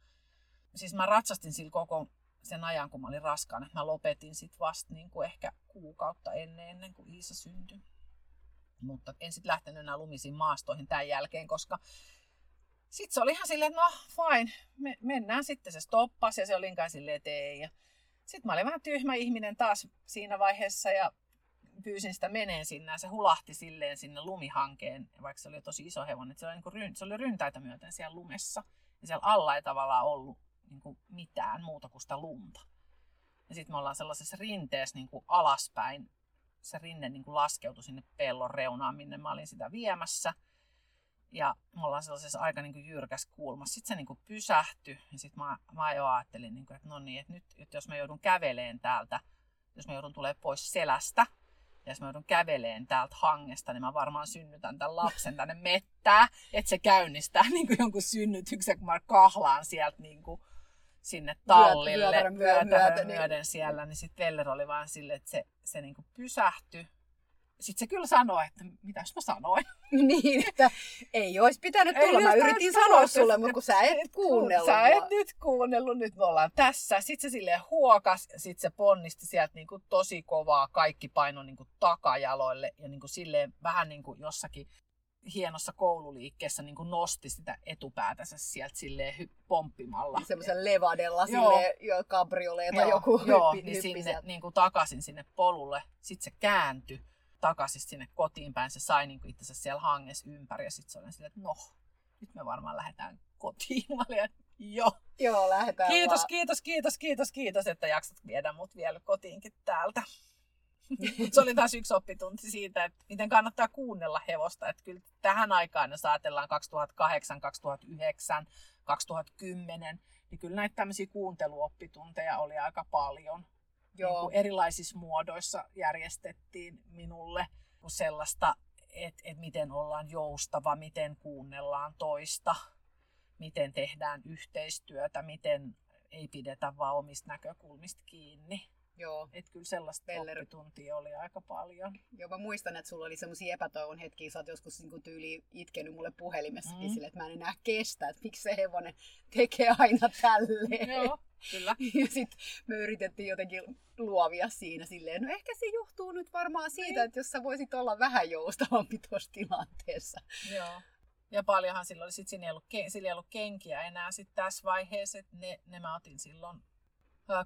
Siis mä ratsastin sillä koko sen ajan, kun mä olin raskaana. Mä lopetin sit vasta niin kuin ehkä kuukautta ennen, ennen kuin Iisa syntyi. Mutta en sitten lähtenyt enää lumisiin maastoihin tämän jälkeen, koska sitten se oli ihan silleen, että no fine, me, mennään sitten. Se stoppasi ja se oli kai silleen, että ei. Sitten mä olin vähän tyhmä ihminen taas siinä vaiheessa ja pyysin sitä meneen sinne ja se hulahti silleen sinne lumihankeen, vaikka se oli tosi iso hevonen. Se oli, niin kuin, ryn- se oli ryntäitä myöten siellä lumessa. Ja siellä alla ei tavallaan ollut niin kuin mitään muuta kuin sitä lunta. Ja sitten me ollaan sellaisessa rinteessä niin kuin alaspäin. Se rinne niin kuin laskeutui sinne pellon reunaan, minne mä olin sitä viemässä. Ja me ollaan sellaisessa aika niin kuin jyrkässä kulmassa. Sitten se niin kuin pysähtyi ja sitten mä, mä jo ajattelin, niin kuin, että no niin, että nyt että jos mä joudun käveleen täältä, jos mä joudun tulemaan pois selästä, ja jos mä joudun käveleen täältä hangesta, niin mä varmaan synnytän tämän lapsen tänne mettää, että se käynnistää niin kuin jonkun synnytyksen, kun mä kahlaan sieltä niin kuin sinne tallille Vyötärön myöten, niin- myöden siellä, niin sitten Veller oli vaan silleen, että se, se niin kuin pysähtyi. Sitten se kyllä sanoi, että mitäs mä sanoin. niin, että ei olisi pitänyt Ei tulla. Mä olisi yritin sanoa sulle, mutta kun sä et kuunnellut. Sä et nyt kuunnellut, nyt me ollaan tässä. Sitten se silleen huokas ja sitten se ponnisti sieltä niinku tosi kovaa, kaikki paino niinku takajaloille ja niinku silleen vähän niin kuin jossakin hienossa koululiikkeessä niinku nosti sitä etupäätänsä sieltä silleen hy- pomppimalla. Semmoisen levadella, silleen, jo kabriolee tai joku joo, hyppi, niin hyppi sinne sieltä. niin kuin takaisin sinne polulle. Sitten se kääntyi takaisin sinne kotiin päin. Se sai niin kuin itsensä siellä hanges ympäri ja sitten se oli silleen, että no, nyt me varmaan lähdetään kotiin. Mä olin, joo. Joo, lähdetään Kiitos, vaan. kiitos, kiitos, kiitos, kiitos, että jaksat viedä mut vielä kotiinkin täältä. Se oli taas yksi oppitunti siitä, että miten kannattaa kuunnella hevosta. Että kyllä tähän aikaan, jos ajatellaan 2008, 2009, 2010, niin kyllä näitä tämmöisiä kuunteluoppitunteja oli aika paljon. Niin Joo. kuin erilaisissa muodoissa järjestettiin minulle sellaista, että et miten ollaan joustava, miten kuunnellaan toista, miten tehdään yhteistyötä, miten ei pidetä vaan omista näkökulmista kiinni. Joo. Että kyllä sellaista oppituntia oli aika paljon. Joo, mä muistan, että sulla oli semmoisia epätoivon hetkiä, sä oot joskus niin tyyli itkenyt mulle puhelimessakin Mm. mm. että mä en enää kestä, että miksi se hevonen tekee aina tälleen. Joo, kyllä. Ja sitten me yritettiin jotenkin luovia siinä silleen, no ehkä se johtuu nyt varmaan siitä, Niin. että jos sä voisit olla vähän joustavampi tuossa tilanteessa. Joo. Ja paljonhan silloin sit siinä ei ollut, sillä ei ollut kenkiä enää sit tässä vaiheessa, että ne, ne mä otin silloin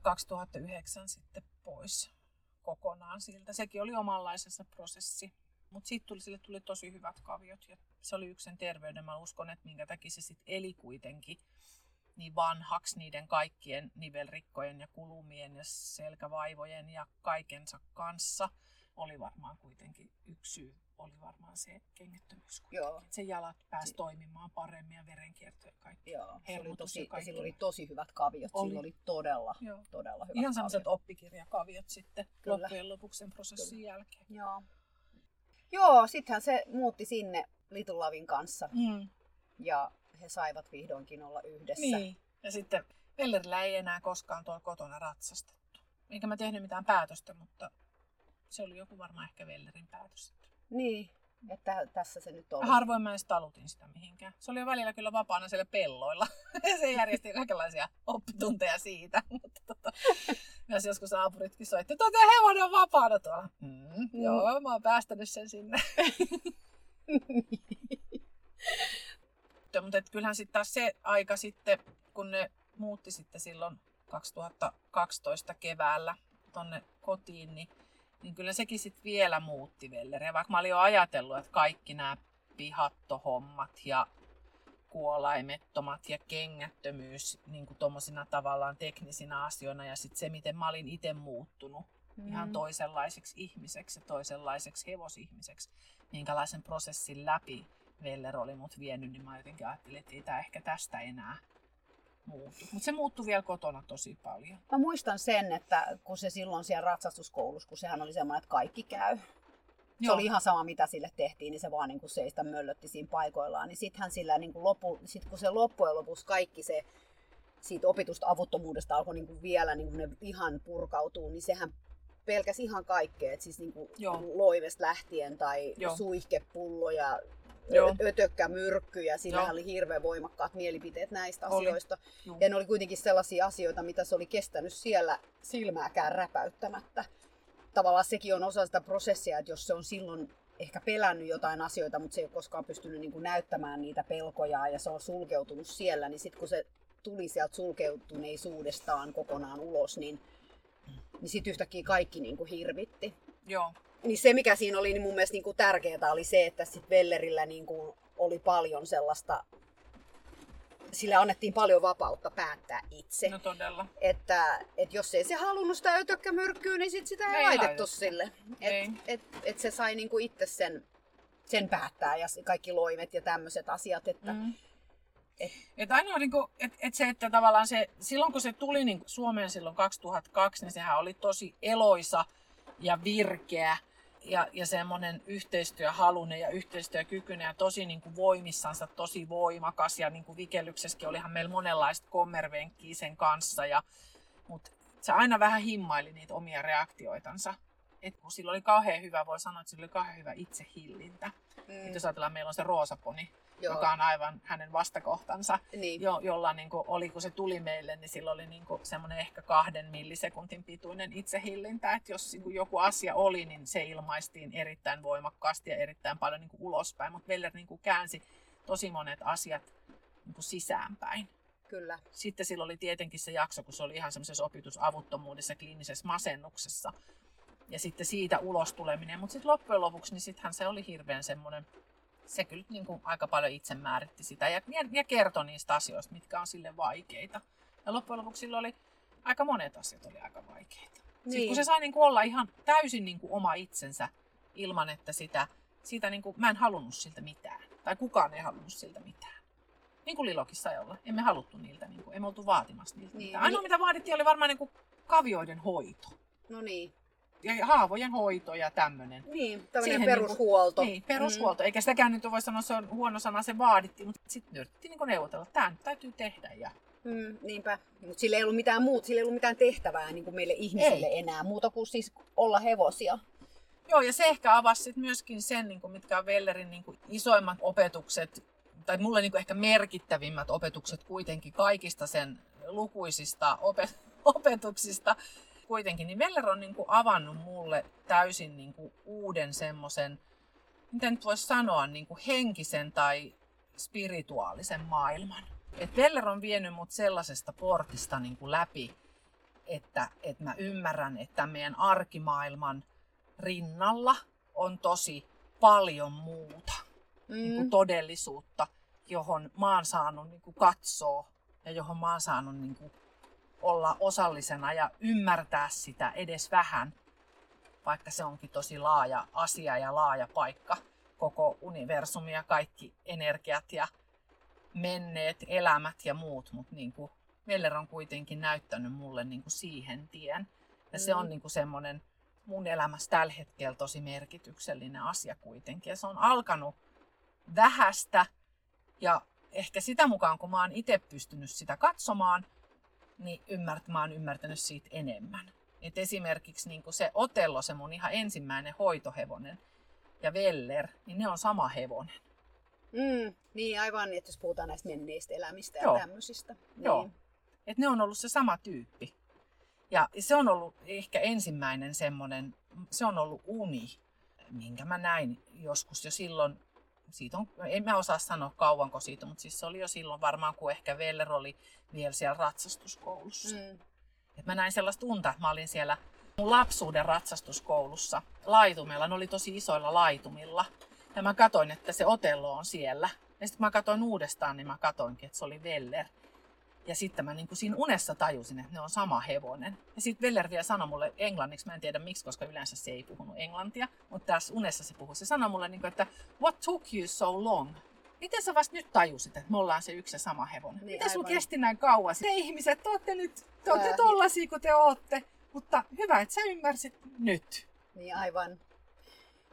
2009 sitten pois kokonaan siltä. Sekin oli omanlaisensa prosessi. Mutta siitä tuli, sille tuli tosi hyvät kaviot ja se oli yksi sen terveyden. Mä uskon, että minkä takia se sitten eli kuitenkin niin vanhaksi niiden kaikkien nivelrikkojen ja kulumien ja selkävaivojen ja kaikensa kanssa oli varmaan kuitenkin yksi syy, oli varmaan se kengättömyys. kuitenkin. Joo. Sen jalat pääsi toimimaan paremmin ja verenkierto ja kaikki. Joo, se oli tosi, ja sillä oli tosi hyvät kaviot. Oli. Sillä oli todella, Joo. todella hyvät Ihan sellaiset kaviot. oppikirjakaviot sitten Kyllä. loppujen lopuksi sen prosessin jälkeen. Joo. Joo, sittenhän se muutti sinne Little Lavin kanssa Mm. ja he saivat vihdoinkin olla yhdessä. Niin. Ja sitten Vellerillä ei enää koskaan tuolla kotona ratsastettu. Eikä mä tehnyt mitään päätöstä, mutta se oli joku varmaan ehkä Vellerin päätös. Niin, että tässä se nyt oli. Harvoin mä edes talutin sitä mihinkään. Se oli jo välillä kyllä vapaana siellä pelloilla. se järjesti kaikenlaisia oppitunteja siitä. Mutta tota, myös joskus naapuritkin soitti, että hevonen on vapaana tuolla. Mm, Mm. Joo, mä oon päästänyt sen sinne. Mutta kyllähän sitten taas se aika sitten, kun ne muutti sitten silloin 2012 keväällä tonne kotiin, niin, niin kyllä sekin sitten vielä muutti Velleriä. Vaikka mä olin jo ajatellut, että kaikki nämä pihattohommat ja kuolaimettomat ja kengättömyys niin kuin tommosina tavallaan teknisinä asioina ja sitten se, miten mä olin itse muuttunut Mm. ihan toisenlaiseksi ihmiseksi ja toisenlaiseksi hevosihmiseksi, minkälaisen prosessin läpi Veller oli mut vienyt, niin mä jotenkin ajattelin, että ei tämä ehkä tästä enää muutu. Mutta se muuttui vielä kotona tosi paljon. Mä muistan sen, että kun se silloin siellä ratsastuskoulussa, kun sehän oli semmoinen, että kaikki käy. Se oli ihan sama, mitä sille tehtiin, niin se vaan niin kuin seistä möllötti siinä paikoillaan. Niin sittenhän sillä niin kuin lopu, sit kun se loppujen lopuksi kaikki se siitä opitusta avuttomuudesta alkoi niin kuin vielä niin kuin ne ihan purkautuu, niin sehän pelkäsi ihan kaikkea. Et siis niin kuin Joo. loivesta lähtien tai Joo. suihkepulloja, Joo. ö- ötökkämyrkkyjä. Sillähän Joo. oli hirveän voimakkaat mielipiteet näistä Oli. asioista. Juu. Ja ne oli kuitenkin sellaisia asioita, mitä se oli kestänyt siellä silmääkään räpäyttämättä. Tavallaan sekin on osa sitä prosessia, että jos se on silloin ehkä pelännyt jotain asioita, mutta se ei ole koskaan pystynyt niin kuin näyttämään niitä pelkoja ja se on sulkeutunut siellä, niin sitten kun se tuli sieltä sulkeutuneisuudestaan kokonaan ulos, niin, niin sitten yhtäkkiä kaikki niin kuin hirvitti. Joo. Niin se, mikä siinä oli niin mun mielestä niin kuin tärkeää, oli se, että sitten Vellerillä niin kuin oli paljon sellaista, sillä annettiin paljon vapautta päättää itse. No todella. Että, että jos ei se halunnut sitä ötökkämyrkkyä, niin sit sitä ei, Ei laitettu laitettu. sille. Ei. Että et, et se sai niinku itse sen, sen päättää ja kaikki loimet ja tämmöiset asiat. Että, Mm. Et- Et ainoa, niin kuin, et, et se, että tavallaan se, silloin kun se tuli niin Suomeen silloin 2002, niin sehän oli tosi eloisa ja virkeä. Ja, ja semmoinen yhteistyöhalunen ja yhteistyökykyinen ja tosi niin kuin voimissansa, tosi voimakas. Ja niin vikellyksessäkin olihan meillä monenlaista kommervenkkiä sen kanssa. Ja, mutta se aina vähän himmaili niitä omia reaktioitansa. Et kun sillä oli kauhean hyvä, voi sanoa, että sillä oli kauhean hyvä itsehillintä. Mm. Et jos ajatellaan, meillä on se roosaponi, Joo. joka on aivan hänen vastakohtansa, niin. jo, jolla niin kuin, oli, kun se tuli meille, niin sillä oli niin semmoinen ehkä kahden millisekuntin pituinen itsehillintä, että jos niin kuin joku asia oli, niin se ilmaistiin erittäin voimakkaasti ja erittäin paljon niin kuin ulospäin, mutta Veller niin kuin käänsi tosi monet asiat niin kuin sisäänpäin. Kyllä. Sitten sillä oli tietenkin se jakso, kun se oli ihan semmoisessa opitusavuttomuudessa, kliinisessä masennuksessa. Ja sitten siitä ulos tuleminen. Mutta sitten loppujen lopuksi, niin sittenhän se oli hirveän semmoinen se kyllä niin kuin aika paljon itse määritti sitä ja, ja, kertoi niistä asioista, mitkä on sille vaikeita. Ja loppujen lopuksi sillä oli aika monet asiat oli aika vaikeita. Niin. Sitten kun se sai niin kuin olla ihan täysin niin kuin oma itsensä ilman, että sitä, siitä niin kuin, mä en halunnut siltä mitään. Tai kukaan ei halunnut siltä mitään. Niin kuin Lilokissa ei olla. Emme haluttu niiltä, niin kuin, emme oltu vaatimassa niiltä niin, mitään. Ainoa niin. mitä vaadittiin oli varmaan niin kuin kavioiden hoito. No niin ja haavojen hoito ja tämmöinen. Niin, tämmöinen niinku- perushuolto. Niin, niin, perushuolto. Mm. Eikä sitäkään nyt voi sanoa, se on huono sana, se vaadittiin, mutta sitten yritettiin niin neuvotella. Tämä nyt täytyy tehdä. Ja... Mm, niinpä. Mutta sillä ei ollut mitään muuta, sillä ei ollut mitään tehtävää niin kuin meille ihmisille ei. enää, muuta kuin siis olla hevosia. Joo, ja se ehkä avasi sit myöskin sen, niin kuin mitkä on Vellerin niin kuin isoimmat opetukset, tai mulle niin kuin ehkä merkittävimmät opetukset kuitenkin kaikista sen lukuisista opet- opetuksista, kuitenkin, niin Veller on niin kuin avannut mulle täysin niin kuin uuden semmoisen, miten nyt voisi sanoa, niin kuin henkisen tai spirituaalisen maailman. Et Veller on vienyt mut sellaisesta portista niin kuin läpi, että, että mä ymmärrän, että meidän arkimaailman rinnalla on tosi paljon muuta mm. niin kuin todellisuutta, johon mä oon saanut niin kuin katsoa ja johon mä oon saanut niin kuin olla osallisena ja ymmärtää sitä edes vähän, vaikka se onkin tosi laaja asia ja laaja paikka, koko universumi ja kaikki energiat ja menneet elämät ja muut, mutta niin kuin Veller on kuitenkin näyttänyt mulle niin kuin siihen tien. Ja mm. se on mm. niin kuin semmoinen mun elämässä tällä hetkellä tosi merkityksellinen asia kuitenkin. Ja se on alkanut vähästä ja ehkä sitä mukaan, kun mä oon itse pystynyt sitä katsomaan, niin ymmärt, mä oon ymmärtänyt siitä enemmän. Et esimerkiksi niin se Otello, se mun ihan ensimmäinen hoitohevonen, ja Veller, niin ne on sama hevonen. Mm, niin aivan, että jos puhutaan näistä menneistä elämistä ja Joo. tämmöisistä. Niin. Joo. Et ne on ollut se sama tyyppi. Ja se on ollut ehkä ensimmäinen semmoinen, se on ollut uni, minkä mä näin joskus jo silloin siitä on, en mä osaa sanoa kauanko siitä, mutta siis se oli jo silloin varmaan, kun ehkä Veller oli vielä siellä ratsastuskoulussa. Mm. Et mä näin sellaista unta, että mä olin siellä mun lapsuuden ratsastuskoulussa laitumella. Ne oli tosi isoilla laitumilla. Ja mä katoin, että se Otello on siellä. Ja sitten kun mä katoin uudestaan, niin mä katoinkin, että se oli Veller. Ja sitten mä niin kuin siinä unessa tajusin, että ne on sama hevonen. Ja sitten Veller vielä sanoi mulle englanniksi, mä en tiedä miksi, koska yleensä se ei puhunut englantia, mutta tässä unessa se puhui. Se sanoi mulle, niin kuin, että what took you so long? Miten sä vasta nyt tajusit, että me ollaan se yksi ja sama hevonen? Niin, Miten sulla kesti näin kauan? Te ihmiset, te olette nyt, te olette tollasia kuin te olette, mutta hyvä, että sä ymmärsit nyt. Niin aivan.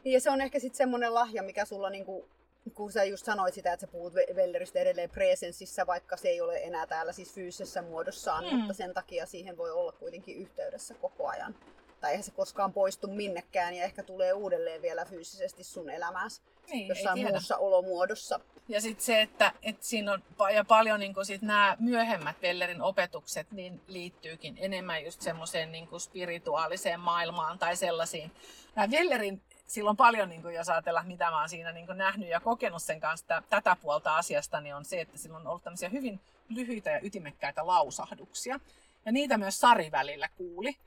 Niin ja se on ehkä sitten semmoinen lahja, mikä sulla niinku kun sä just sanoit sitä, että sä puhut Velleristä edelleen presenssissä, vaikka se ei ole enää täällä siis fyysisessä muodossaan, mm. mutta sen takia siihen voi olla kuitenkin yhteydessä koko ajan. Tai eihän se koskaan poistu minnekään ja ehkä tulee uudelleen vielä fyysisesti sun elämääsi niin, jossain muussa olomuodossa. Ja sitten se, että, että siinä on ja paljon niin sit nämä myöhemmät Vellerin opetukset niin liittyykin enemmän just semmoiseen niin spirituaaliseen maailmaan tai sellaisiin. Nämä Vellerin sillä on paljon, niin kuin, jos ajatella, mitä mä oon siinä niin kuin, nähnyt ja kokenut sen kanssa tätä puolta asiasta, niin on se, että sillä on ollut tämmöisiä hyvin lyhyitä ja ytimekkäitä lausahduksia. Ja niitä myös Sari välillä kuuli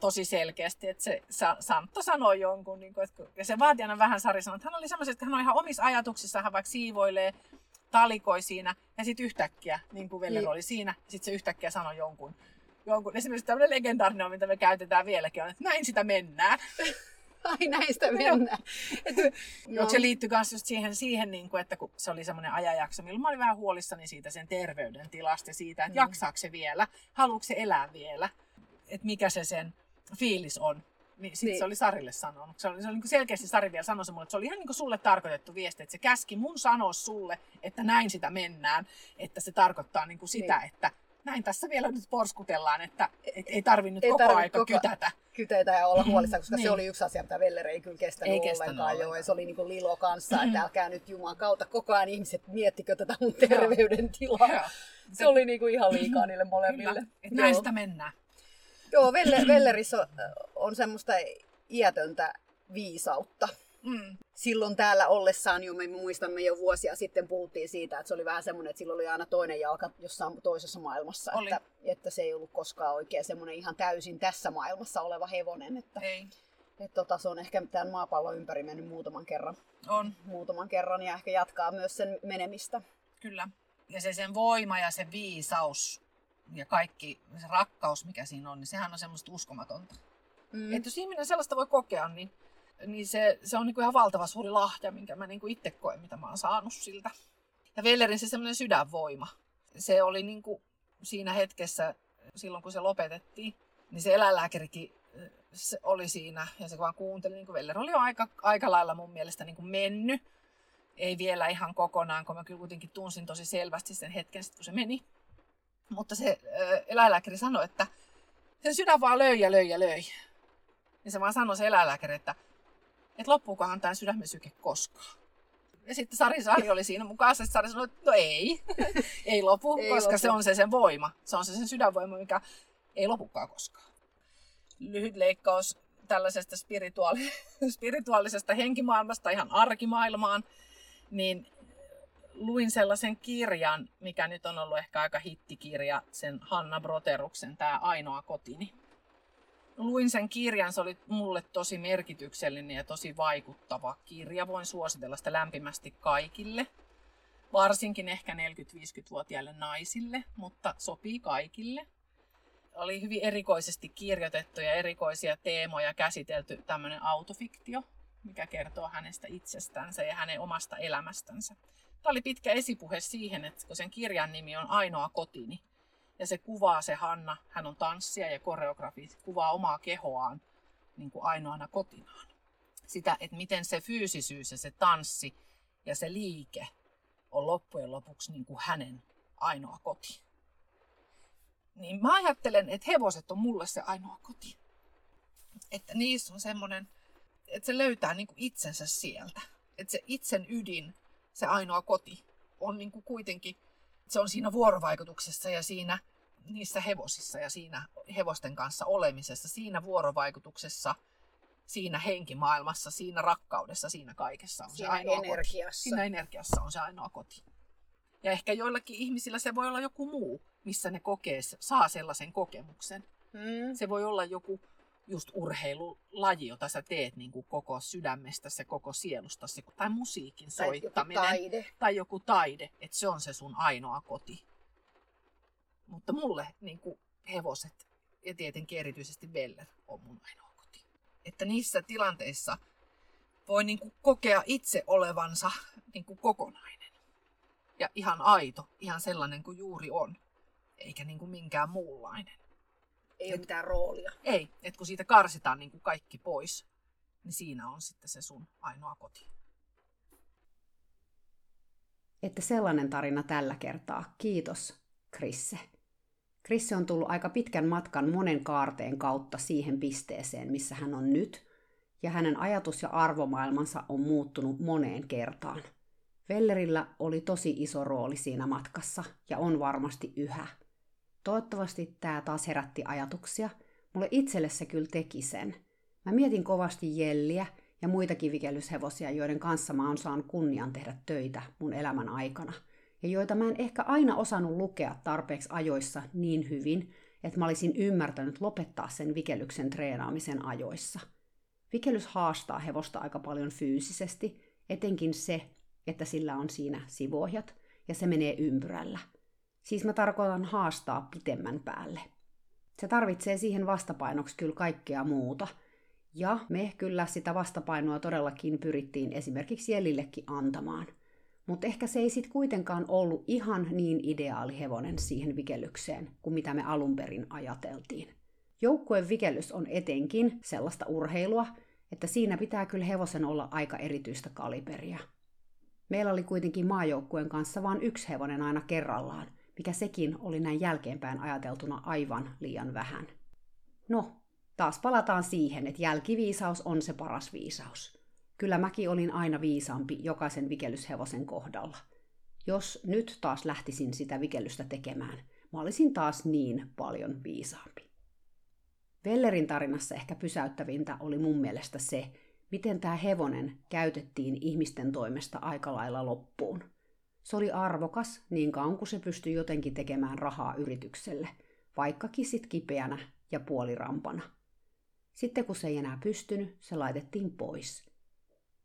tosi selkeästi, että se Santto sanoi jonkun, niin kuin, että, ja se vaati aina vähän Sari sanoi, että hän oli semmoinen, että hän on ihan omissa ajatuksissaan, hän vaikka siivoilee, talikoi siinä, ja sitten yhtäkkiä, niin kuin Veller oli siinä, sitten se yhtäkkiä sanoi jonkun, jonkun, esimerkiksi tämmöinen legendaarinen on, mitä me käytetään vieläkin, on, että näin sitä mennään. Ai näistä mennään. no. Se liittyy myös just siihen, siihen niin kuin, että kun se oli semmoinen ajanjakso, milloin mä olin vähän huolissani siitä sen terveydentilasta ja siitä, että mm. jaksaako se vielä, haluatko se elää vielä, että mikä se sen fiilis on. Niin sitten niin. se oli Sarille sanonut. Se oli, se oli niin selkeästi Sari vielä sanoi se mulle, että se oli ihan niin kuin sulle tarkoitettu viesti, että se käski mun sanoa sulle, että näin sitä mennään. Että se tarkoittaa niin kuin sitä, niin. että näin tässä vielä nyt porskutellaan, että et ei tarvi nyt ei koko aika koko kytätä. Kyteitä ja olla huolissaan, koska niin. se oli yksi asia, mitä Veller ei kyllä kestänyt, ei kestänyt ollenkaan. ollenkaan. Joo, se oli niin kuin Lilo kanssa, että mm-hmm. älkää nyt Jumalan kautta koko ajan ihmiset miettikö tätä mun terveydentilaa. Se oli niin kuin ihan liikaa niille molemmille. Kyllä, että näin sitä mennään. Joo, Velle, Vellerissä on, on semmoista iätöntä viisautta. Mm. Silloin täällä ollessaan jo, me muistamme jo vuosia sitten puhuttiin siitä, että se oli vähän semmoinen, että silloin oli aina toinen jalka jossain toisessa maailmassa. Oli. Että, että se ei ollut koskaan oikein semmoinen ihan täysin tässä maailmassa oleva hevonen. Että, ei. Että tota, se on ehkä tämän maapallon ympäri mennyt muutaman kerran. On. Muutaman kerran ja ehkä jatkaa myös sen menemistä. Kyllä. Ja se sen voima ja se viisaus ja kaikki se rakkaus, mikä siinä on, niin sehän on semmoista uskomatonta. Mm. Että jos ihminen sellaista voi kokea, niin, niin se, se on niinku ihan valtava suuri lahja, minkä mä niinku itse koen, mitä mä oon saanut siltä. Ja Vellerin se semmoinen sydänvoima. Se oli niinku siinä hetkessä, silloin kun se lopetettiin, niin se eläinlääkärikin se oli siinä ja se vaan kuunteli. Niin Veller oli jo aika, aika lailla mun mielestä niin kuin mennyt. Ei vielä ihan kokonaan, kun mä kyllä kuitenkin tunsin tosi selvästi sen hetken, sit, kun se meni. Mutta se eläinlääkäri sanoi, että sen sydän vaan löi ja löi ja löi. Ja se vaan sanoi se eläinlääkäri, että, että loppuukohan tämä sydämen syke koskaan. Ja sitten Sari Sari oli siinä mukaan, että Sari sanoi, että no ei, ei lopu, ei koska lopu. se on se sen voima. Se on se sen sydänvoima, mikä ei lopukaan koskaan. Lyhyt leikkaus tällaisesta spirituaali- spirituaalisesta henkimaailmasta ihan arkimaailmaan, niin luin sellaisen kirjan, mikä nyt on ollut ehkä aika hittikirja, sen Hanna Broteruksen, tämä Ainoa kotini. Luin sen kirjan, se oli mulle tosi merkityksellinen ja tosi vaikuttava kirja. Voin suositella sitä lämpimästi kaikille, varsinkin ehkä 40-50-vuotiaille naisille, mutta sopii kaikille. Oli hyvin erikoisesti kirjoitettu ja erikoisia teemoja käsitelty tämmöinen autofiktio, mikä kertoo hänestä itsestänsä ja hänen omasta elämästänsä. Tämä oli pitkä esipuhe siihen, että kun sen kirjan nimi on Ainoa kotini, ja se kuvaa se Hanna, hän on tanssija ja koreografi, kuvaa omaa kehoaan niin kuin ainoana kotinaan. Sitä, että miten se fyysisyys ja se tanssi ja se liike on loppujen lopuksi niin kuin hänen ainoa koti. Niin mä ajattelen, että hevoset on mulle se ainoa koti. Että niissä on semmoinen, että se löytää niin kuin itsensä sieltä. Että se itsen ydin se ainoa koti on niin kuin kuitenkin, se on siinä vuorovaikutuksessa ja siinä niissä hevosissa ja siinä hevosten kanssa olemisessa, siinä vuorovaikutuksessa, siinä henkimaailmassa, siinä rakkaudessa, siinä kaikessa on siinä se ainoa energiassa. koti. Siinä energiassa on se ainoa koti. Ja ehkä joillakin ihmisillä se voi olla joku muu, missä ne kokee, saa sellaisen kokemuksen. Mm. Se voi olla joku just urheilulaji, jota sä teet niin kuin koko sydämestä, se koko sielusta, tai musiikin soittaminen. Tai joku taide. Tai joku taide, että se on se sun ainoa koti. Mutta mulle niin kuin hevoset ja tietenkin erityisesti Veller on mun ainoa koti. Että niissä tilanteissa voi niin kuin kokea itse olevansa niin kuin kokonainen. Ja ihan aito, ihan sellainen kuin juuri on. Eikä niin kuin minkään muunlainen. Ei ole mitään roolia. Ei, että kun siitä karsitaan niin kuin kaikki pois, niin siinä on sitten se sun ainoa koti. Että sellainen tarina tällä kertaa. Kiitos, Krisse. Krisse on tullut aika pitkän matkan monen kaarteen kautta siihen pisteeseen, missä hän on nyt, ja hänen ajatus- ja arvomaailmansa on muuttunut moneen kertaan. Vellerillä oli tosi iso rooli siinä matkassa, ja on varmasti yhä – Toivottavasti tämä taas herätti ajatuksia. Mulle itselle se kyllä teki sen. Mä mietin kovasti Jelliä ja muitakin vikellyshevosia, joiden kanssa mä oon saanut kunnian tehdä töitä mun elämän aikana. Ja joita mä en ehkä aina osannut lukea tarpeeksi ajoissa niin hyvin, että mä olisin ymmärtänyt lopettaa sen vikellyksen treenaamisen ajoissa. Vikellys haastaa hevosta aika paljon fyysisesti, etenkin se, että sillä on siinä sivuohjat ja se menee ympyrällä – Siis mä tarkoitan haastaa pitemmän päälle. Se tarvitsee siihen vastapainoksi kyllä kaikkea muuta. Ja me kyllä sitä vastapainoa todellakin pyrittiin esimerkiksi Jellillekin antamaan. Mutta ehkä se ei sitten kuitenkaan ollut ihan niin ideaali hevonen siihen vikellykseen kuin mitä me alun perin ajateltiin. Joukkueen vikellys on etenkin sellaista urheilua, että siinä pitää kyllä hevosen olla aika erityistä kaliberia. Meillä oli kuitenkin maajoukkueen kanssa vain yksi hevonen aina kerrallaan, mikä sekin oli näin jälkeenpäin ajateltuna aivan liian vähän. No, taas palataan siihen, että jälkiviisaus on se paras viisaus. Kyllä mäkin olin aina viisaampi jokaisen vikellyshevosen kohdalla. Jos nyt taas lähtisin sitä vikellystä tekemään, mä olisin taas niin paljon viisaampi. Vellerin tarinassa ehkä pysäyttävintä oli mun mielestä se, miten tämä hevonen käytettiin ihmisten toimesta aika lailla loppuun. Se oli arvokas niin kauan kuin se pystyi jotenkin tekemään rahaa yritykselle, vaikkakin sit kipeänä ja puolirampana. Sitten kun se ei enää pystynyt, se laitettiin pois.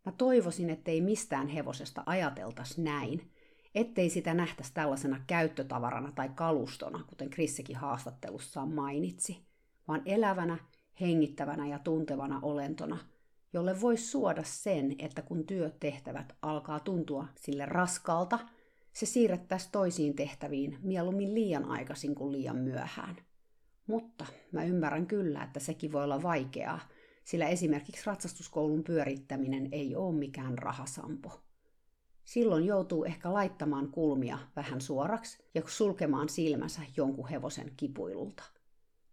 Mä toivoisin, ettei mistään hevosesta ajateltaisi näin, ettei sitä nähtäisi tällaisena käyttötavarana tai kalustona, kuten Krissekin haastattelussaan mainitsi, vaan elävänä, hengittävänä ja tuntevana olentona, jolle voisi suoda sen, että kun työtehtävät alkaa tuntua sille raskalta, se siirrettäisiin toisiin tehtäviin mieluummin liian aikaisin kuin liian myöhään. Mutta mä ymmärrän kyllä, että sekin voi olla vaikeaa, sillä esimerkiksi ratsastuskoulun pyörittäminen ei ole mikään rahasampo. Silloin joutuu ehkä laittamaan kulmia vähän suoraksi ja sulkemaan silmänsä jonkun hevosen kipuilulta.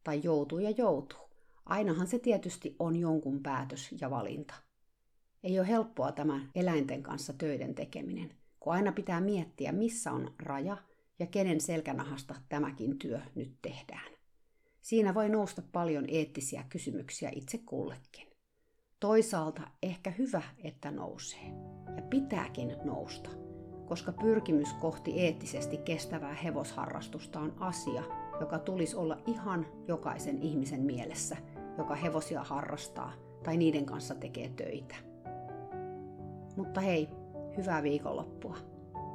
Tai joutuu ja joutuu. Ainahan se tietysti on jonkun päätös ja valinta. Ei ole helppoa tämä eläinten kanssa töiden tekeminen, kun aina pitää miettiä, missä on raja ja kenen selkänahasta tämäkin työ nyt tehdään. Siinä voi nousta paljon eettisiä kysymyksiä itse kullekin. Toisaalta ehkä hyvä, että nousee. Ja pitääkin nousta, koska pyrkimys kohti eettisesti kestävää hevosharrastusta on asia, joka tulisi olla ihan jokaisen ihmisen mielessä, joka hevosia harrastaa tai niiden kanssa tekee töitä. Mutta hei, hyvää viikonloppua.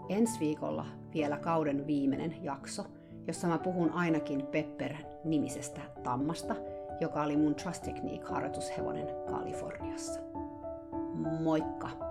Ensi viikolla vielä kauden viimeinen jakso – jossa mä puhun ainakin Pepper-nimisestä tammasta, joka oli mun Trust Technique-harjoitushevonen Kaliforniassa. Moikka!